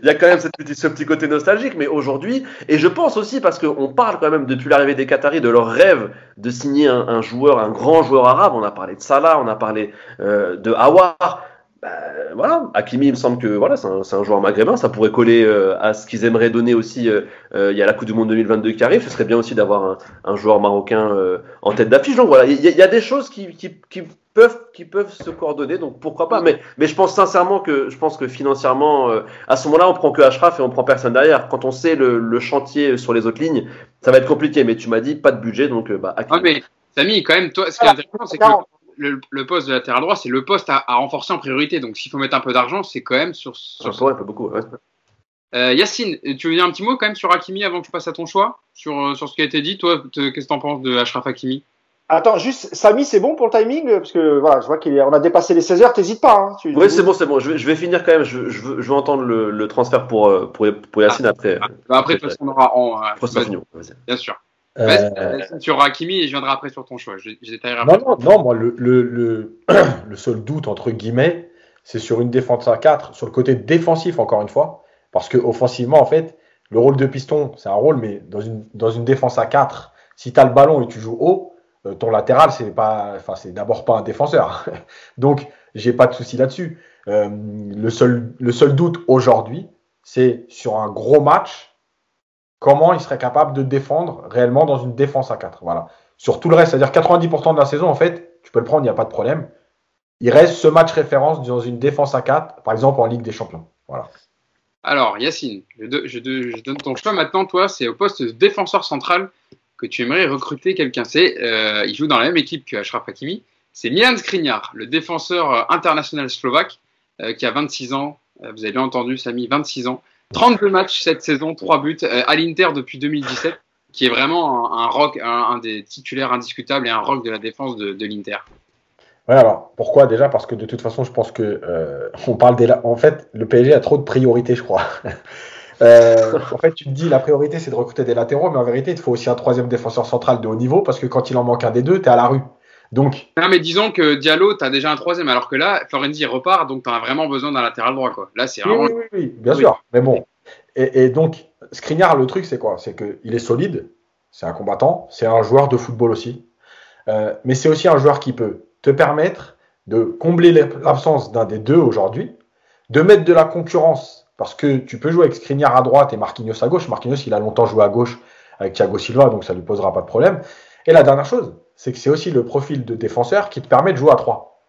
il y a quand même cette petite, ce petit côté nostalgique, mais aujourd'hui, et je pense aussi parce qu'on parle quand même depuis l'arrivée des Qataris de leur rêve de signer un, un, joueur, un grand joueur arabe. On a parlé de Salah, on a parlé euh, de Awar. Ben, voilà, Hakimi, il me semble que voilà, c'est un, un, joueur maghrébin, ça pourrait coller euh, à ce qu'ils aimeraient donner aussi. Euh, euh, il y a la Coupe du Monde 2022 qui arrive, ce serait bien aussi d'avoir un, un, joueur marocain euh, en tête d'affiche. Donc voilà, il y, y, a des choses qui, qui, qui, peuvent, qui peuvent se coordonner, donc pourquoi pas. Mais, mais je pense sincèrement que je pense que financièrement, euh, à ce moment-là, on prend que Ashraf et on prend personne derrière. Quand on sait le, le chantier sur les autres lignes, ça va être compliqué. Mais tu m'as dit pas de budget, donc bah. Hakimi. Ah, mais Samy, quand même, toi, ce qui est intéressant, c'est que le, le, poste de latéral droit, c'est le poste à, à, renforcer en priorité. Donc, s'il faut mettre un peu d'argent, c'est quand même sur. sur ça. Ouais, pas beaucoup. Ouais. Euh, Yacine, tu veux dire un petit mot quand même sur Hakimi avant que tu passes à ton choix? Sur, euh, sur ce qui a été dit Toi, qu'est-ce que tu en penses de Ashraf Hakimi? Attends, juste, Samy, c'est bon pour le timing? Parce que voilà, je vois qu'on a dépassé les 16 heures, t'hésites pas. Hein, tu, oui, c'est bon, c'est bon. Je vais, je vais, finir quand même. Je, je, veux, je veux entendre le, le, transfert pour, euh, pour, pour Yacine ah, après. Ah, bah après, de toute façon, on aura en. Euh, bien sûr. Euh... Sur Hakimi et je viendrai après sur ton choix. Je, je non, non, non, moi, le, le, le, le seul doute, entre guillemets, c'est sur une défense à 4, sur le côté défensif, encore une fois. Parce que offensivement, en fait, le rôle de piston, c'est un rôle, mais dans une, dans une défense à 4, si tu as le ballon et tu joues haut, euh, ton latéral, c'est pas, enfin, c'est d'abord pas un défenseur. Donc, j'ai pas de souci là-dessus. Euh, le, seul, le seul doute aujourd'hui, c'est sur un gros match, comment il serait capable de défendre réellement dans une défense à 4. Voilà. Sur tout le reste, c'est-à-dire 90% de la saison, en fait, tu peux le prendre, il n'y a pas de problème. Il reste ce match référence dans une défense à 4, par exemple en Ligue des Champions. Voilà. Alors, Yacine, je, donne ton choix maintenant. Toi, c'est au poste de défenseur central que tu aimerais recruter quelqu'un. C'est, euh, il joue dans la même équipe que Ashraf Hakimi. C'est Milan Skriniar, le défenseur international slovaque, euh, qui a 26 ans. Euh, vous avez bien entendu, Samy, 26 ans. 32 matchs cette saison, 3 buts euh, à l'Inter depuis 2017, qui est vraiment un, un des titulaires indiscutables et un rock de la défense de, l'Inter. Ouais, alors pourquoi déjà? Parce que de toute façon, je pense que euh, on parle des. En fait, le PSG a trop de priorités, je crois. euh, en fait, tu te dis la priorité c'est de recruter des latéraux, mais en vérité, il faut aussi un troisième défenseur central de haut niveau parce que quand il en manque un des deux, tu es à la rue. Donc. Non, mais disons que Diallo, tu as déjà un troisième, alors que là, Florenzi repart, donc tu as vraiment besoin d'un latéral droit. Quoi. Là, c'est vraiment. Oui, oui, oui, bien oui. sûr. Mais bon, Et, donc, Skriniar, le truc, c'est quoi? C'est qu'il est solide, c'est un combattant, c'est un joueur de football aussi. Euh, mais c'est aussi un joueur qui peut te permettre de combler l'absence d'un des deux aujourd'hui, de mettre de la concurrence, parce que tu peux jouer avec Skriniar à droite et Marquinhos à gauche. Marquinhos, il a longtemps joué à gauche avec Thiago Silva, donc ça ne lui posera pas de problème. Et la dernière chose, c'est que c'est aussi le profil de défenseur qui te permet de jouer à trois.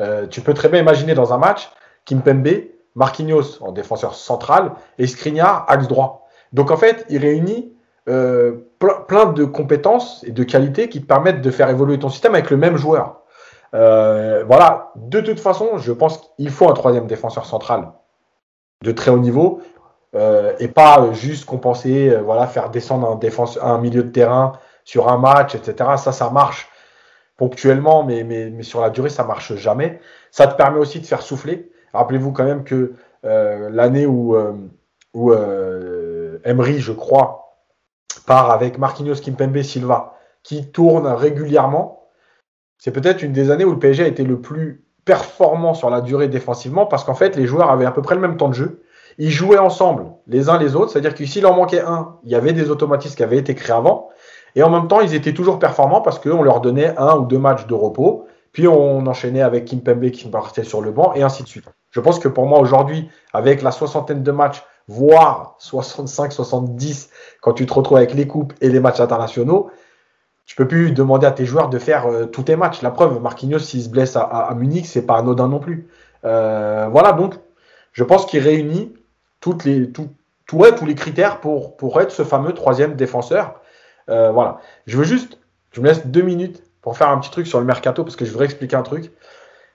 Euh, tu peux très bien imaginer dans un match Kimpembe, Marquinhos en défenseur central et Skriniar axe droit. Donc en fait, il réunit euh, plein de compétences et de qualités qui te permettent de faire évoluer ton système avec le même joueur. Euh, voilà, de toute façon, je pense qu'il faut un troisième défenseur central de très haut niveau euh, et pas juste compenser, voilà, faire descendre un, un milieu de terrain sur un match, etc. Ça, ça marche ponctuellement, mais, sur la durée, ça marche jamais. Ça te permet aussi de faire souffler. Rappelez-vous quand même que l'année où, où Emery, je crois, part avec Marquinhos, Kimpembe, Silva, qui tourne régulièrement, c'est peut-être une des années où le PSG a été le plus performant sur la durée défensivement parce qu'en fait, les joueurs avaient à peu près le même temps de jeu. Ils jouaient ensemble les uns les autres, c'est-à-dire que s'il en manquait un, il y avait des automatismes qui avaient été créés avant. Et en même temps, ils étaient toujours performants parce qu'on leur donnait un ou deux matchs de repos. Puis on enchaînait avec Kimpembe qui partait sur le banc et ainsi de suite. Je pense que pour moi aujourd'hui, avec la soixantaine de matchs voire 65-70 quand tu te retrouves avec les coupes et les matchs internationaux, tu peux plus demander à tes joueurs de faire euh, tous tes matchs. La preuve, Marquinhos, s'il se blesse à, à, Munich, c'est pas anodin non plus. Euh, voilà, donc je pense qu'il réunit toutes les, tout, tous les critères pour, pour être ce fameux troisième défenseur. Euh, voilà. Je veux juste, tu me laisses deux minutes pour faire un petit truc sur le mercato parce que je voudrais expliquer un truc.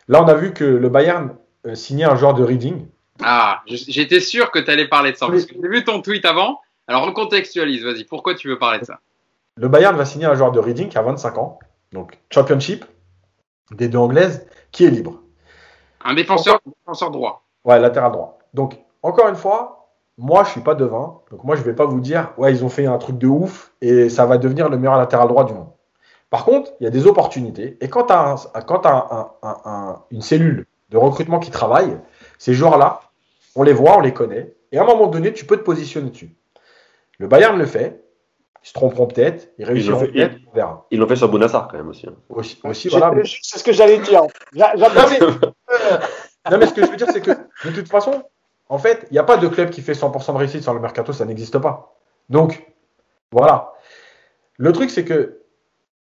Là, on a vu que le Bayern signait un joueur de reading ah, j'étais sûr que tu allais parler de ça. Parce que j'ai vu ton tweet avant. Alors, on contextualise, vas-y. Pourquoi tu veux parler de ça? Le Bayern va signer un joueur de Reading qui a 25 ans. Donc, Championship, des deux anglaises, qui est libre. Un défenseur, défenseur droit. Ouais, latéral droit. Donc, encore une fois, moi, je suis pas devin. Donc, moi, je vais pas vous dire, ouais, ils ont fait un truc de ouf et ça va devenir le meilleur latéral droit du monde. Par contre, il y a des opportunités. Et quand tu as, une cellule de recrutement qui travaille, ces joueurs-là, on les voit, on les connaît. Et à un moment donné, tu peux te positionner dessus. Le Bayern le fait. Ils se tromperont peut-être. Ils réussiront peut-être. On verra. Ils l'ont fait sur Bounassar quand même aussi. Hein. Aussi, voilà. C'est ce que j'allais dire. non, mais, ce que je veux dire, c'est que de toute façon, en fait, il n'y a pas de club qui fait 100% de réussite sur le mercato. Ça n'existe pas. Donc, voilà. Le truc, c'est que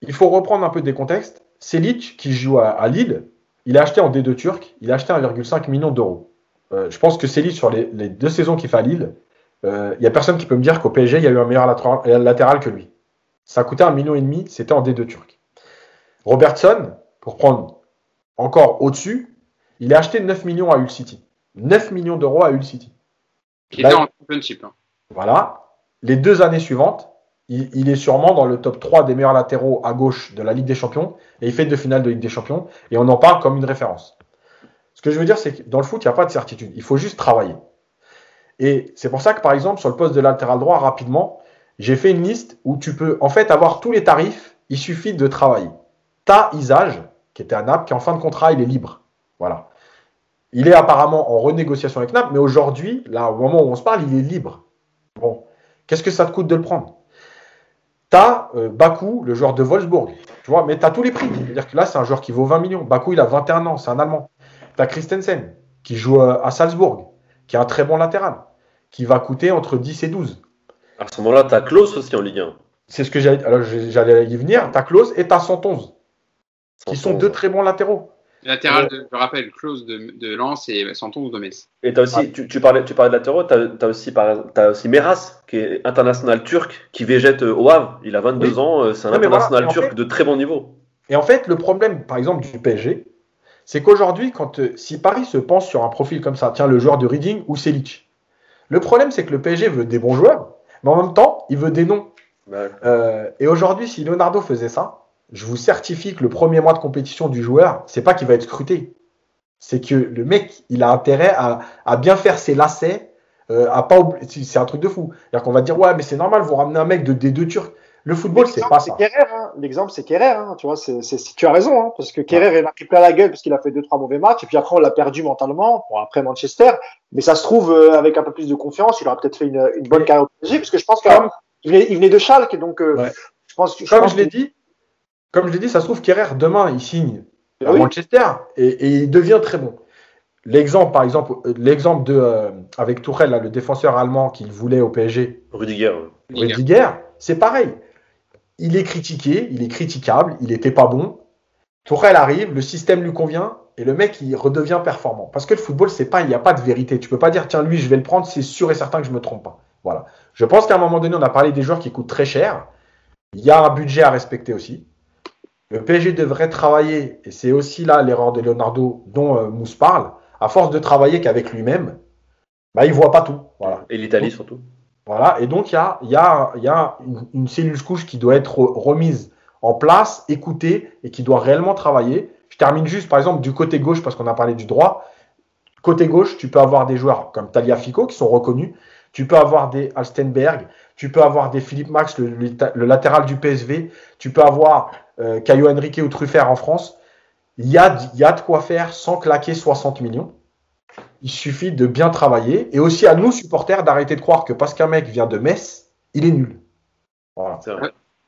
il faut reprendre un peu des contextes. Selic, qui joue à, Lille, il a acheté en D2 turc, il a acheté 1,5 million d'euros. Euh, je pense que Céline, sur les, deux saisons qu'il fait à Lille, il euh, n'y a personne qui peut me dire qu'au PSG, il y a eu un meilleur latéral, que lui. Ça coûté un million et demi, c'était en D2 turc. Robertson, pour prendre encore au-dessus, il a acheté 9 millions à Hull City. 9 millions d'euros à Hull City. Qui était en championship. Hein. Voilà. Les deux années suivantes, il, il, est sûrement dans le top 3 des meilleurs latéraux à gauche de la Ligue des Champions. Et il fait deux finales de Ligue des Champions. Et on en parle comme une référence. Ce que je veux dire, c'est que dans le foot, il n'y a pas de certitude. Il faut juste travailler. Et c'est pour ça que, par exemple, sur le poste de latéral droit, rapidement, j'ai fait une liste où tu peux, en fait, avoir tous les tarifs. Il suffit de travailler. Ta Isage, qui était à Naples, qui en fin de contrat, il est libre. Voilà. Il est apparemment en renégociation avec Naples, mais aujourd'hui, là, au moment où on se parle, il est libre. Bon. Qu'est-ce que ça te coûte de le prendre? T'as euh, Bakou, le joueur de Wolfsburg. Tu vois, mais tu as tous les prix. C'est-à-dire que là, c'est un joueur qui vaut 20 millions. Bakou, il a 21 ans, c'est un Allemand. Tu as Christensen, qui joue à Salzbourg, qui est un très bon latéral, qui va coûter entre 10 et 12. À ce moment-là, tu as Klaus aussi en Ligue 1. C'est ce que j'allais alors j'allais y venir. Tu as Klaus et tu as 111, qui sont deux très bons latéraux. Latéral, de, je rappelle, Klaus de, de Lens et 111 de Metz. Et as aussi, tu, parlais, tu parlais de latéraux, tu as, aussi, as aussi Meras, qui est international turc, qui végète au Havre. Il a 22 ans, euh, c'est un international turc de très bon niveau. Et en fait, le problème, par exemple, du PSG, c'est qu'aujourd'hui, quand euh, si Paris se pense sur un profil comme ça, tiens, le joueur de Reading ou Selic, le problème, c'est que le PSG veut des bons joueurs, mais en même temps, il veut des noms. Euh, et aujourd'hui, si Leonardo faisait ça, je vous certifie que le premier mois de compétition du joueur, c'est pas qu'il va être scruté. C'est que le mec, il a intérêt à, bien faire ses lacets, euh, à pas C'est un truc de fou. C'est-à-dire qu'on va dire, ouais, mais c'est normal, vous ramenez un mec de D2 turc. Le football, c'est pas ça. Hein. L'exemple, c'est Kerrer. Hein. Tu vois, c'est, tu as raison, hein, parce que Kerrer, il a pris plein la gueule parce qu'il a fait deux trois mauvais matchs, et puis après on l'a perdu mentalement. Bon, après Manchester, mais ça se trouve euh, avec un peu plus de confiance, il aura peut-être fait une, une bonne carrière au PSG, parce que je pense qu'il venait, il venait de Schalke, donc euh, je pense. Je comme je l'ai dit, comme je l'ai dit, ça se trouve Kerrer demain il signe à Manchester et, et, il devient très bon. L'exemple, par exemple, l'exemple de euh, avec Tourelle, là, le défenseur allemand qu'il voulait au PSG. Rudiger. Rudiger, c'est pareil il est critiqué, il est critiquable, il n'était pas bon. Tourelle arrive, le système lui convient et le mec il redevient performant. Parce que le football, c'est pas, il n'y a pas de vérité. Tu peux pas dire tiens lui je vais le prendre, c'est sûr et certain que je me trompe pas. Voilà. Je pense qu'à un moment donné, on a parlé des joueurs qui coûtent très cher. Il y a un budget à respecter aussi. Le PSG devrait travailler, et c'est aussi là l'erreur de Leonardo dont euh, Mousse parle, à force de travailler qu'avec lui-même, bah, il voit pas tout. Voilà. Et l'Italie surtout. Voilà, et donc il y a, y a, y a une, cellule couche qui doit être remise en place, écoutée et qui doit réellement travailler. Je termine juste par exemple du côté gauche parce qu'on a parlé du droit. Côté gauche, tu peux avoir des joueurs comme Talia Fico qui sont reconnus. Tu peux avoir des Alstenberg, tu peux avoir des Philippe Max, le, latéral du PSV, tu peux avoir euh, Caio Henrique ou Truffert en France. Il y, a, il y a de quoi faire sans claquer 60 millions. Il suffit de bien travailler et aussi à nous, supporters, d'arrêter de croire que parce qu'un mec vient de Metz, il est nul. Voilà.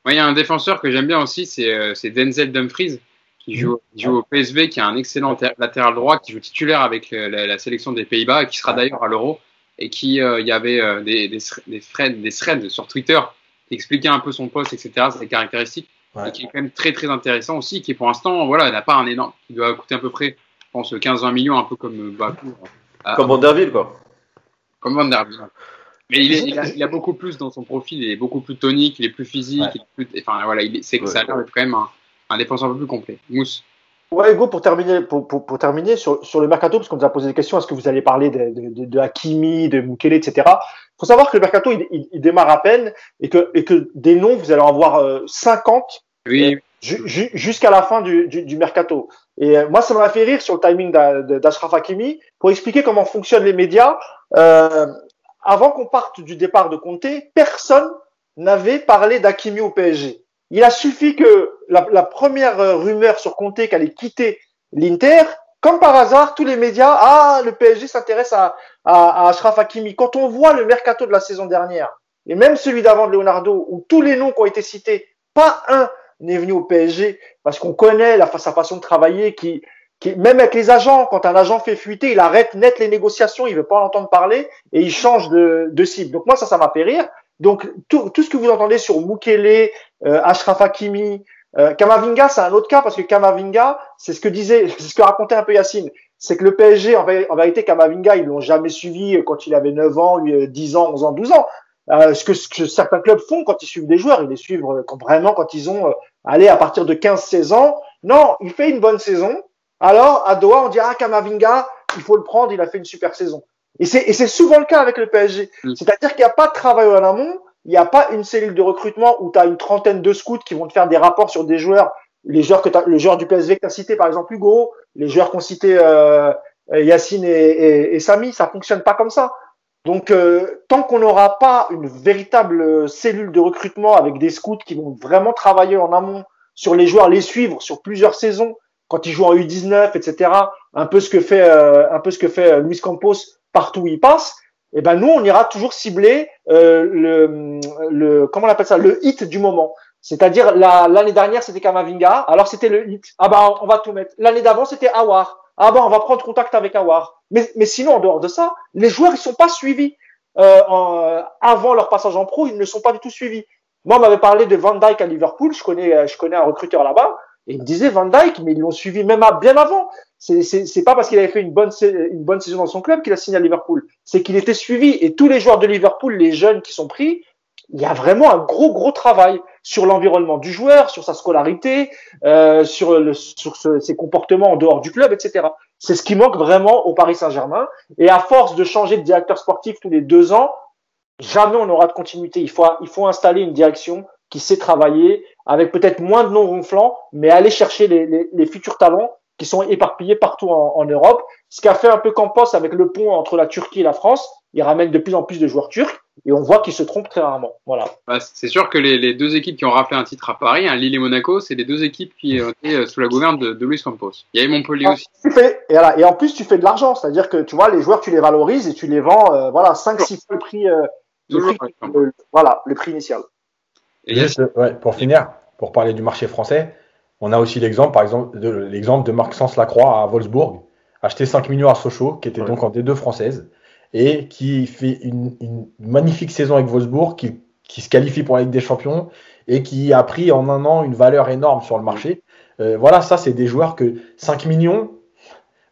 il y a un défenseur que j'aime bien aussi, c'est euh, Denzel Dumfries, qui joue, au PSV, qui a un excellent latéral droit, qui joue titulaire avec euh, la, sélection des Pays-Bas, qui sera d'ailleurs à l'Euro, et qui, euh, il y avait des, des, des, threads, des threads sur Twitter qui expliquaient un peu son poste, etc., ses caractéristiques, et qui est quand même très très intéressant aussi, qui pour l'instant, voilà, n'a pas un énorme, qui doit coûter à peu près, je pense, 15-20 millions, un peu comme Bakou ah, comme Vanderbilt, quoi. Comme Vanderbilt. Mais il, est, il, a, beaucoup plus dans son profil, il est beaucoup plus tonique, il est plus physique, il est plus, enfin voilà, c'est que ça a l'air d'être quand même un, un, défenseur un peu plus complet. Mousse. Ouais, Hugo, pour terminer, pour, pour, pour terminer sur, sur, le mercato, parce qu'on nous a posé des questions, est-ce que vous allez parler de, de, de, Hakimi, de Mukele, etc. Il faut savoir que le mercato, il, il, démarre à peine et que, et que des noms, vous allez en avoir euh, 50 oui. jusqu'à la fin du, du, du mercato. Et euh, moi, ça m'a fait rire sur le timing d'Ashraf Hakimi pour expliquer comment fonctionnent les médias. Euh, avant qu'on parte du départ de Conte, personne n'avait parlé d'Hakimi au PSG. Il a suffi que la, la première euh, rumeur sur Conte qu'elle allait quitter l'Inter, comme par hasard, tous les médias, ah, le PSG s'intéresse à, à, à Ashraf Hakimi. Quand on voit le mercato de la saison dernière, et même celui d'avant de Leonardo, où tous les noms qui ont été cités, pas un n'est venu au PSG parce qu'on connaît la, sa façon de travailler qui, qui, même avec les agents, quand un agent fait fuiter, il arrête net les négociations, il veut pas en entendre parler et il change de, de cible. Donc moi, ça, ça m'a fait rire. Donc tout, tout, ce que vous entendez sur Mukele, euh, Ashraf Hakimi, euh, Kamavinga, c'est un autre cas parce que Kamavinga, c'est ce que disait, c'est ce que racontait un peu Yacine, c'est que le PSG, en, vérité, Kamavinga, ils l'ont jamais suivi quand il avait 9 ans, 10 ans, 11 ans, 12 ans. Euh, ce, que, ce, que, certains clubs font quand ils suivent des joueurs, ils les suivent euh, vraiment quand ils ont euh, allé à partir de 15-16 ans. Non, il fait une bonne saison. Alors à Doha, on dit ah Kamavinga, il faut le prendre, il a fait une super saison. Et c'est souvent le cas avec le PSG. Mm. C'est-à-dire qu'il n'y a pas de travail en amont, il n'y a pas une cellule de recrutement où tu as une trentaine de scouts qui vont te faire des rapports sur des joueurs, les joueurs que le joueur du PSV que tu as cité par exemple Hugo, les joueurs qu'ont cité euh, Yacine et, et, et Samy, ça fonctionne pas comme ça. Donc, euh, tant qu'on n'aura pas une véritable cellule de recrutement avec des scouts qui vont vraiment travailler en amont sur les joueurs, les suivre sur plusieurs saisons, quand ils jouent en U19, etc., un peu ce que fait, euh, un peu ce que fait euh, Luis Campos partout où il passe, eh ben nous, on ira toujours cibler le, le, comment on appelle ça, le hit du moment. C'est-à-dire l'année dernière, c'était Kamavinga, alors c'était le hit. Ah bah on va tout mettre. L'année d'avant, c'était Awar. Ah bon, on va prendre contact avec Awar. Mais, mais sinon, en dehors de ça, les joueurs, ils sont pas suivis. Euh, en, avant leur passage en pro, ils ne sont pas du tout suivis. Moi, on m'avait parlé de Van Dyke à Liverpool. Je connais, je connais un recruteur là-bas. Et il me disait Van Dyke, mais ils l'ont suivi même bien avant. C'est, pas parce qu'il avait fait une bonne, saison dans son club qu'il a signé à Liverpool. C'est qu'il était suivi. Et tous les joueurs de Liverpool, les jeunes qui sont pris, il y a vraiment un gros, gros travail sur l'environnement du joueur, sur sa scolarité, euh, sur, ses comportements en dehors du club, etc. C'est ce qui manque vraiment au Paris Saint-Germain. Et à force de changer de directeur sportif tous les deux ans, jamais on aura de continuité. Il faut installer une direction qui sait travailler avec peut-être moins de noms ronflants, mais aller chercher les, les, les futurs talents qui sont éparpillés partout en, en Europe. Ce qu'a fait un peu Campos avec le pont entre la Turquie et la France. Il ramène de plus en plus de joueurs turcs et on voit qu'ils se trompent très rarement. Voilà. Bah, c'est sûr que les, les, deux équipes qui ont rappelé un titre à Paris, hein, Lille et Monaco, c'est les deux équipes qui étaient euh, sous la gouverne de, de Luis Campos. Il y avait Montpellier Ah, aussi. tu fais, et, voilà, et en plus, tu fais de l'argent, c'est-à-dire que tu vois, les joueurs, tu les valorises et tu les vends, euh, voilà, 5-6 fois le prix, euh, le euh, voilà, le prix initial. Et a- Juste, ouais, pour finir, pour parler du marché français, on a aussi l'exemple, par exemple, de l'exemple de Maxence Lacroix à Wolfsburg, acheté 5 millions à Sochaux, qui était Ouais. donc en D2 française, et qui fait une, une magnifique saison avec Wolfsburg, qui, qui se qualifie pour la Ligue des Champions, et qui a pris en un an une valeur énorme sur le marché. Euh, voilà, ça, c'est des joueurs que 5 millions,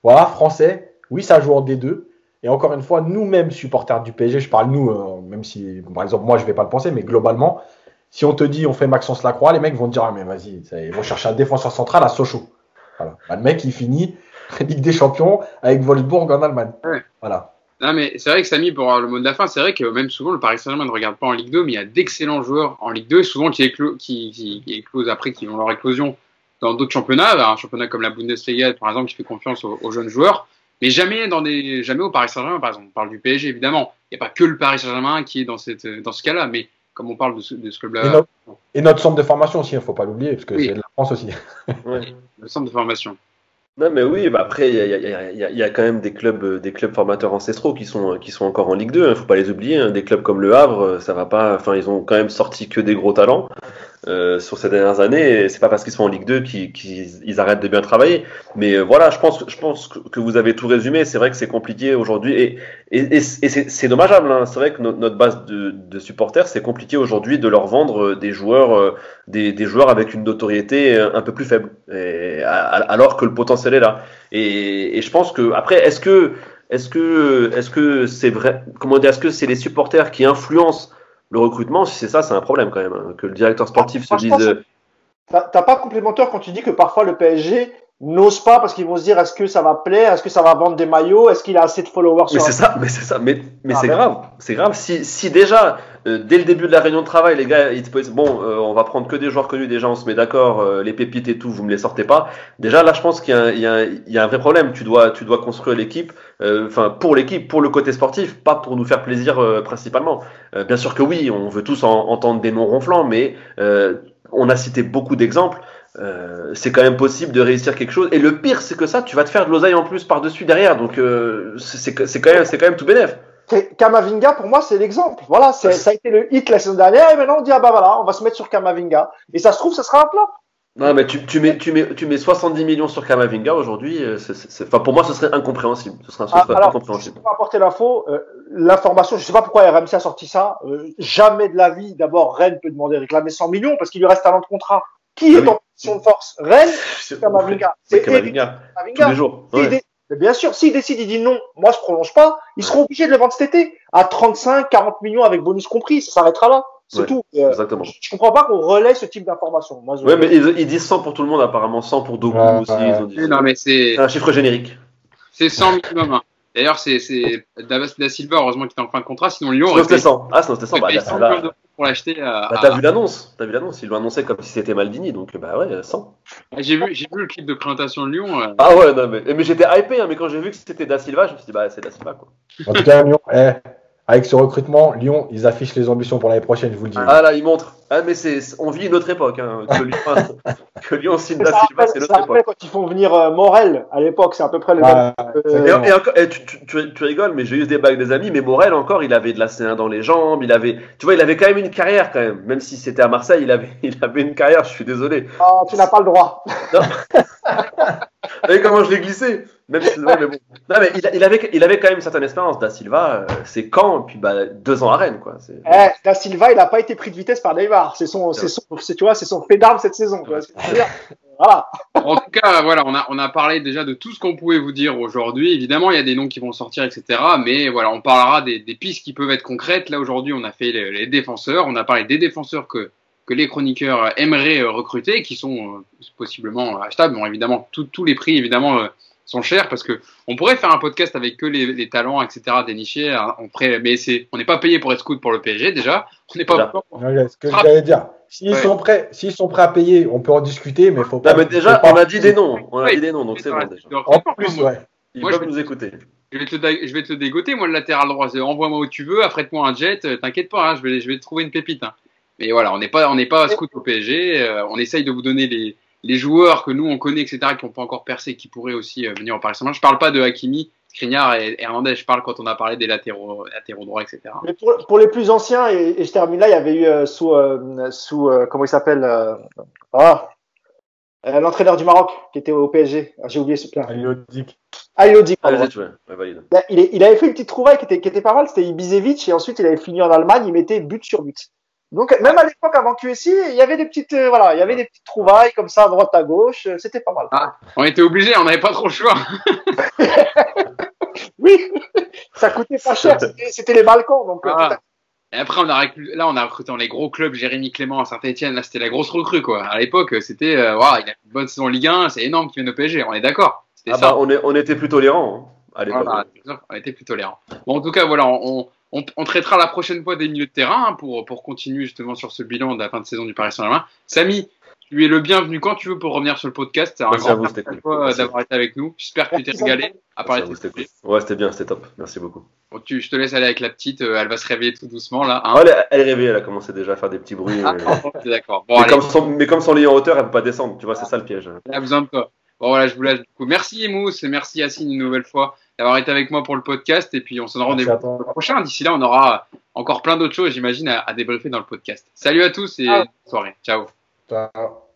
voilà, français, oui, ça joue en D2. Et encore une fois, nous-mêmes, supporters du PSG, je parle nous, euh, même si, par exemple, moi, je vais pas le penser, mais globalement, si on te dit on fait Maxence Lacroix, les mecs vont te dire ah mais vas-y, ils vont chercher un défenseur central à Sochaux. Voilà. Bah, le mec il finit Ligue des Champions avec Wolfsburg en Allemagne. Ouais. Voilà. Non, mais c'est vrai que Samy, pour le mot de la fin, c'est vrai que même souvent le Paris Saint-Germain ne regarde pas en Ligue 2, mais il y a d'excellents joueurs en Ligue 2, souvent qui, éclo qui, qui, qui éclosent après, qui ont leur éclosion dans d'autres championnats, un championnat comme la Bundesliga, par exemple, qui fait confiance aux, aux jeunes joueurs, mais jamais dans des, jamais au Paris Saint-Germain, par exemple. On parle du PSG, évidemment. Il n'y a pas que le Paris Saint-Germain qui est dans cette, dans ce cas-là, mais comme on parle de ce, de ce Et, club-là, notre, et notre centre de formation aussi, il ne faut pas l'oublier, parce que Oui. c'est de la France aussi. Ouais. le centre de formation. Non, mais oui, bah après, il y a, il y a- il y a- il y a quand même des clubs, euh, des clubs formateurs ancestraux qui sont, qui sont encore en Ligue 2. Il faut pas les oublier. hein. Des clubs comme Le Havre, euh, ça va pas. Enfin, ils ont quand même sorti que des gros talents euh, sur ces dernières années. Et c'est pas parce qu'ils sont en Ligue 2 qu'ils qu'ils- ils arrêtent de bien travailler. Mais euh, voilà, je pense, que vous avez tout résumé. C'est vrai que c'est compliqué aujourd'hui et, c'est dommageable. Hein. C'est vrai que notre, base de, supporters, c'est compliqué aujourd'hui de leur vendre euh, des joueurs, euh, des, joueurs avec une notoriété un peu plus faible, alors que le potentiel est là. Et, et je pense que après, est-ce que est-ce que est-ce que c'est vrai Comment dire Est-ce que c'est les supporters qui influencent le recrutement Si c'est ça, c'est un problème quand même. hein, que le directeur sportif se dise. T'as pas complémentaire quand tu dis que parfois le PSG n'ose pas parce qu'ils vont se dire est-ce que ça va plaire, est-ce que ça va vendre des maillots, est-ce qu'il a assez de followers Mais sur c'est ça, mais c'est ça, mais, mais Ah, c'est ben. grave, c'est grave. Si, si déjà, euh, dès le début de la réunion de travail, les gars, ils te posent, bon, euh, on va prendre que des joueurs connus, déjà on se met d'accord, euh, les pépites et tout, vous me les sortez pas. Déjà là, je pense qu'il y, a un- il y, y a un vrai problème. Tu dois, tu dois construire l'équipe, enfin pour l'équipe, pour le côté sportif, pas pour nous faire plaisir euh, principalement. Euh, bien sûr que oui, on veut tous en- entendre des noms ronflants, mais euh, on a cité beaucoup d'exemples. Euh, c'est quand même possible de réussir quelque chose. Et le pire, c'est que ça, tu vas te faire de l'oseille en plus par-dessus derrière. Donc, euh, c'est quand même, c'est quand même tout bénef. C'est- Kamavinga, pour moi, c'est l'exemple. Voilà, ça a été le hit la saison dernière, et maintenant on dit, ah bah voilà, on va se mettre sur Kamavinga. Et ça se trouve, ça sera un flop. Non, mais tu, tu, mets, tu, mets, tu mets 70 millions sur Kamavinga aujourd'hui. euh, Enfin, pour moi, ce serait incompréhensible. Ce serait, ce Ah, serait alors, incompréhensible. pour apporter l'info, euh, l'information, je sais pas pourquoi RMC a sorti ça. euh, jamais de la vie, d'abord, Rennes peut demander réclamer 100 millions parce qu'il lui reste un an de contrat. Qui Ah est oui. en position de force? Rennes C'est Kamavinga? c'est Kamavinga, tous Kamavinga. les jours. S'il Ouais. dé- Mais bien sûr, s'ils décident, ils disent non, moi je prolonge pas, ils seront obligés de le vendre cet été à 35, 40 millions avec bonus compris, ça s'arrêtera là. C'est Ouais, tout. Euh, Exactement. je, je comprends pas qu'on relaie ce type d'informations. Moi, je... Ouais, mais ils, ils disent 100 pour tout le monde, apparemment 100 pour Doku Ouais, aussi. ouais. Ils ont dit. Non, mais c'est un chiffre générique. c'est 100 minimum. hein. D'ailleurs, c'est c'est Davis da Silva, heureusement qu'il est en fin de contrat, sinon Lyon Sinon, aurait c'était payé 100. Ah, sinon, c'était 100. Bah, payé là, 100 là- pour l'acheter à. bah, à- t'as vu l'annonce. T'as vu l'annonce. Ils l'ont annoncé comme si c'était Maldini. Donc, bah ouais, 100. J'ai vu, j'ai vu le clip de présentation de Lyon. euh, Ah ouais, non, mais, mais j'étais hypé, hein, mais quand j'ai vu que c'était Da Silva, je me suis dit, bah, c'est Da Silva, quoi. En tout cas, Lyon, eh, avec ce recrutement, Lyon, ils affichent les ambitions pour l'année prochaine, je vous le dis. Ah là, il montre. Ah, mais c'est, on vit une autre époque. Hein. Que, Lyon, que Lyon signe Da Silva, rappelle, c'est rappelle époque. quand ils font venir euh, Morel à l'époque, c'est à peu près le même. Euh. Et, et encore, et tu, tu, tu, tu rigoles, mais j'ai eu des bagues des amis, mais Morel encore, il avait de la C1 dans les jambes, il avait, tu vois, il avait quand même une carrière quand même, même si c'était à Marseille, il avait, il avait une carrière. Je suis désolé. Ah, tu n'as pas le droit. Vous voyez comment je l'ai glissé? Même si, ouais, mais bon. Non, mais il, il avait, il avait quand même une certaine expérience. Da Silva, euh, c'est quand, puis bah, deux ans à Rennes, quoi. C'est- Eh, Da Silva, il n'a pas été pris de vitesse par Neymar. C'est son, c'est son, c'est, tu vois, c'est son fait cette saison. voilà. En tout cas, voilà, on a, on a parlé déjà de tout ce qu'on pouvait vous dire aujourd'hui. Évidemment, il y a des noms qui vont sortir, etc. Mais voilà, on parlera des, des pistes qui peuvent être concrètes. Là, aujourd'hui, on a fait les, les défenseurs. On a parlé des défenseurs que, que les chroniqueurs aimeraient euh, recruter, qui sont euh, possiblement achetables. Bon, évidemment, tout- tous les prix, évidemment, euh, sont chers parce que on pourrait faire un podcast avec que les, les talents, etc., dénichés. hein, On mais c'est, on n'est pas payé pour être scout pour le PSG, déjà. On n'est pas Déjà. Ce que j'allais dire. S'ils Ouais. sont prêts, s'ils sont prêts à payer, on peut en discuter, mais faut pas. Non, mais déjà, on a dit des noms. On a Ouais, dit des noms, donc c'est bon déjà. En plus, ouais. Ils Moi, peuvent je- nous écouter. je vais, te, je vais te dégoter, moi, le latéral droit. Envoie-moi où tu veux, affrète-moi un jet, t'inquiète pas, hein, je, vais, je vais te trouver une pépite. Hein. Mais voilà, on n'est pas, on n'est pas à scout au PSG. Euh, on essaye de vous donner les, les joueurs que nous on connaît, etc., qui n'ont pas encore percé, qui pourraient aussi euh, venir en Paris Saint-Germain. Je parle pas de Hakimi, Skriniar et Hernandez. Je parle quand on a parlé des latéraux, latéraux droits, etc. Mais pour, pour, les plus anciens, et, je termine là, il y avait eu euh, sous, sous comment il s'appelle ah, l'entraîneur du Maroc qui était au PSG. Ah, j'ai oublié ce plat. Aliodic. Aliodic. Ouais, valide. Il, il, avait fait une petite trouvaille qui était, qui était pas mal. C'était Ibisevic et ensuite il avait fini en Allemagne. Il mettait but sur but. Donc même à l'époque avant QSI, il y avait des petites euh, voilà, il y avait des petites trouvailles comme ça à droite à gauche, euh, c'était pas mal. Ah, on était obligés, on n'avait pas trop le choix. oui, ça coûtait pas cher, c'était les balcons donc. Euh, ah. Et après on a là on a recruté dans les gros clubs, Jérémy Clément à Saint-Etienne, là c'était la grosse recrue quoi. À l'époque c'était euh, il a une bonne saison en Ligue 1, c'est énorme qu'il vienne au PSG, on est d'accord. Ah bah, on, est, on était plus tolérants hein, à l'époque. on était plus tolérants. Bon en tout cas voilà, on, on, on, traitera la prochaine fois des milieux de terrain hein, pour, pour continuer justement sur ce bilan de la fin de saison du Paris Saint-Germain. Samy, tu es le bienvenu quand tu veux pour revenir sur le podcast. C'est un Merci grand plaisir d'avoir été avec nous. J'espère que tu t'es régalé à parler de Ouais, c'était bien, c'était top. Merci beaucoup. Bon, tu, je te laisse aller avec la petite. Euh, elle va se réveiller tout doucement là. Hein. elle, elle, est réveillée. Elle a commencé déjà à faire des petits bruits. Ah, d'accord. Bon, mais, comme son, mais, comme son lit en hauteur, elle peut pas descendre. Tu vois, c'est ça le piège. Elle a besoin de toi. Bon voilà, je vous laisse. Du coup, merci Emous et merci Yacine une nouvelle fois d'avoir été avec moi pour le podcast. Et puis on se donne rendez-vous le prochain. D'ici là, on aura encore plein d'autres choses, j'imagine, à, à, débriefer dans le podcast. Salut à tous et bonne soirée. Ciao. Ciao.